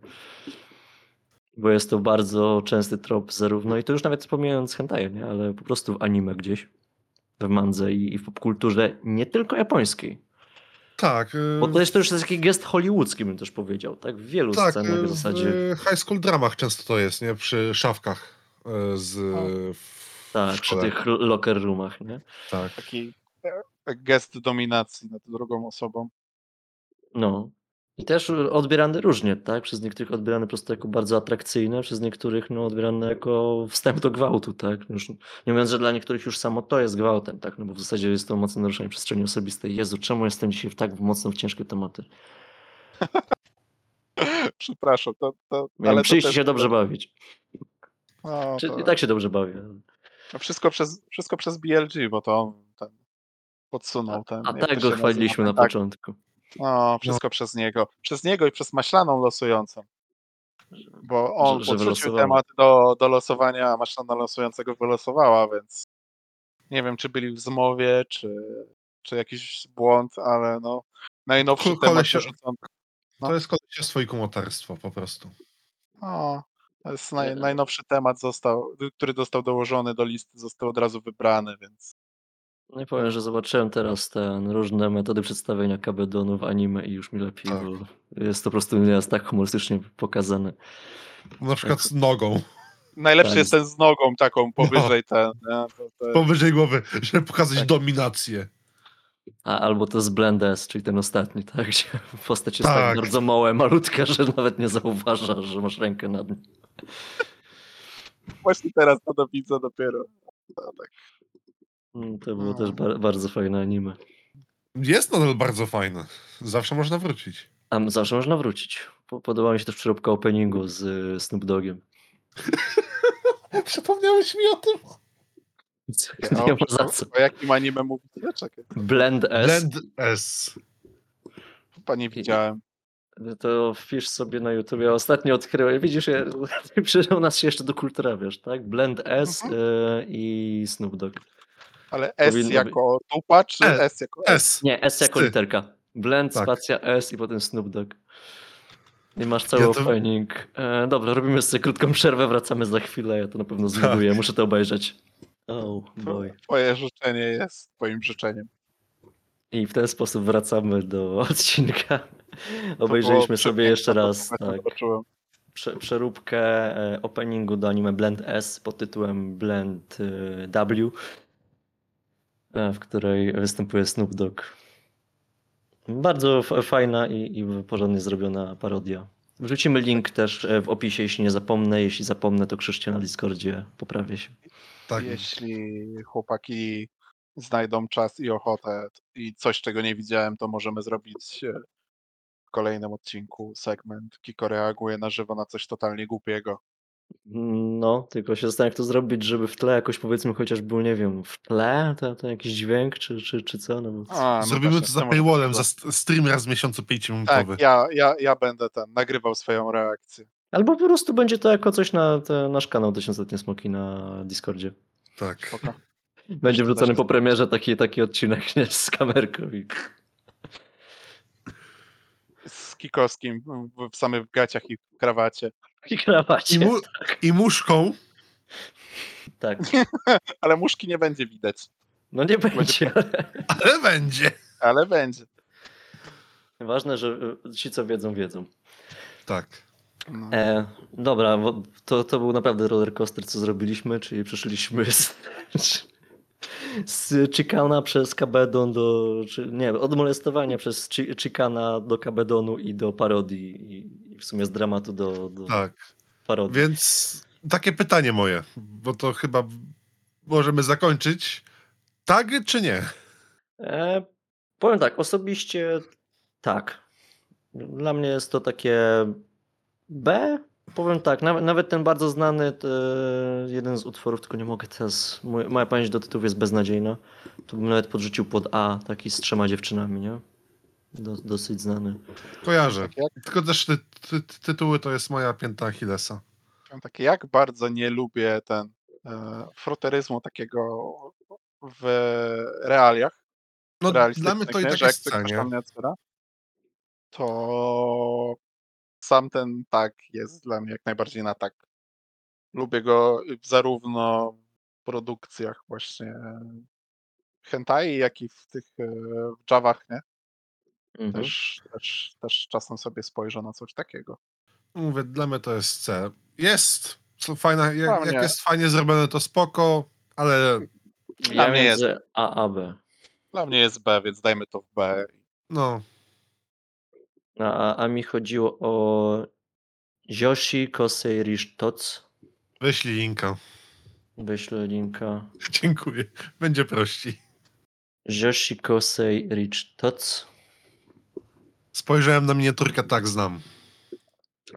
Bo jest to bardzo częsty trop zarówno, i to już nawet pomijając hentaje, nie? Ale po prostu w anime gdzieś, w mandze i, i w popkulturze nie tylko japońskiej. Tak. y, Bo to jest to już taki gest hollywoodzki, bym też powiedział, tak? W wielu tak, scenach y, w zasadzie. w high school dramach często to jest, nie? Przy szafkach y, z... w Tak, przy szkole. tych locker roomach, nie? Tak. Taki gest dominacji nad drugą osobą. No. I też odbierane różnie, tak? Przez niektórych odbierane po prostu jako bardzo atrakcyjne, przez niektórych no, odbierane jako wstęp do gwałtu, tak? Już, nie mówiąc, że dla niektórych już samo to jest gwałtem, tak? No bo w zasadzie jest to mocne naruszenie przestrzeni osobistej. Jezu, czemu jestem dzisiaj w tak mocno w ciężkie tematy? Przepraszam, to, to Miałem to przyjść też- się dobrze bawić. No, Czy, to, I tak się dobrze bawię. to wszystko, przez, wszystko przez BLG, bo to on ten podsunął ten. A jak tak to go się nazywa, chwaliliśmy na tak, początku. No, wszystko przez niego. Przez niego i przez maślaną losującą. Bo on Że- podrzucił temat do, do losowania, a maślana losującego wylosowała, więc nie wiem, czy byli w zmowie, czy, czy jakiś błąd, ale no najnowszy temat kolesie- wyrzucony. No. To jest kolesiostwo i kumoterstwo po prostu. No, to jest naj, najnowszy temat, został, który został dołożony do listy, został od razu wybrany, więc No i powiem, że zobaczyłem teraz te różne metody przedstawienia kabedonu w anime i już mi lepiej, Tak. bo jest to po prostu jest tak humorystycznie pokazane. Na przykład z nogą. najlepszy Tak. jest ten z nogą taką powyżej ten. Nie? To, to, Powyżej głowy, żeby pokazać Tak. dominację. A, albo to jest Blend S, czyli ten ostatni, tak? Gdzie postać jest tak, Tak. bardzo małe, malutka, że nawet nie zauważa, że masz rękę nad nim. Właśnie teraz to do widzę dopiero. To, tak. Mm, To było No. też ba- bardzo fajne anime. Jest nadal bardzo fajne. Zawsze można wrócić. Zawsze można wrócić. Po- Podoba mi się też przeróbka openingu z y, Snoop Dogiem. Przypomniałeś mi o tym? Nie ma za co. O jakim anime mówicie? Czekaj, Blend S. Blend S. chyba nie widziałem. To wpisz sobie na YouTube. Ja ostatnio odkryłem. Widzisz, ja, przydał nas się jeszcze do kultura, wiesz, tak? Blend S Mhm. y, i Snoop Dogg. Ale S Powinno jako dupa, czy E, S jako S? S. Nie, S jako Sty. literka. Blend, Tak. spacja S i potem Snoop Dogg. I masz cały Ja to- opening. E, dobra, robimy sobie krótką przerwę, wracamy za chwilę. Ja to na Tak. pewno zbuduję, muszę to obejrzeć. Oh boy. Twoje życzenie jest twoim życzeniem. I w ten sposób wracamy do odcinka. Obejrzeliśmy sobie jeszcze raz. Tak. prze, przeróbkę e, openingu do anime Blend S pod tytułem Blend e, W, w której występuje Snoop Dogg. Bardzo fajna i, i porządnie zrobiona parodia. Wrzucimy link też e, w opisie, jeśli nie zapomnę. Jeśli zapomnę, to krzyczcie na Discordzie, poprawię się. Tak. Jeśli chłopaki znajdą czas i ochotę i coś, czego nie widziałem, to możemy zrobić e, w kolejnym odcinku segment. Kiko reaguje na żywo na coś totalnie głupiego. No, tylko się zastanawiam, jak to zrobić, żeby w tle jakoś powiedzmy chociaż był, nie wiem, w tle to, to jakiś dźwięk, czy, czy, czy co? No bo... A, no Zrobimy właśnie, to za paywallem, za st- stream raz w miesiącu 5-minutowy. Tak, ja, ja, ja będę ten, nagrywał swoją reakcję. Albo po prostu będzie to jako coś na te, nasz kanał Tysiącletnie Smoki na Discordzie. tak. Spoko. Będzie wrzucony po premierze taki, taki odcinek nie, z kamerką. I... Z Kikowskim w, w samych gaciach i w krawacie. I krawacie. I, mu- I muszką. Tak. Ale muszki nie będzie widać. No nie będzie, ale Ale będzie. Ale będzie. ważne, że y, ci co wiedzą, wiedzą. Tak. No. E, dobra, bo to, to był naprawdę roller coaster, co zrobiliśmy, czyli przeszliśmy z, z Chicana przez Kabedon do, czy, nie, od molestowania przez Chi- Chicana do Kabedonu i do parodii i, i w sumie z dramatu do, do Tak. parodii. Więc takie pytanie moje, bo to chyba możemy zakończyć. Tak czy nie? E, powiem tak, osobiście tak. Dla mnie jest to takie B. Powiem tak, nawet, nawet ten bardzo znany te, jeden z utworów, tylko nie mogę teraz. Moja, pamięć do tytułów jest beznadziejna. To bym nawet podrzucił pod A, taki z trzema dziewczynami, nie? Do, dosyć znany. Kojarzę. Tak jak, Tylko też ty, ty, tytuły to jest moja pięta Achillesa. tak, jak bardzo nie lubię ten e, froteryzmu takiego w realiach. No dla mnie to i tak że jak jest ktoś C, nie? tam nie otwiera, to sam ten tak jest dla mnie jak najbardziej na tak. Lubię go zarówno w produkcjach właśnie hentai, jak i w tych e, w Javach, nie? Mhm. Też, też, też czasem sobie spojrzę na coś takiego. Mówię, dla mnie to jest C. Jest. Co fajna, jak, jak jest fajnie zrobione, to spoko, ale Dla Ja mnie jest, A a B. dla mnie jest B, więc dajmy to w B. no, A, a, a mi chodziło o Yoshi Kosei Rishtots. wyślij linka. Wyślę linka. Dziękuję. Będzie prościej. Yoshi Kosei Rishtots. Spojrzałem na miniaturkę, tak znam.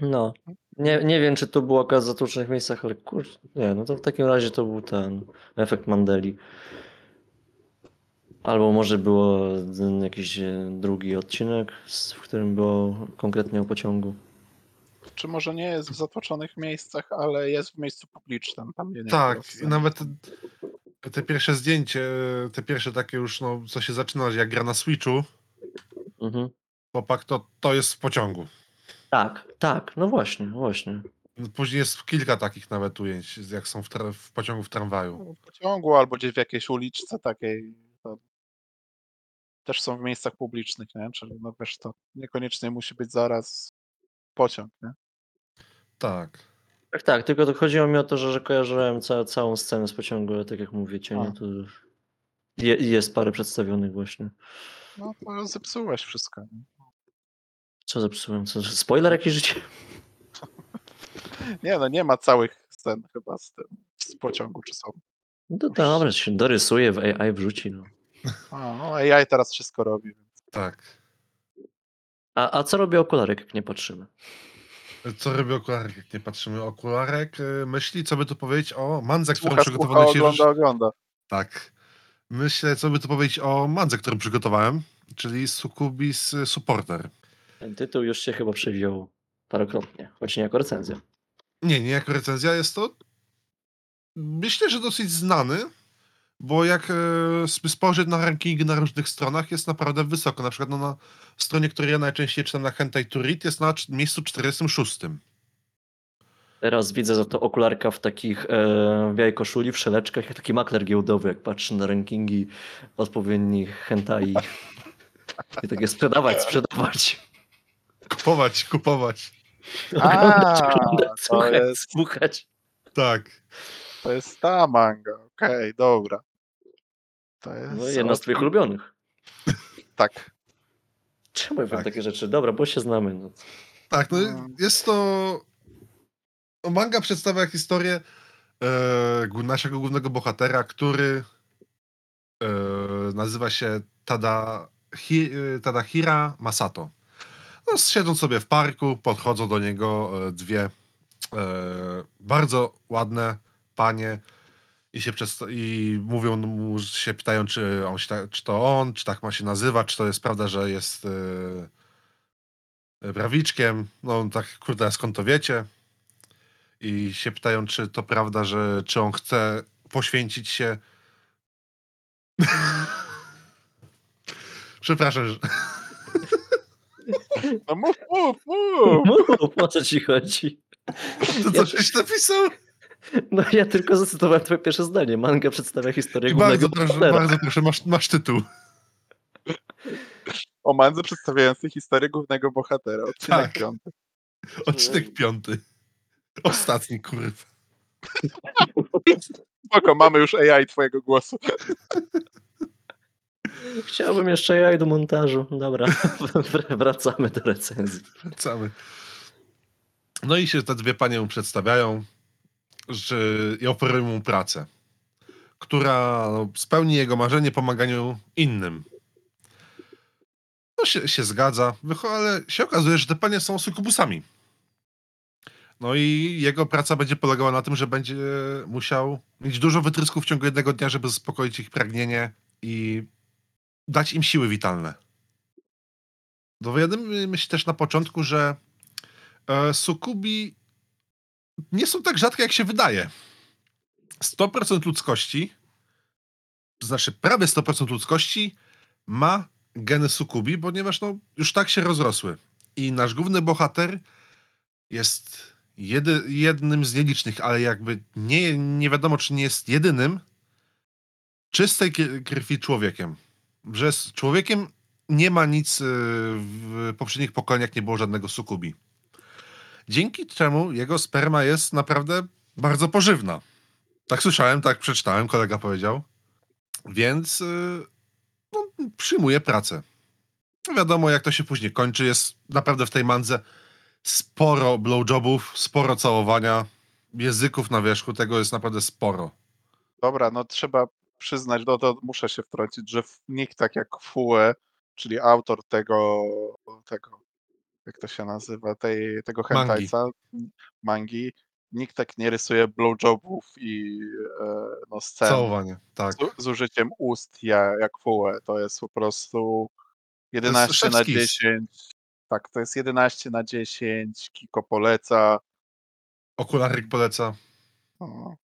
No. Nie, nie wiem, czy to było akurat w zatłuczonych miejscach, ale kur... Nie, no to w takim razie to był ten efekt Mandeli. Albo może było jakiś e, drugi odcinek, w którym było konkretnie o pociągu. Czy może nie jest w zatłoczonych miejscach, ale jest w miejscu publicznym. Tam nie Tak, i nawet te pierwsze zdjęcie, te pierwsze takie już, no, co się zaczyna, jak gra na Switchu, Mhm. Chłopak, to, to jest w pociągu. Tak, tak, no właśnie, właśnie. Później jest kilka takich nawet ujęć, jak są w, tra- w pociągu w tramwaju. w pociągu albo gdzieś w jakiejś uliczce takiej. To też są w miejscach publicznych, nie? Czyli no wiesz, to niekoniecznie musi być zaraz pociąg, nie? Tak. Tak, tak, tylko to chodziło mi o to, że, że kojarzyłem ca całą scenę z pociągu, ale tak jak mówicie, nie, to je jest parę przedstawionych właśnie. No to zepsułeś wszystko. Nie? Co zepsułem? Co, spoiler jakiś życie? nie, no nie ma całych scen chyba z tym, z pociągu, czy są. No to dobra, się dorysuje, w AI wrzuci. No. A, no AI teraz wszystko robi. Więc Tak. A, a co robi okularek, jak nie patrzymy? Co robi okularek, jak nie patrzymy? Okularek y, myśli, co by tu powiedzieć o mandze, którą Słucha, słucha, przygotowałem dzisiaj. ogląda, ogląda. Tak. Myślę, co by tu powiedzieć o mandze, którą przygotowałem, czyli Sucubis y, Supporter. Ten tytuł już się chyba przewidział parokrotnie, choć nie jako recenzja. Nie, nie jako recenzja jest to. Myślę, że dosyć znany, bo jak e, sp- spojrzeć na rankingi na różnych stronach, jest naprawdę wysoko. Na przykład no, na stronie, której ja najczęściej czytam na Hentai to Read, jest na miejscu 46. Teraz widzę za to okularka w takich e, białej koszuli, w szeleczkach, jak taki makler giełdowy, jak patrzy na rankingi odpowiednich hentai. I takie sprzedawać, sprzedawać. Kupować, kupować. Oglądać, A, oglądać, słuchać, jest- słuchać. Tak. To jest ta manga. Okej, dobra. To jest. No jedna z twoich ulubionych. Tak. Czemu ja Tak. takie rzeczy? Dobra, bo się znamy. No. Tak, no Mm. jest to. Manga przedstawia historię e, naszego głównego bohatera, który e, nazywa się Tada, Hi, Tadahira Masato. No, siedzą sobie w parku, podchodzą do niego e, dwie e, bardzo ładne panie i się przedsta- i mówią mu, się pytają, czy, on się, ta- czy to on, czy tak ma się nazywa, czy to jest prawda, że jest e, prawiczkiem. No tak, kurde, skąd to wiecie? I się pytają, czy to prawda, że czy on chce poświęcić się. Przepraszam, że... No mów, mów, mów. Mów, o co ci chodzi? To Ja- coś napisał? No ja tylko zacytowałem twoje pierwsze zdanie. Manga przedstawia historię I głównego bardzo proszę, bohatera. bardzo proszę, masz, masz tytuł. O mandze przedstawiającej historię głównego bohatera. Odcinek Tak. piąty. Odcinek piąty. Ostatni, kurwa. Spoko, mamy już AI twojego głosu. Chciałbym jeszcze jaj do montażu. Dobra, wr- wracamy do recenzji. Cały. No i się te dwie panie mu przedstawiają że, i oferują mu pracę, która no, spełni jego marzenie pomaganiu innym. No się, się zgadza, ale się okazuje, że te panie są sukubusami. No i jego praca będzie polegała na tym, że będzie musiał mieć dużo wytrysków w ciągu jednego dnia, żeby zaspokoić ich pragnienie i dać im siły witalne. Dowiadujemy się też na początku, że e, sukubi nie są tak rzadkie, jak się wydaje. 100% ludzkości, to znaczy prawie 100% ludzkości ma geny sukubi, ponieważ no, już tak się rozrosły. I nasz główny bohater jest jedy, jednym z nielicznych, ale jakby nie, nie wiadomo, czy nie jest jedynym czystej kr- krwi człowiekiem. Że z człowiekiem nie ma nic y, w poprzednich pokoleniach, nie było żadnego sukubi. Dzięki czemu jego sperma jest naprawdę bardzo pożywna. Tak słyszałem, tak przeczytałem, kolega powiedział. Więc y, no, przyjmuje pracę. No wiadomo, jak to się później kończy. Jest naprawdę w tej mandze sporo blowjobów, sporo całowania, języków na wierzchu, tego jest naprawdę sporo. Dobra, no trzeba przyznać, no to muszę się wtrącić, że nikt tak jak Fue, czyli autor tego, tego jak to się nazywa, tej, tego Mangi. hentajca, m, mangi, nikt tak nie rysuje blowjobów i e, no, scen Całowanie, tak. z, z użyciem ust ja, jak Fue. To jest po prostu 11 na szefski. 10. Tak, to jest 11 na 10, Kiko poleca. Okularyk poleca. No,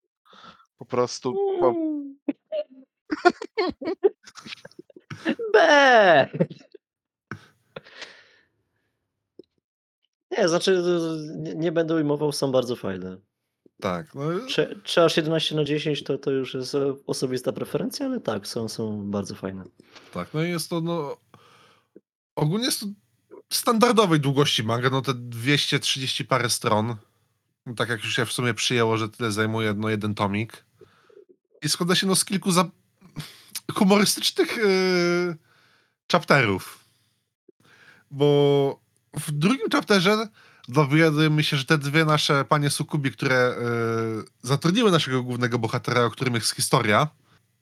po prostu po, B! Nie, znaczy nie, nie będę ujmował, są bardzo fajne. Tak. No, Czy, czy aż 11 na 10 to, to już jest e, osobista preferencja, ale tak, są, są bardzo fajne. Tak, no i jest to, no. Ogólnie jest to standardowej długości manga, no te 230 parę stron. Tak jak już się w sumie przyjęło, że tyle zajmuje no, jeden tomik. I składa się no z kilku za... humorystycznych yy, chapterów. Bo w drugim chapterze dowiadujemy się, że te dwie nasze panie sukubi, które yy, zatrudniły naszego głównego bohatera, o którym jest historia,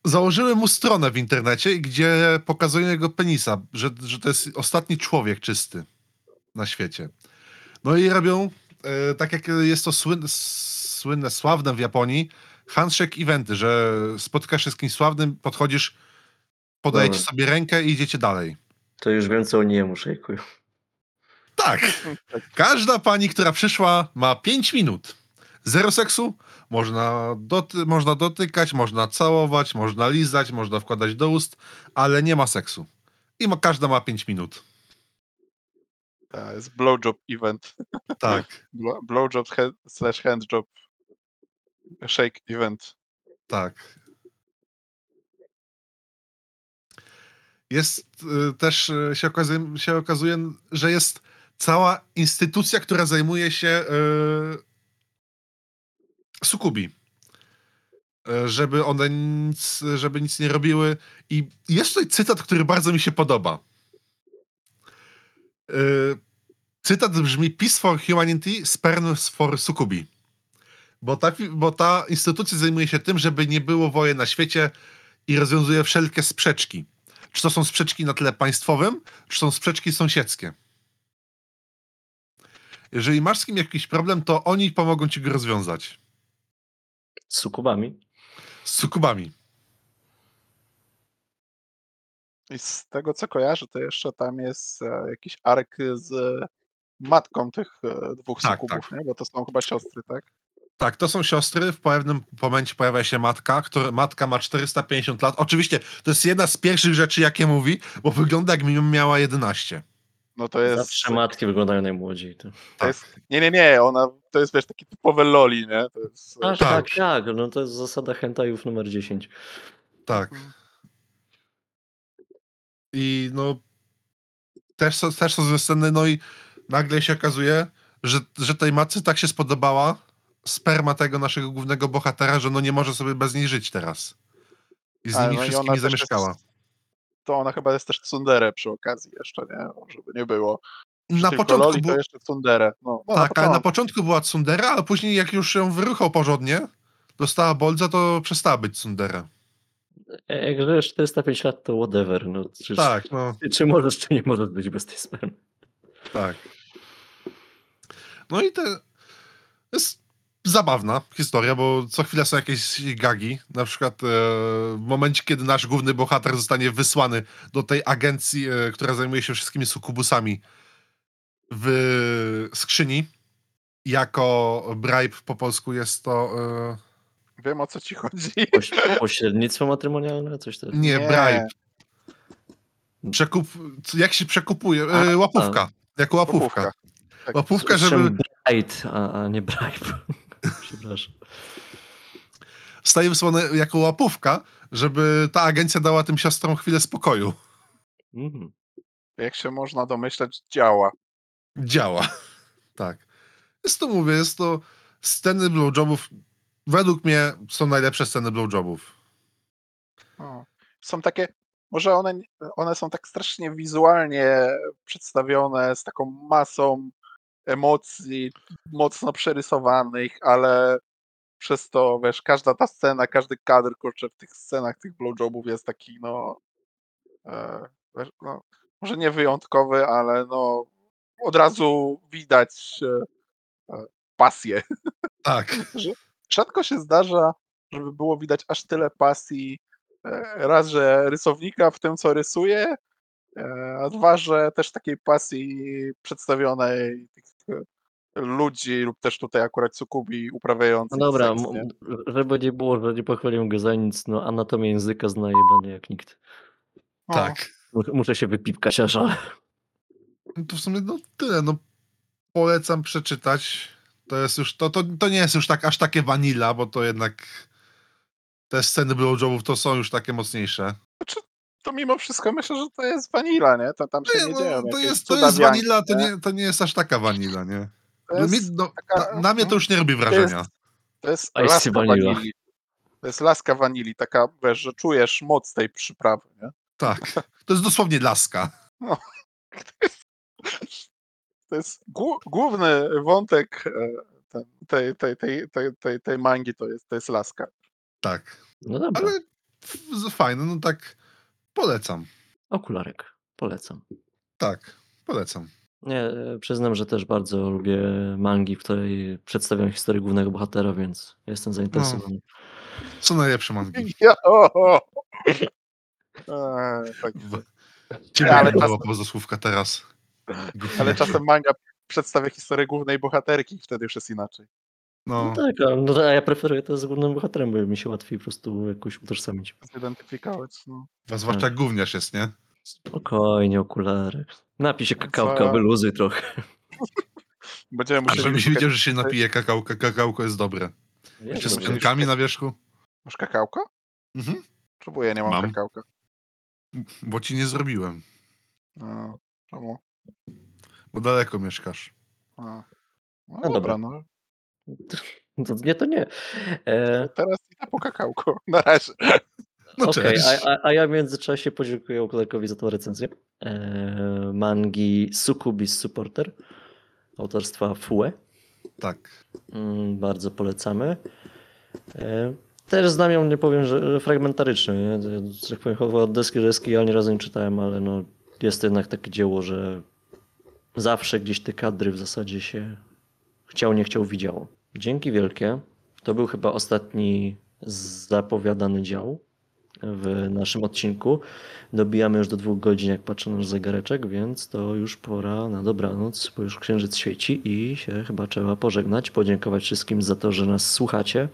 założyły mu stronę w internecie, gdzie pokazują jego penisa, że, że to jest ostatni człowiek czysty na świecie. No i robią, e, tak jak jest to słynne, słynne, sławne w Japonii, handshake eventy, że spotykasz się z kimś sławnym, podchodzisz, podajecie Dobra. sobie rękę i idziecie dalej. To już wiem, co o nie muszę. Tak. Każda pani, która przyszła, ma 5 minut. Zero seksu. Można, doty- można dotykać, można całować, można lizać, można wkładać do ust, ale nie ma seksu. I ma, każda ma 5 minut. to jest blowjob event. Tak, Blow- Blowjob he- slash handjob shake event. tak. Jest y, też, y, się okazuje, się okazuje, że jest cała instytucja, która zajmuje się e, sukubi. E, żeby one nic, żeby nic nie robiły. I jest tutaj cytat, który bardzo mi się podoba. E, cytat brzmi Peace for Humanity, Spern for Sukubi. Bo ta, bo ta instytucja zajmuje się tym, żeby nie było wojen na świecie i rozwiązuje wszelkie sprzeczki. Czy to są sprzeczki na tle państwowym, czy są sprzeczki sąsiedzkie. Jeżeli masz z kim jakiś problem, to oni pomogą ci go rozwiązać. Z sukubami. Z sukubami. I z tego co kojarzę, to jeszcze tam jest e, jakiś ark z matką tych e, dwóch Tak, sukubów, nie? Bo to są chyba siostry, tak? Tak, to są siostry. W pewnym momencie pojawia się matka, która, matka ma 450 lat. Oczywiście to jest jedna z pierwszych rzeczy, jakie mówi, bo wygląda jakby miała 11. No to jest. Zawsze matki wyglądają najmłodziej. To. To jest nie, nie, nie, ona to jest wiesz taki typowy loli, nie? To jest, Tak, tak, Tak. tak. No to jest zasada hentajów numer 10. Tak. I no też są, też są złe sceny, no i nagle się okazuje, że, że tej matce tak się spodobała sperma tego naszego głównego bohatera, że no nie może sobie bez niej żyć teraz. I z nimi no i wszystkimi ona też zamieszkała. Jest, to ona chyba jest też tsundere przy okazji jeszcze, nie? Żeby nie było. Na początku, Loli bu- to jeszcze tsundere. No, no tak, ale na początku. była tsundera, ale później jak już ją wyruchał porządnie, dostała bolca, to przestała być tsundera. E, Jak żyjesz 405 lat, to whatever. No, czy, Tak, no. czy, czy możesz, czy nie możesz być bez tej spermy. Tak. No i to jest zabawna historia, bo co chwilę są jakieś gagi. Na przykład e, w momencie, kiedy nasz główny bohater zostanie wysłany do tej agencji, e, która zajmuje się wszystkimi sukubusami w skrzyni, jako bribe po polsku jest to... E, Wiem o co ci chodzi. Poś, pośrednictwo matrymonialne, coś takiego. nie, Nie. bribe. Przekup, jak się przekupuje? E, A, łapówka. Jako łapówka. Łapówka. Tak. Łapówka, żeby... A, a nie bribe. Przepraszam. staje wysłane jako łapówka, żeby ta agencja dała tym siostrom chwilę spokoju. Mhm. Jak się można domyśleć, działa. Działa. Tak. Jest to, mówię, jest to sceny blowjobów. Według mnie są najlepsze sceny blowjobów. O. Są takie, może one, one są tak strasznie wizualnie przedstawione, z taką masą emocji, mocno przerysowanych, ale przez to, wiesz, każda ta scena, każdy kadr, kurczę, w tych scenach tych blowjobów jest taki, no, e, wiesz, no może nie wyjątkowy, ale no, od razu widać e, e, pasję. Tak. rzadko się zdarza, żeby było widać aż tyle pasji. e, Raz, że rysownika w tym, co rysuje, e, a dwa, że też takiej pasji przedstawionej tych ludzi lub też tutaj akurat sukubi No uprawiających dobra, seks, nie? żeby nie było, że nie pochwalił go za nic, no anatomię języka zna jebany jak nikt. No, Tak. Mu- Muszę się wypipkać aż, ale... No to w sumie no, tyle. No, polecam przeczytać. To jest już, to, to, to nie jest już tak aż takie vanilla, bo to jednak te sceny blowjobów to są już takie mocniejsze. To mimo wszystko myślę, że to jest vanilla, nie? To tam się Nie, nie no, dzieją to jest, to jest vanilla, to nie? to nie jest aż taka vanilla, nie? To No, mi, jest, no, taka- na, na mnie to już nie robi wrażenia. to jest Icy laska vanilla. wanili. To jest laska wanili, taka, wiesz, że czujesz moc tej przyprawy, nie? Tak. To jest dosłownie laska. To jest głó- główny wątek e, ten, tej, tej, tej, tej, tej, tej mangi, to jest, to jest laska. Tak. No dobra, Ale fajne, no tak polecam. okularek, polecam. Tak, polecam. Nie, e, przyznam, że też bardzo lubię mangi, w której przedstawiam historię głównego bohatera, więc jestem zainteresowany. Są najlepsze mangi. Ja, o, o. Tak. Ciebie Ale nie czas- było poza słówka teraz. Ale czasem manga przedstawia historię głównej bohaterki wtedy już jest inaczej. No No, tak, a, no, a ja preferuję to z głównym bohaterem, bo mi się łatwiej po prostu jakoś utożsamić. Zidentyfikować. No. a zwłaszcza jak gówniarz jest, nie? Spokojnie, okularek. Napij się Co? kakałka, wyluzuj trochę. Będziemy A musieli żebyś szukać- widział, że się napije kakałka. Kakałko jest dobre. Jeszcze z piankami na wierzchu. Masz kakałka? Mhm. Czemu ja nie mam, Mam. kakałka? Bo ci nie zrobiłem. No, czemu? Bo daleko mieszkasz. A. No, No dobra, dobra. no. To nie, to nie. E, Teraz idę po kakałko. Na razie. No Okej, cześć. a, a, ja w międzyczasie podziękuję Okularkowi za tą recenzję. E, mangi Succubus Supporter autorstwa Fue. Tak. Mm, bardzo polecamy. E, też znam ją, nie powiem, że fragmentarycznie. Nie? Tak powiem, chowa od deski do deski, ja ani razu nie czytałem, ale no, jest to jednak takie dzieło, że zawsze gdzieś te kadry w zasadzie się chciał, nie chciał, widziało. Dzięki wielkie. To był chyba ostatni zapowiadany dział w naszym odcinku. Dobijamy już do dwóch godzin, jak patrzę na nasz zegareczek, więc to już pora na dobranoc, bo już księżyc świeci i się chyba trzeba pożegnać, podziękować wszystkim za to, że nas słuchacie,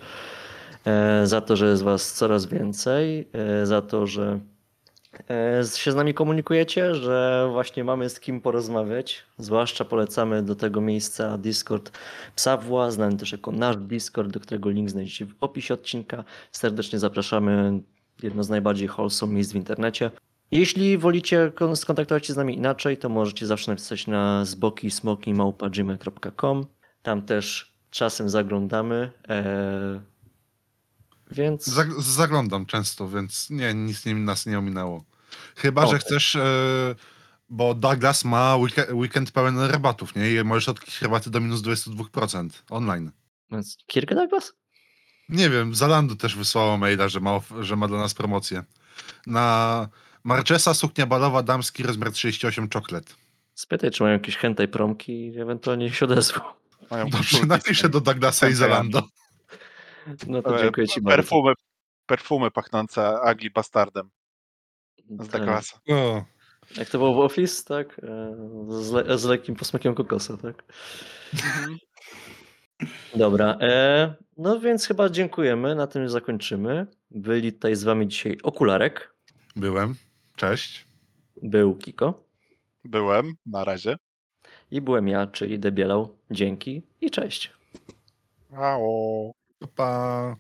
e, za to, że jest was coraz więcej, e, za to, że się z nami komunikujecie, że właśnie mamy z kim porozmawiać. Zwłaszcza polecamy do tego miejsca Discord Psawła, znany też jako nasz Discord, do którego link znajdziecie w opisie odcinka. Serdecznie zapraszamy. Jedno z najbardziej wholesome miejsc w internecie. Jeśli wolicie kon- skontaktować się z nami inaczej, to możecie zawsze napisać na zbokismokimałpa.gmail.com. Tam też czasem zaglądamy. E, więc Zag- zaglądam często, więc nie, nic nie, nas nie ominęło. Chyba, że Okej. chcesz, e, bo Douglas ma weekend, weekend pełen rabatów, nie? I możesz odkryć rabaty do minus 22% online. więc Kirk Douglas? Nie wiem, Zalando też wysłało maila, że ma, że ma dla nas promocję. Na Marchesa suknia balowa damski rozmiar 38 czoklet. Spytaj, czy mają jakieś hentai promki i ewentualnie się odezwą. Mają Dobrze, napiszę do Douglasa i. Zalando. No to E, dziękuję ci bardzo. Perfumy, perfumy pachnące Ugly Bastardem z Tak. Douglasa. O, Jak to było w Office, tak? E, Z, le, z lekkim posmakiem kokosa, tak? Dobra, e, no więc chyba dziękujemy, na tym zakończymy. Byli tutaj z wami dzisiaj Okularek, byłem. Cześć. był Kiko Byłem, na razie. i byłem ja, czyli Debielał. Dzięki i cześć. Ało. 吧